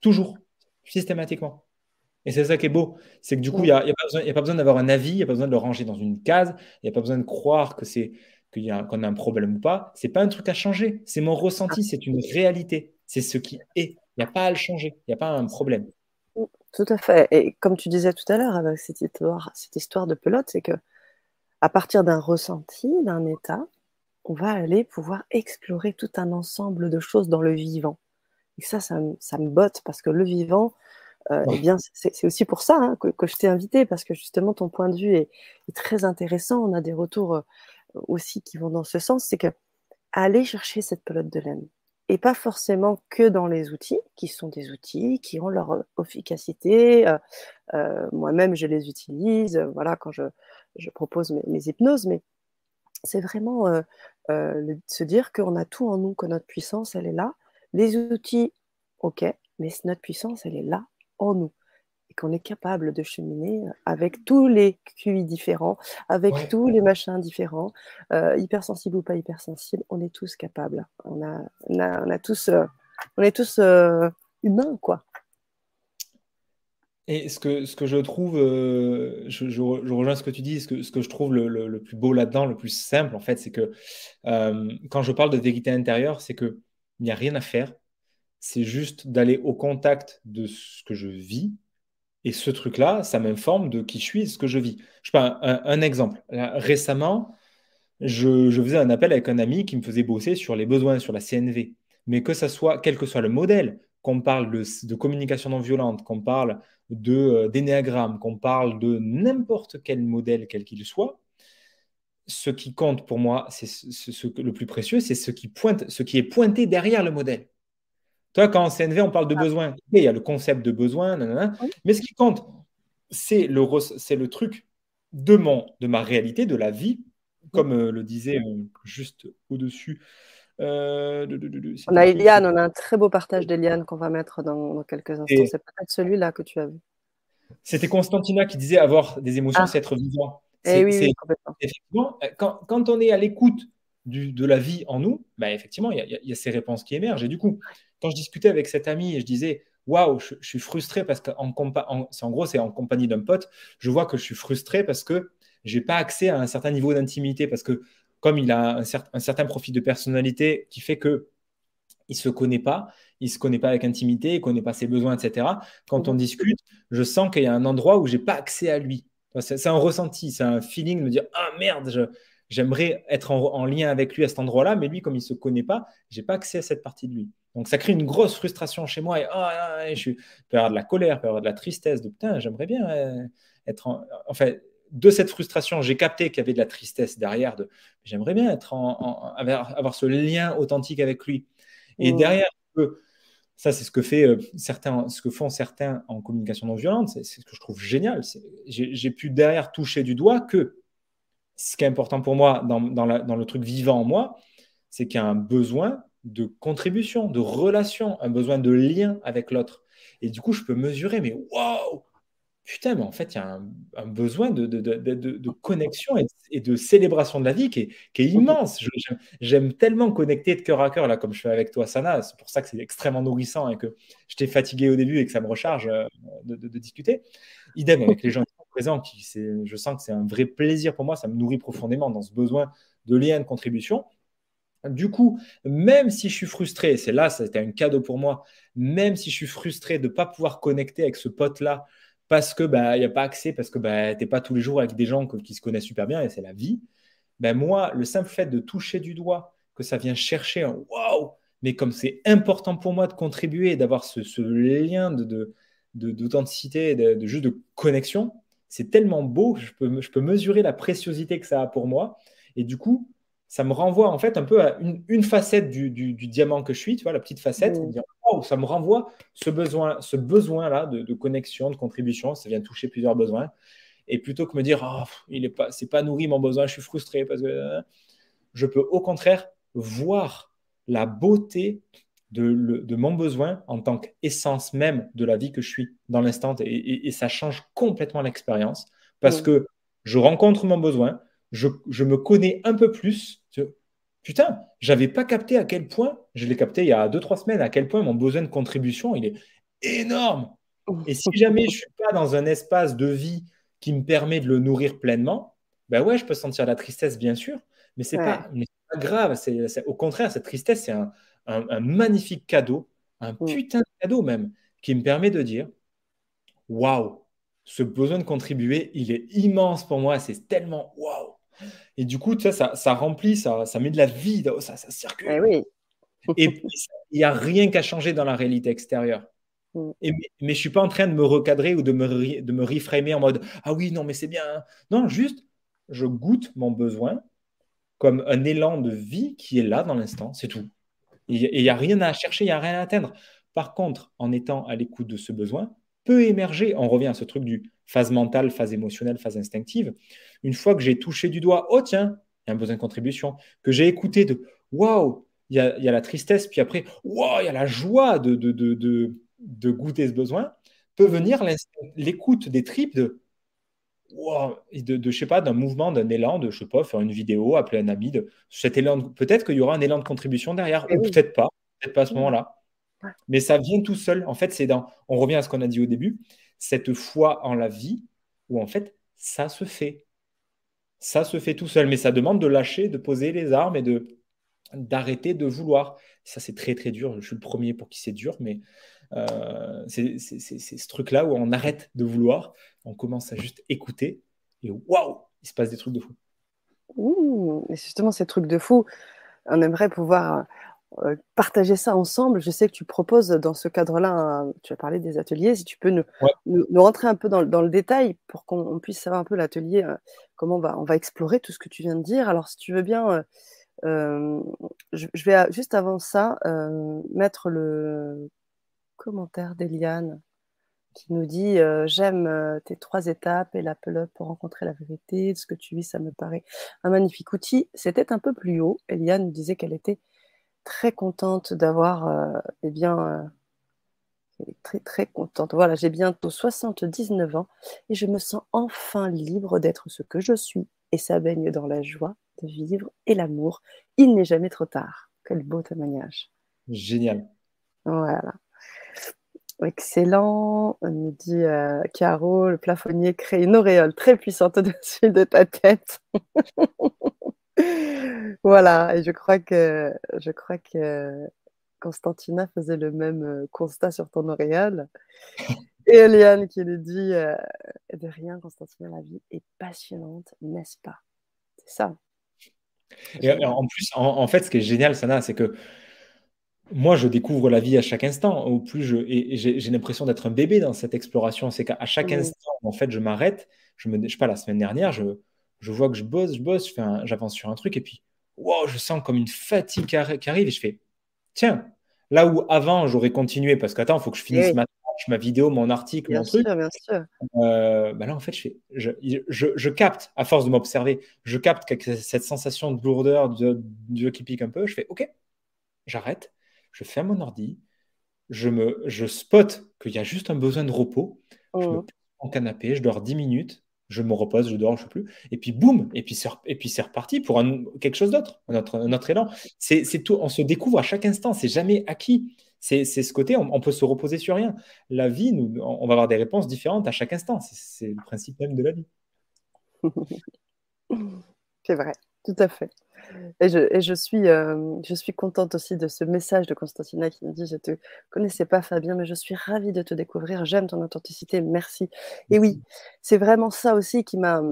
B: Toujours, systématiquement. Et c'est ça qui est beau. C'est que du coup, il n'y a, pas besoin d'avoir un avis, il n'y a pas besoin de le ranger dans une case, il n'y a pas besoin de croire que c'est qu'on a, un problème ou pas. C'est pas un truc à changer. C'est mon ressenti, c'est une réalité. C'est ce qui est. Il n'y a pas à le changer, il n'y a pas un problème.
A: Tout à fait. Et comme tu disais tout à l'heure avec cette histoire de pelote, c'est que à partir d'un ressenti, d'un état, on va aller pouvoir explorer tout un ensemble de choses dans le vivant. Et ça, ça, me botte parce que le vivant, euh, eh bien, c'est aussi pour ça hein, que, je t'ai invité, parce que justement, ton point de vue est, est, très intéressant. On a des retours euh, aussi qui vont dans ce sens. C'est que aller chercher cette pelote de laine, et pas forcément que dans les outils, qui sont des outils qui ont leur efficacité. Euh, euh, moi-même, je les utilise, voilà, quand je, je propose mes, hypnoses, mais c'est vraiment se dire qu'on a tout en nous, que notre puissance, elle est là. Les outils, ok, mais notre puissance, elle est là en nous qu'on est capable de cheminer avec tous les QI différents, avec tous les machins différents, euh, hypersensible ou pas hypersensible, on est tous capables. On, a, on, a, tous, euh, on est tous euh, humains, quoi.
B: Et ce que, ce que je trouve, je, je, rejoins ce que tu dis, ce que, ce que je trouve le, le, plus beau là-dedans, le plus simple, en fait, c'est que quand je parle de vérité intérieure, c'est qu'il n'y a rien à faire. C'est juste d'aller au contact de ce que je vis, et ce truc-là, ça m'informe de qui je suis, ce que je vis. Je sais pas, un, exemple. récemment, je, faisais un appel avec un ami qui me faisait bosser sur les besoins, sur la CNV. Mais que ça soit, quel que soit le modèle, qu'on parle de, communication non violente, qu'on parle euh, d'énéagramme, qu'on parle de n'importe quel modèle, quel qu'il soit, ce qui compte pour moi, c'est ce, le plus précieux, c'est ce ce qui est pointé derrière le modèle. Toi, quand en CNV, on parle de ah. besoin, il y a le concept de besoin, mais ce qui compte, c'est le, le truc de, mon, de ma réalité, de la vie, comme euh, le disait euh, juste au-dessus.
A: Euh, on a Eliane, on a un très beau partage d'Eliane qu'on va mettre dans, quelques instants. C'est peut-être celui-là que tu as vu.
B: C'était Constantina qui disait avoir des émotions, ah. c'est être vivant.
A: Et eh oui, complètement.
B: Effectivement, quand, quand, on est à l'écoute de la vie en nous, bah, effectivement, il y, y, a ces réponses qui émergent. Et du coup, quand je discutais avec cet ami et je disais, waouh, je, suis frustré parce qu'en en, en, gros, c'est en compagnie d'un pote, je vois que je suis frustré parce que j'ai pas accès à un certain niveau d'intimité parce que comme il a un, certain profil de personnalité qui fait que il se connaît pas, il se connaît pas avec intimité, il connaît pas ses besoins, etc. Quand on discute, je sens qu'il y a un endroit où j'ai pas accès à lui. C'est un ressenti, c'est un feeling de me dire ah merde, j'aimerais être en, lien avec lui à cet endroit-là, mais lui comme il se connaît pas, j'ai pas accès à cette partie de lui. Donc ça crée une grosse frustration chez moi et, oh, je suis, peut y avoir de la colère, peut y avoir de la tristesse, de putain, j'aimerais bien euh, être en, fait de cette frustration, j'ai capté qu'il y avait de la tristesse derrière. De, j'aimerais bien être en, avoir ce lien authentique avec lui. Et mmh. derrière, ça, c'est ce que fait euh, certains, ce que font certains en communication non violente. C'est ce que je trouve génial. J'ai pu derrière toucher du doigt que ce qui est important pour moi dans, dans, dans le truc vivant en moi, c'est qu'il y a un besoin de contribution, de relation, un besoin de lien avec l'autre. Et du coup, je peux mesurer, mais waouh, putain, mais en fait, il y a un, besoin de, connexion et, de célébration de la vie qui est, immense. J'aime tellement connecter de cœur à cœur, là, comme je fais avec toi, Sana. C'est pour ça que c'est extrêmement nourrissant et que j'étais fatigué au début et que ça me recharge euh, de, discuter. Idem avec les gens qui sont présents, qui, je sens que c'est un vrai plaisir pour moi, ça me nourrit profondément dans ce besoin de lien, de contribution. Du coup, même si je suis frustré, c'est là, c'était un cadeau pour moi, même si je suis frustré de ne pas pouvoir connecter avec ce pote-là parce que bah, n'y a pas accès, parce que bah, tu n'es pas tous les jours avec des gens qui se connaissent super bien et c'est la vie, ben moi, le simple fait de toucher du doigt, que ça vient chercher un waouh, mais comme c'est important pour moi de contribuer, d'avoir ce, lien d'authenticité, de, de, de, juste de connexion, c'est tellement beau, je peux, je peux mesurer la préciosité que ça a pour moi. Et du coup, ça me renvoie en fait un peu à une, facette du, diamant que je suis, tu vois, la petite facette. Oh, ça me renvoie ce besoin, ce besoin-là de, connexion, de contribution. Ça vient toucher plusieurs besoins. Et plutôt que me dire, oh, il est pas, c'est pas nourri mon besoin, je suis frustré parce que je peux au contraire voir la beauté de, mon besoin en tant qu'essence même de la vie que je suis dans l'instant. Et, ça change complètement l'expérience parce que je rencontre mon besoin, je, je, me connais un peu plus Putain, j'avais pas capté à quel point, je l'ai capté il y a deux, trois semaines, à quel point mon besoin de contribution, il est énorme. Et si jamais je suis pas dans un espace de vie qui me permet de le nourrir pleinement, ben ouais, je peux sentir la tristesse, bien sûr, mais c'est pas, pas, grave. Au contraire, cette tristesse, c'est un, un, magnifique cadeau, un putain de cadeau même, qui me permet de dire, waouh, ce besoin de contribuer, il est immense pour moi, c'est tellement waouh. Et du coup, ça, ça, remplit, ça, ça met de la vie, ça, ça circule.
A: Eh
B: et puis, il n'y a rien qu'à changer dans la réalité extérieure. Mm. Et, mais, je ne suis pas en train de me recadrer ou de me, de me reframer en mode Ah oui, non, mais c'est bien. Hein. Non, juste, je goûte mon besoin comme un élan de vie qui est là dans l'instant, c'est tout. Et il n'y a rien à chercher, il n'y a rien à atteindre. Par contre, en étant à l'écoute de ce besoin, peut émerger, on revient à ce truc du phase mentale, phase émotionnelle, phase instinctive, une fois que j'ai touché du doigt, oh tiens, il y a un besoin de contribution, que j'ai écouté de waouh, il y a, la tristesse, puis après, waouh, il y a la joie de, de, de, de, goûter ce besoin, peut venir l'écoute des tripes de wow, de, de, je sais pas, d'un mouvement, d'un élan, de, je sais pas, faire une vidéo, appeler un ami, de cet élan, peut-être qu'il y aura un élan de contribution derrière, ou peut-être pas, peut-être pas à ce moment-là. Mais ça vient tout seul. En fait, c'est dans, on revient à ce qu'on a dit au début, cette foi en la vie, où en fait, ça se fait. Ça se fait tout seul. Mais ça demande de lâcher, de poser les armes et de d'arrêter de vouloir. Ça, c'est très, très dur. Je suis le premier pour qui c'est dur, mais euh, c'est ce truc-là où on arrête de vouloir, on commence à juste écouter, et waouh, il se passe des trucs de fou.
A: Et justement, ces trucs de fou, on aimerait pouvoir euh, partager ça ensemble. Je sais que tu proposes dans ce cadre-là, tu as parlé des ateliers, si tu peux nous, rentrer un peu dans, le détail pour qu'on puisse savoir un peu l'atelier, euh, comment on va, on va explorer tout ce que tu viens de dire. Alors si tu veux bien, euh, je, vais juste avant ça mettre le commentaire d'Eliane qui nous dit J'aime tes trois étapes et l'Apple pour rencontrer la vérité. Ce que tu vis, ça me paraît un magnifique outil. C'était un peu plus haut. Eliane disait qu'elle était très contente d'avoir, euh, eh bien, euh, très très contente. Voilà, j'ai bientôt 79 ans et je me sens enfin libre d'être ce que je suis. Et ça baigne dans la joie de vivre et l'amour. Il n'est jamais trop tard. Quel beau témoignage.
B: Génial.
A: Voilà. Excellent, nous dit euh, Caro, le plafonnier crée une auréole très puissante <laughs> au-dessus de ta tête. <laughs> Voilà, et je crois que je crois que Constantina faisait le même euh, constat sur ton auréole. <laughs> Et Eliane qui nous dit euh, de rien, Constantina, la vie est passionnante, n'est-ce pas? C'est ça.
B: Et en plus, en, fait, ce qui est génial, Sana, c'est que moi, je découvre la vie à chaque instant. Au plus je, et j'ai l'impression d'être un bébé dans cette exploration. C'est qu'à chaque mmh. instant, en fait, je m'arrête. Je me, je sais pas, la semaine dernière, je, je vois que je bosse, je bosse, j'avance sur un truc et puis, wow, je sens comme une fatigue qui, arrive et je fais, tiens, là où avant j'aurais continué parce qu'attends, il faut que je finisse ma, ma, vidéo, mon article,
A: bien
B: mon
A: sûr,
B: truc.
A: Bien sûr.
B: Euh, bah là, en fait, je, fais, je, je, je capte, à force de m'observer, je capte cette sensation de lourdeur, de, de qui pique un peu. Je fais, ok, j'arrête je ferme mon ordi, je, me, je spot qu'il y a juste un besoin de repos, je me pose en canapé, je dors 10 minutes, je me repose, je dors, je ne sais plus, et puis boum, et puis c'est, reparti pour quelque chose d'autre, notre, notre élan. C'est, tout, on se découvre à chaque instant, c'est jamais acquis. C'est, ce côté, on, peut se reposer sur rien. La vie, nous, on va avoir des réponses différentes à chaque instant. C'est, le principe même de la vie. <laughs>
A: c'est vrai, tout à fait. Et je, suis, euh, je suis contente aussi de ce message de Constantina qui me dit Je ne te connaissais pas, Fabien, mais je suis ravie de te découvrir. J'aime ton authenticité. Merci. Et oui, c'est vraiment ça aussi qui m'a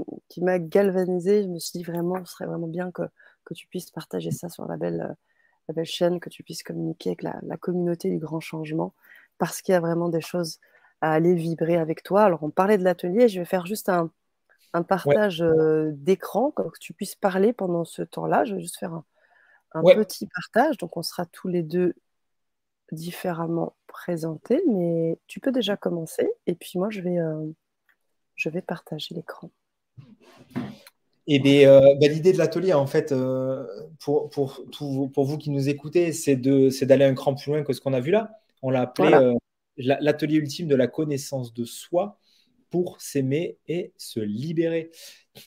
A: galvanisée. Je me suis dit vraiment, ce serait vraiment bien que, tu puisses partager ça sur la belle, la belle chaîne, que tu puisses communiquer avec la, la communauté du grand changement, parce qu'il y a vraiment des choses à aller vibrer avec toi. Alors, on parlait de l'atelier. Je vais faire juste un un partage d'écran, que tu puisses parler pendant ce temps-là. Je vais juste faire un, petit partage. Donc, on sera tous les deux différemment présentés, mais tu peux déjà commencer. Et puis, moi, je vais, je vais partager l'écran.
B: Et bien, bah, l'idée de l'atelier, en fait, pour, pour, pour vous qui nous écoutez, c'est d'aller un cran plus loin que ce qu'on a vu là. On l'a appelé l'atelier ultime de la connaissance de soi pour s'aimer et se libérer.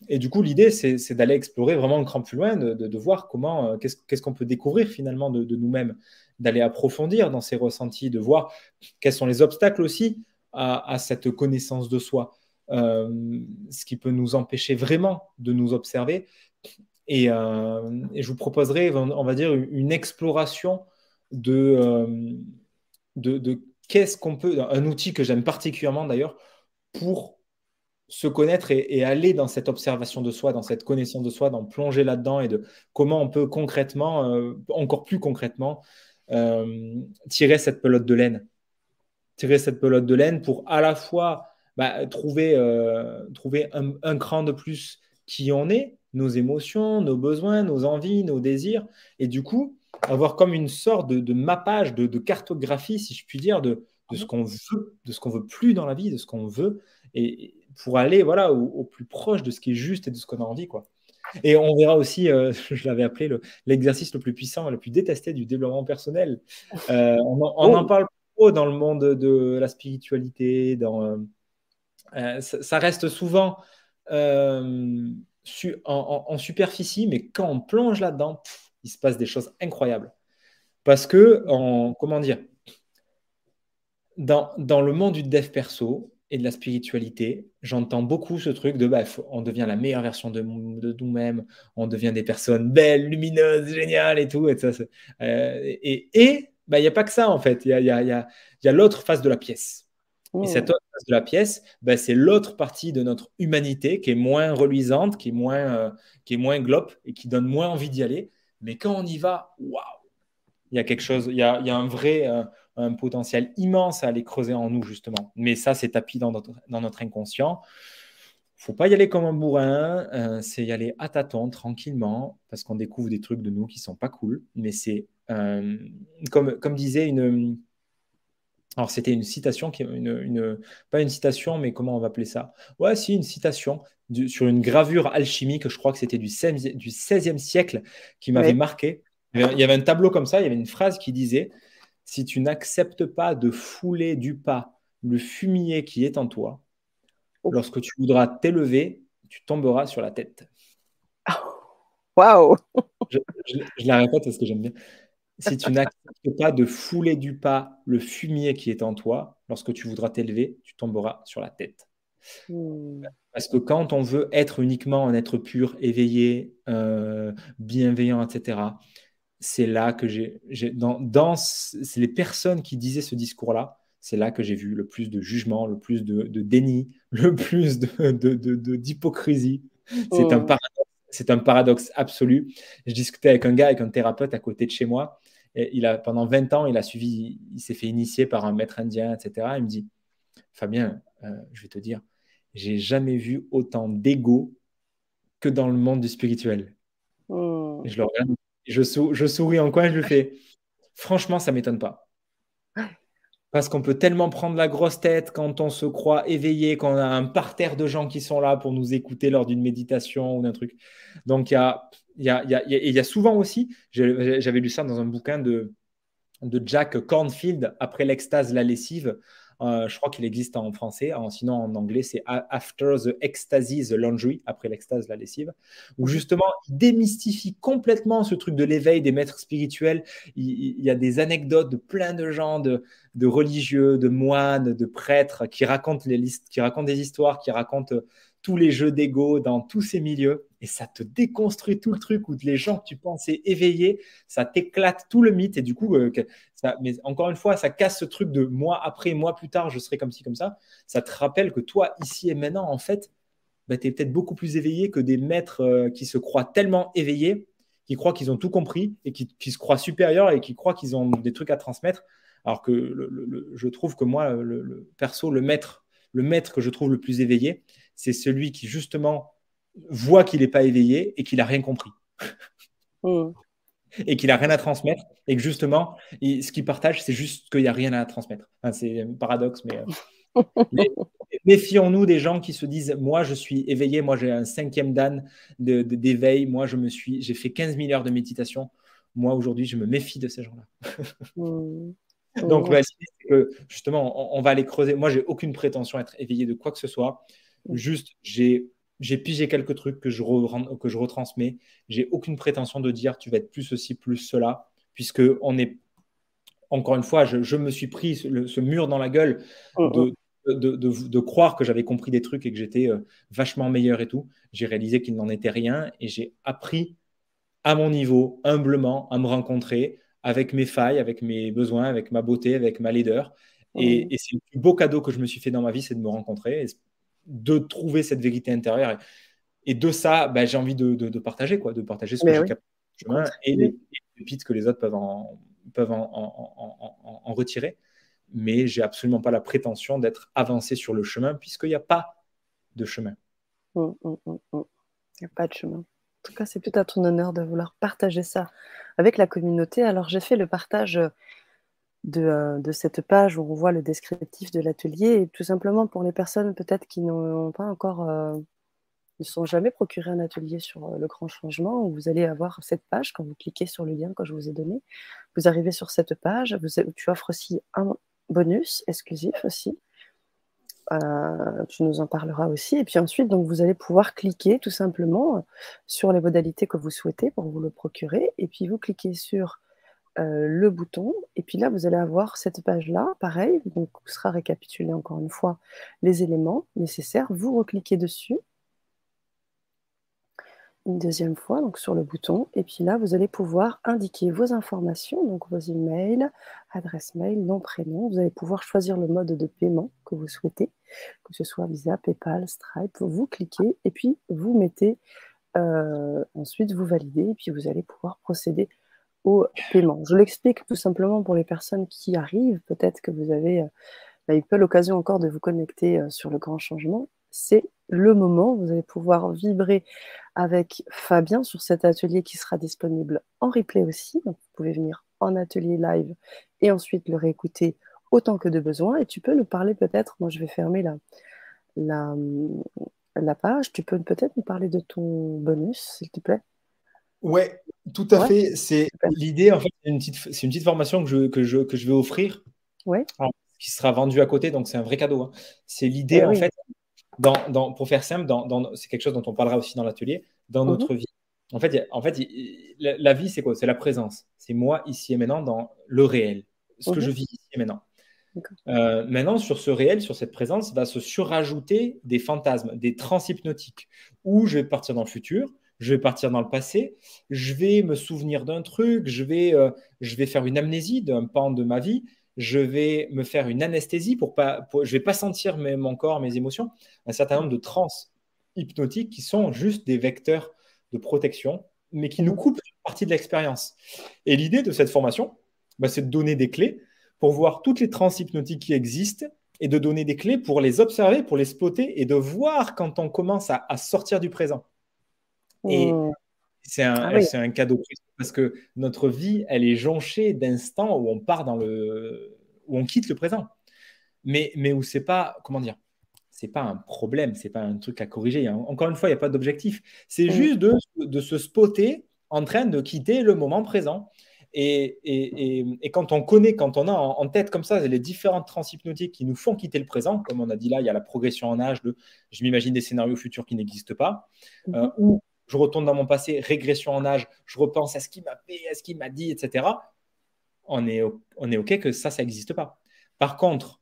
B: Et du coup, l'idée, c'est d'aller explorer vraiment un cran plus loin, de, voir comment, euh, qu'est-ce qu'on peut découvrir finalement de, nous-mêmes, d'aller approfondir dans ces ressentis, de voir quels sont les obstacles aussi à, cette connaissance de soi, euh, ce qui peut nous empêcher vraiment de nous observer. Et, euh, je vous proposerai, on va dire, une exploration de, de qu'est-ce qu'on peut, un outil que j'aime particulièrement d'ailleurs, pour se connaître et, aller dans cette observation de soi, dans cette connaissance de soi, d'en plonger là-dedans et de comment on peut concrètement, euh, encore plus concrètement, euh, tirer cette pelote de laine. Tirer cette pelote de laine pour à la fois bah, trouver, euh, trouver un, cran de plus qui on est, nos émotions, nos besoins, nos envies, nos désirs, et du coup avoir comme une sorte de, mappage, de, de, cartographie, si je puis dire, de, de ce qu'on veut, de ce qu'on veut plus dans la vie, de ce qu'on veut, et pour aller voilà au, plus proche de ce qui est juste et de ce qu'on a envie, quoi. Et on verra aussi, euh, <laughs> je l'avais appelé l'exercice le, plus puissant, le plus détesté du développement personnel. <laughs> Euh, on, en, oh. parle trop dans le monde de la spiritualité. Dans, euh, ça, reste souvent en, superficie, mais quand on plonge là-dedans, il se passe des choses incroyables. Parce que, en, comment dire, dans, dans, le monde du dev perso et de la spiritualité, j'entends beaucoup ce truc de bah, on devient la meilleure version de, de nous-mêmes, on devient des personnes belles, lumineuses, géniales et tout. Et il euh, et, et, bah, n'y a pas que ça en fait, il y a, y a, y a l'autre face de la pièce. Et mmh. cette autre face de la pièce, bah, c'est l'autre partie de notre humanité qui est moins reluisante, qui est moins, euh, qui est moins globe et qui donne moins envie d'y aller. Mais quand on y va, waouh, il y a quelque chose, il y a, y a un vrai, euh, un potentiel immense à aller creuser en nous, justement. Mais ça, c'est tapis dans notre, dans notre inconscient. faut pas y aller comme un bourrin, euh, c'est y aller à tâtons, tranquillement, parce qu'on découvre des trucs de nous qui sont pas cool. Mais c'est, euh, comme, comme disait une... Alors, c'était une citation, qui, une, une, pas une citation, mais comment on va appeler ça? Ouais, si, une citation sur une gravure alchimique, je crois que c'était du, 16, du 16e siècle, qui m'avait marqué. Il y avait un tableau comme ça, il y avait une phrase qui disait si tu n'acceptes pas de fouler du pas le fumier qui est en toi, oh. lorsque tu voudras t'élever, tu tomberas sur la tête. <laughs>
A: Waouh
B: je, la répète parce que j'aime bien. Si tu n'acceptes pas de fouler du pas le fumier qui est en toi, lorsque tu voudras t'élever, tu tomberas sur la tête. Hmm. Parce que quand on veut être uniquement un être pur, éveillé, euh, bienveillant, etc., c'est là que j'ai, dans, dans c'est les personnes qui disaient ce discours-là, c'est là que j'ai vu le plus de jugement, le plus de, déni, <laughs> le plus de, d'hypocrisie. C'est, un oh. paradoxe, c'est un paradoxe absolu. Je discutais avec un gars, avec un thérapeute à côté de chez moi, il a, pendant 20 ans, il a suivi, il s'est fait initier par un maître indien, etc. Il me dit, Fabien, euh, je vais te dire, j'ai jamais vu autant d'ego que dans le monde du spirituel. Hmm. je le regarde, je, souris en coin, je lui fais, franchement, ça m'étonne pas. Parce qu'on peut tellement prendre la grosse tête quand on se croit éveillé, quand on a un parterre de gens qui sont là pour nous écouter lors d'une méditation ou d'un truc. Donc, il y a, y, a, y, a, y a souvent aussi, j'avais lu ça dans un bouquin de, de Jack Cornfield, après l'extase, la lessive, euh, je crois qu'il existe en français, sinon en anglais, c'est After the Ecstasy, the Laundry, après l'extase, la lessive, où justement, il démystifie complètement ce truc de l'éveil des maîtres spirituels. Il, y a des anecdotes de plein de gens, de, religieux, de moines, de prêtres, qui racontent, les, qui racontent des histoires, qui racontent tous les jeux d'ego dans tous ces milieux et ça te déconstruit tout le truc où les gens que tu pensais éveillés, ça t'éclate tout le mythe et du coup, euh, ça, mais encore une fois, ça casse ce truc de moi après, moi plus tard, je serai comme ci, comme ça. Ça te rappelle que toi, ici et maintenant, en fait, bah, tu es peut-être beaucoup plus éveillé que des maîtres euh, qui se croient tellement éveillés, qui croient qu'ils ont tout compris et qui, se croient supérieurs et qui croient qu'ils ont des trucs à transmettre. Alors que je trouve que moi, le, perso, le maître, le maître que je trouve le plus éveillé, c'est celui qui justement voit qu'il n'est pas éveillé et qu'il n'a rien compris. Hmm. <laughs> Et qu'il n'a rien à transmettre. Et que justement, ce qu'il partage, c'est juste qu'il n'y a rien à transmettre. c'est un paradoxe, mais. Euh, <laughs> méfions-nous des gens qui se disent Moi, je suis éveillé, moi, j'ai un cinquième dan d'éveil, moi, je me suis, j'ai fait 15 000 heures de méditation. Moi, aujourd'hui, je me méfie de ces gens-là. Hmm. <laughs> Donc, que, justement, on, va aller creuser. Moi, j'ai aucune prétention à être éveillé de quoi que ce soit. Juste, j'ai j'ai pigé quelques trucs que je, que je retransmets. J'ai aucune prétention de dire tu vas être plus ceci, plus cela, puisque on est encore une fois, je, me suis pris ce, mur dans la gueule mm, mm. de, de, croire que j'avais compris des trucs et que j'étais euh, vachement meilleur et tout. J'ai réalisé qu'il n'en était rien et j'ai appris à mon niveau, humblement, à me rencontrer avec mes failles, avec mes besoins, avec ma beauté, avec ma laideur. Et, mm. et c'est le plus beau cadeau que je me suis fait dans ma vie, c'est de me rencontrer de trouver cette vérité intérieure. Et, de ça, bah, j'ai envie de, partager, quoi, de partager ce que j'ai capté chemin et les, pépites que les autres peuvent en, peuvent en, retirer. Mais j'ai absolument pas la prétention d'être avancé sur le chemin, puisqu'il n'y a pas de chemin.
A: Hum, hum, hum, Il n'y a pas de chemin. En tout cas, c'est tout à ton honneur de vouloir partager ça avec la communauté. Alors, j'ai fait le partage euh, de, cette page où on voit le descriptif de l'atelier, et tout simplement pour les personnes peut-être qui n'ont pas encore, euh, ne sont jamais procuré un atelier sur euh, le grand changement, vous allez avoir cette page, quand vous cliquez sur le lien que je vous ai donné, vous arrivez sur cette page, vous, tu offres aussi un bonus exclusif aussi, tu nous en parleras aussi. Et puis ensuite, donc, vous allez pouvoir cliquer tout simplement sur les modalités que vous souhaitez pour vous le procurer. Et puis vous cliquez sur euh, le bouton. Et puis là, vous allez avoir cette page-là, pareil, donc sera récapitulé encore une fois les éléments nécessaires. Vous recliquez dessus une deuxième fois, donc sur le bouton. Et puis là, vous allez pouvoir indiquer vos informations, donc vos emails, adresse mail, nom, prénom. Vous allez pouvoir choisir le mode de paiement que vous souhaitez, que ce soit Visa, PayPal, Stripe. Vous cliquez et puis vous mettez, euh, ensuite vous validez et puis vous allez pouvoir procéder au paiement. Je l'explique tout simplement pour les personnes qui arrivent, peut-être que vous avez euh, bah, l'occasion encore de vous connecter euh, sur le grand changement. C'est le moment, vous allez pouvoir vibrer avec Fabien sur cet atelier qui sera disponible en replay aussi. Vous pouvez venir en atelier live et ensuite le réécouter autant que de besoin. Et tu peux nous parler peut-être, moi je vais fermer la, la page, tu peux peut-être nous parler de ton bonus, s'il te plaît?
B: Ouais, tout à fait. C'est l'idée, en fait, c'est une petite, c'est une petite formation que je, que je, que je vais offrir.
A: Ouais.
B: qui sera vendue à côté, donc c'est un vrai cadeau. Hein. C'est l'idée, en fait, dans, dans, pour faire simple, dans, dans, c'est quelque chose dont on parlera aussi dans l'atelier, dans mhm. notre vie. En fait, en fait la, vie, c'est quoi? C'est la présence. C'est moi, ici et maintenant, dans le réel. Ce que je mhm. vis ici et maintenant. Euh, maintenant, sur ce réel, sur cette présence, va se surajouter des fantasmes, des transhypnotiques, où je vais partir dans le futur, je vais partir dans le passé, je vais me souvenir d'un truc, je vais, euh, je vais faire une amnésie d'un pan de ma vie, je vais me faire une anesthésie pour pas, je vais pas sentir mon corps, mes émotions, un certain nombre de trans hypnotiques qui sont juste des vecteurs de protection, mais qui nous coupent une partie de l'expérience. Et l'idée de cette formation, bah, C'est de donner des clés pour voir toutes les trans hypnotiques qui existent et de donner des clés pour les observer, pour les spotter et de voir quand on commence à, sortir du présent. Et mmh. c'est un, ah un, cadeau parce que notre vie, elle est jonchée d'instants où on part dans le, où on quitte le présent, mais, mais où c'est pas, comment dire, c'est pas un problème, c'est pas un truc à corriger. Encore une fois, il n'y a pas d'objectif. C'est mmh. juste de, de, se spotter en train de quitter le moment présent. Et, et, et, quand on connaît, quand on a en, tête comme ça les différentes transhypnotiques qui nous font quitter le présent, comme on a dit là, il y a la progression en âge de je m'imagine des scénarios futurs qui n'existent pas, mmh. euh, ou je retourne dans mon passé, régression en âge, je repense à ce qu'il m'a fait, à ce qu'il m'a dit, etc. On est, on est OK que ça, ça n'existe pas. Par contre,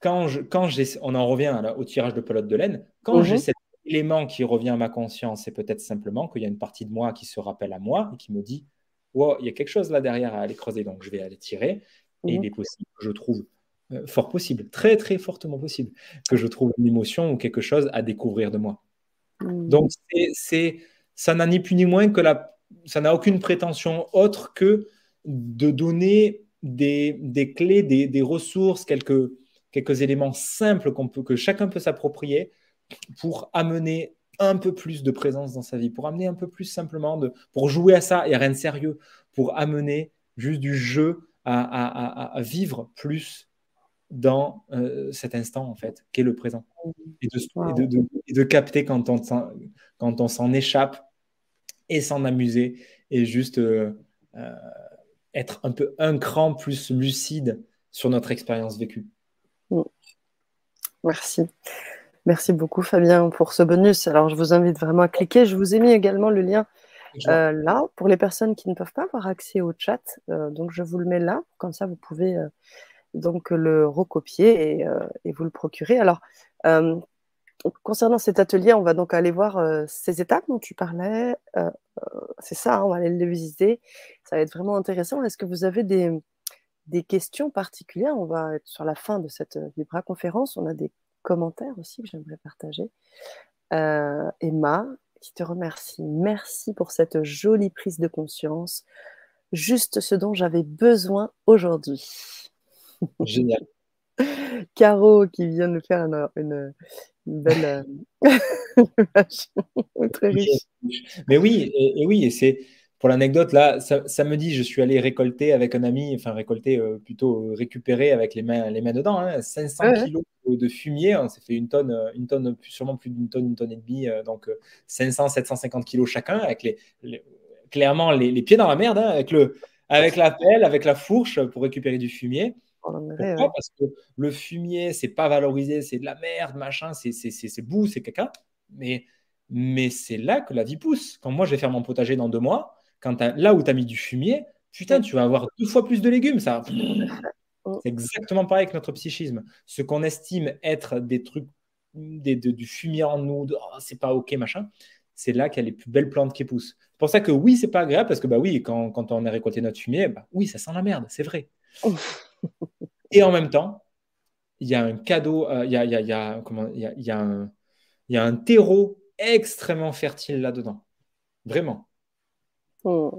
B: quand, je, quand on en revient au tirage de pelote de laine, quand j'ai mhm. cet élément qui revient à ma conscience, c'est peut-être simplement qu'il y a une partie de moi qui se rappelle à moi et qui me dit wow, il y a quelque chose là derrière à aller creuser, donc je vais aller tirer. Et il mhm. est possible je trouve, euh, fort possible, très très fortement possible, que je trouve une émotion ou quelque chose à découvrir de moi. Mhm. Donc, c'est, ça n'a ni plus ni moins que la. Ça n'a aucune prétention autre que de donner des, clés, des, ressources, quelques éléments simples qu'on peut, que chacun peut s'approprier pour amener un peu plus de présence dans sa vie, pour amener un peu plus simplement, de, pour jouer à ça et rien de sérieux, pour amener juste du jeu à, vivre plus dans euh, cet instant, en fait, qu'est le présent. Et de, capter quand on, quand on s'en échappe et s'en amuser et juste euh, euh, être un peu un cran plus lucide sur notre expérience vécue.
A: Merci. Merci beaucoup Fabien pour ce bonus. Alors je vous invite vraiment à cliquer. Je vous ai mis également le lien euh, là pour les personnes qui ne peuvent pas avoir accès au chat. Donc je vous le mets là, comme ça vous pouvez donc le recopier et, et, vous le procurer. Alors concernant cet atelier, on va donc aller voir ces étapes dont tu parlais. C'est ça, hein, on va aller les visiter. Ça va être vraiment intéressant. Est-ce que vous avez des, questions particulières? On va être sur la fin de cette euh, Vibra conférence. On a des commentaires aussi que j'aimerais partager. Euh, Emma, qui te remercie. Merci pour cette jolie prise de conscience. Juste ce dont j'avais besoin aujourd'hui.
B: Génial.
A: Caro qui vient de faire une, belle.
B: Euh, <laughs> très riche. Mais oui, et oui, et c'est pour l'anecdote, là, samedi, je suis allé récolter avec un ami, enfin récolter, euh, plutôt euh, récupérer avec les mains, les mains dedans, 500 hein, kilos de, fumier. On s'est fait une tonne, une tonne, sûrement plus d'une tonne, une tonne et demie, donc 500, 750 kilos chacun, avec les, clairement les, pieds dans la merde, hein, avec le, avec la pelle, avec la fourche pour récupérer du fumier. Pourquoi? Parce que le fumier, c'est pas valorisé, c'est de la merde, machin, c'est boue, c'est caca. Mais, mais c'est là que la vie pousse. Quand moi, je vais faire mon potager dans deux mois, là où tu as mis du fumier, putain, tu vas avoir deux fois plus de légumes. Ça. <laughs> C'est exactement pareil avec notre psychisme. Ce qu'on estime être des trucs, du fumier en nous, oh, c'est pas ok, machin, c'est là qu'il y a les plus belles plantes qui poussent. C'est pour ça que oui, c'est pas agréable parce que bah oui, quand, on a récolté notre fumier, bah oui, ça sent la merde, c'est vrai. Et en même temps, il y a un cadeau, il y, a, un, terreau extrêmement fertile là-dedans. Vraiment.
A: Hmm.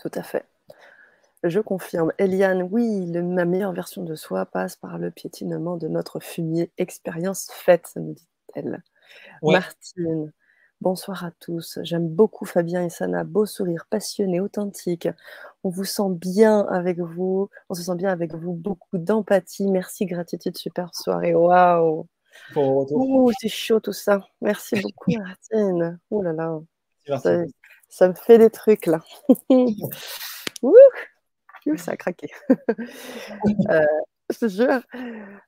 A: Tout à fait. Je confirme. Eliane, oui, le, ma meilleure version de soi passe par le piétinement de notre fumier. Expérience faite, nous dit-elle. Martine, bonsoir à tous. J'aime beaucoup Fabien et Sana. Beau sourire, passionné, authentique. On vous sent bien avec vous. On se sent bien avec vous. Beaucoup d'empathie. Merci, gratitude, super soirée. Waouh! c'est chaud tout ça. Merci beaucoup, <laughs> Martine. Oh là là. Ça me fait des trucs là. <laughs> Ouh, ça a craqué. <laughs> euh, je te jure,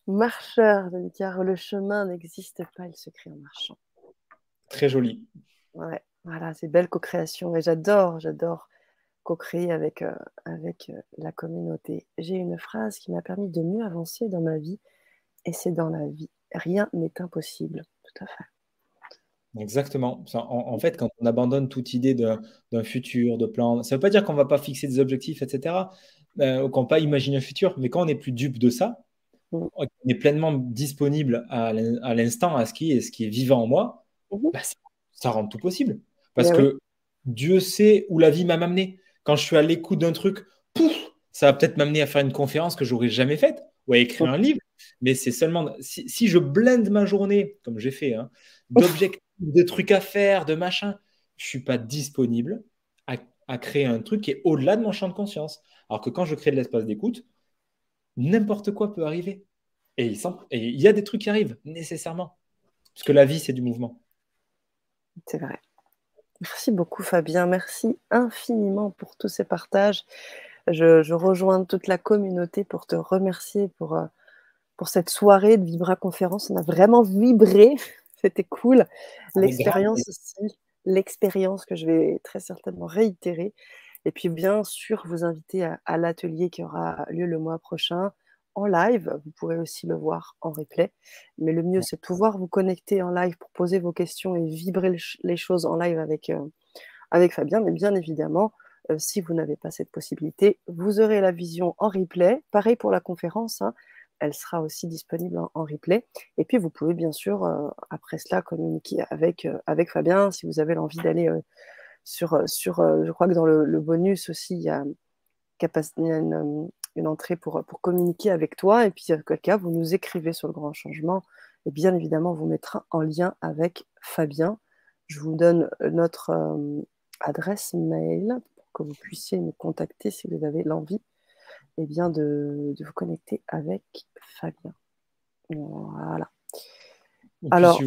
A: marcheur, car le chemin n'existe pas, il se crée en marchant.
B: Très joli.
A: Ouais, voilà, c'est belle co-création et j'adore, j'adore co-créer avec, euh, avec euh, la communauté. J'ai une phrase qui m'a permis de mieux avancer dans ma vie et c'est dans la vie. Rien n'est impossible. Tout à fait.
B: Exactement. En, fait, quand on abandonne toute idée d'un futur, de plan, ça ne veut pas dire qu'on ne va pas fixer des objectifs, etc., euh, ou qu'on ne va pas imaginer un futur, mais quand on n'est plus dupe de ça, mm. on est pleinement disponible à l'instant, à ce qui est, ce qui est vivant en moi, mm-hmm. bah, ça, rend tout possible. Parce que Dieu sait où la vie m'a amené. Quand je suis à l'écoute d'un truc, ça va peut-être m'amener à faire une conférence que j'aurais jamais faite ou à écrire un livre. Mais c'est seulement si, je blinde ma journée, comme j'ai fait, hein, d'objectifs, de trucs à faire, de machin, je suis pas disponible à, créer un truc qui est au-delà de mon champ de conscience. Alors que quand je crée de l'espace d'écoute, n'importe quoi peut arriver. Et il, y a des trucs qui arrivent, nécessairement. Parce que la vie, c'est du mouvement.
A: C'est vrai. Merci beaucoup, Fabien. Merci infiniment pour tous ces partages. Je, rejoins toute la communauté pour te remercier pour, euh, pour cette soirée de Vibra Conférence. On a vraiment vibré. <laughs> C'était cool. L'expérience aussi, l'expérience que je vais très certainement réitérer. Et puis, bien sûr, vous inviter à, l'atelier qui aura lieu le mois prochain en live. Vous pourrez aussi le voir en replay. Mais le mieux, c'est de pouvoir vous connecter en live pour poser vos questions et vibrer les choses en live avec, euh, avec Fabien. Mais bien évidemment, euh, si vous n'avez pas cette possibilité, vous aurez la vision en replay. Pareil pour la conférence. Hein. elle sera aussi disponible en, replay. Et puis, vous pouvez bien sûr, euh, après cela, communiquer avec, avec Fabien si vous avez l'envie d'aller sur, sur je crois que dans le, bonus aussi, il y a, une, une, entrée pour, pour communiquer avec toi. Et puis, quel cas, vous nous écrivez sur le grand changement. Et bien évidemment, on vous mettra en lien avec Fabien. Je vous donne notre adresse mail que vous puissiez nous contacter si vous avez l'envie et eh bien de, vous connecter avec Fabien. Voilà.
B: Alors,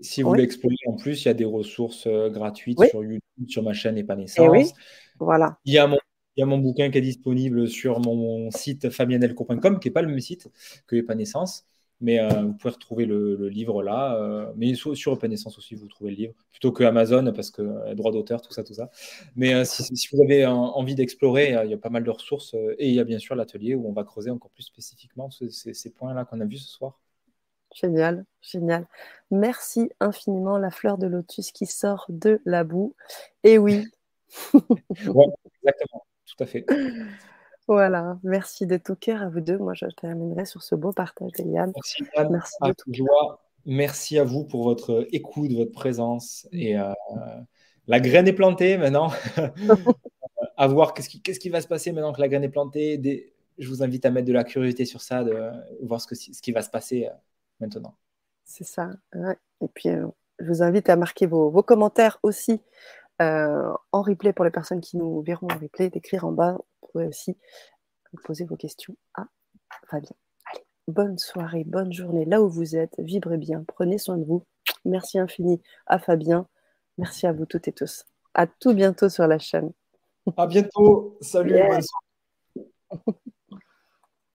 B: si vous, voulez explorer en plus, il y a des ressources euh, gratuites sur YouTube, sur ma chaîne Épanescence.
A: Oui. Voilà.
B: Il y a mon il y a mon bouquin qui est disponible sur mon site fabianelco.com, qui n'est pas le même site que Épanescence. Mais euh, vous pouvez retrouver le, livre là. Euh, mais sur, sur aussi, vous trouvez le livre. Plutôt que Amazon, parce que euh, droit d'auteur, tout ça, tout ça. Mais si, vous avez envie d'explorer, il y a pas mal de ressources. et il y a bien sûr l'atelier où on va creuser encore plus spécifiquement ces, points-là qu'on a vus ce soir.
A: Génial, génial. Merci infiniment, la fleur de lotus qui sort de la boue. Et oui. <laughs>
B: exactement, tout à fait. <laughs>
A: Voilà, merci de tout cœur à vous deux. Moi, je terminerai sur ce beau partage, Eliane.
B: Merci, Merci, à joie. Merci à vous pour votre écoute, votre présence. Et euh, la graine est plantée maintenant. <laughs> à voir qu'est-ce qui, qui, va se passer maintenant que la graine est plantée. Je vous invite à mettre de la curiosité sur ça, de voir ce, que, ce qui va se passer euh, maintenant.
A: C'est ça. Et puis, euh, je vous invite à marquer vos, vos commentaires aussi en replay pour les personnes qui nous verront en replay, d'écrire en bas pouvez aussi poser vos questions à Fabien. Allez, bonne soirée, bonne journée là où vous êtes. Vibrez bien, prenez soin de vous. Merci infini à Fabien. Merci à vous toutes et tous. À tout bientôt sur la chaîne.
B: À bientôt. Salut. <laughs>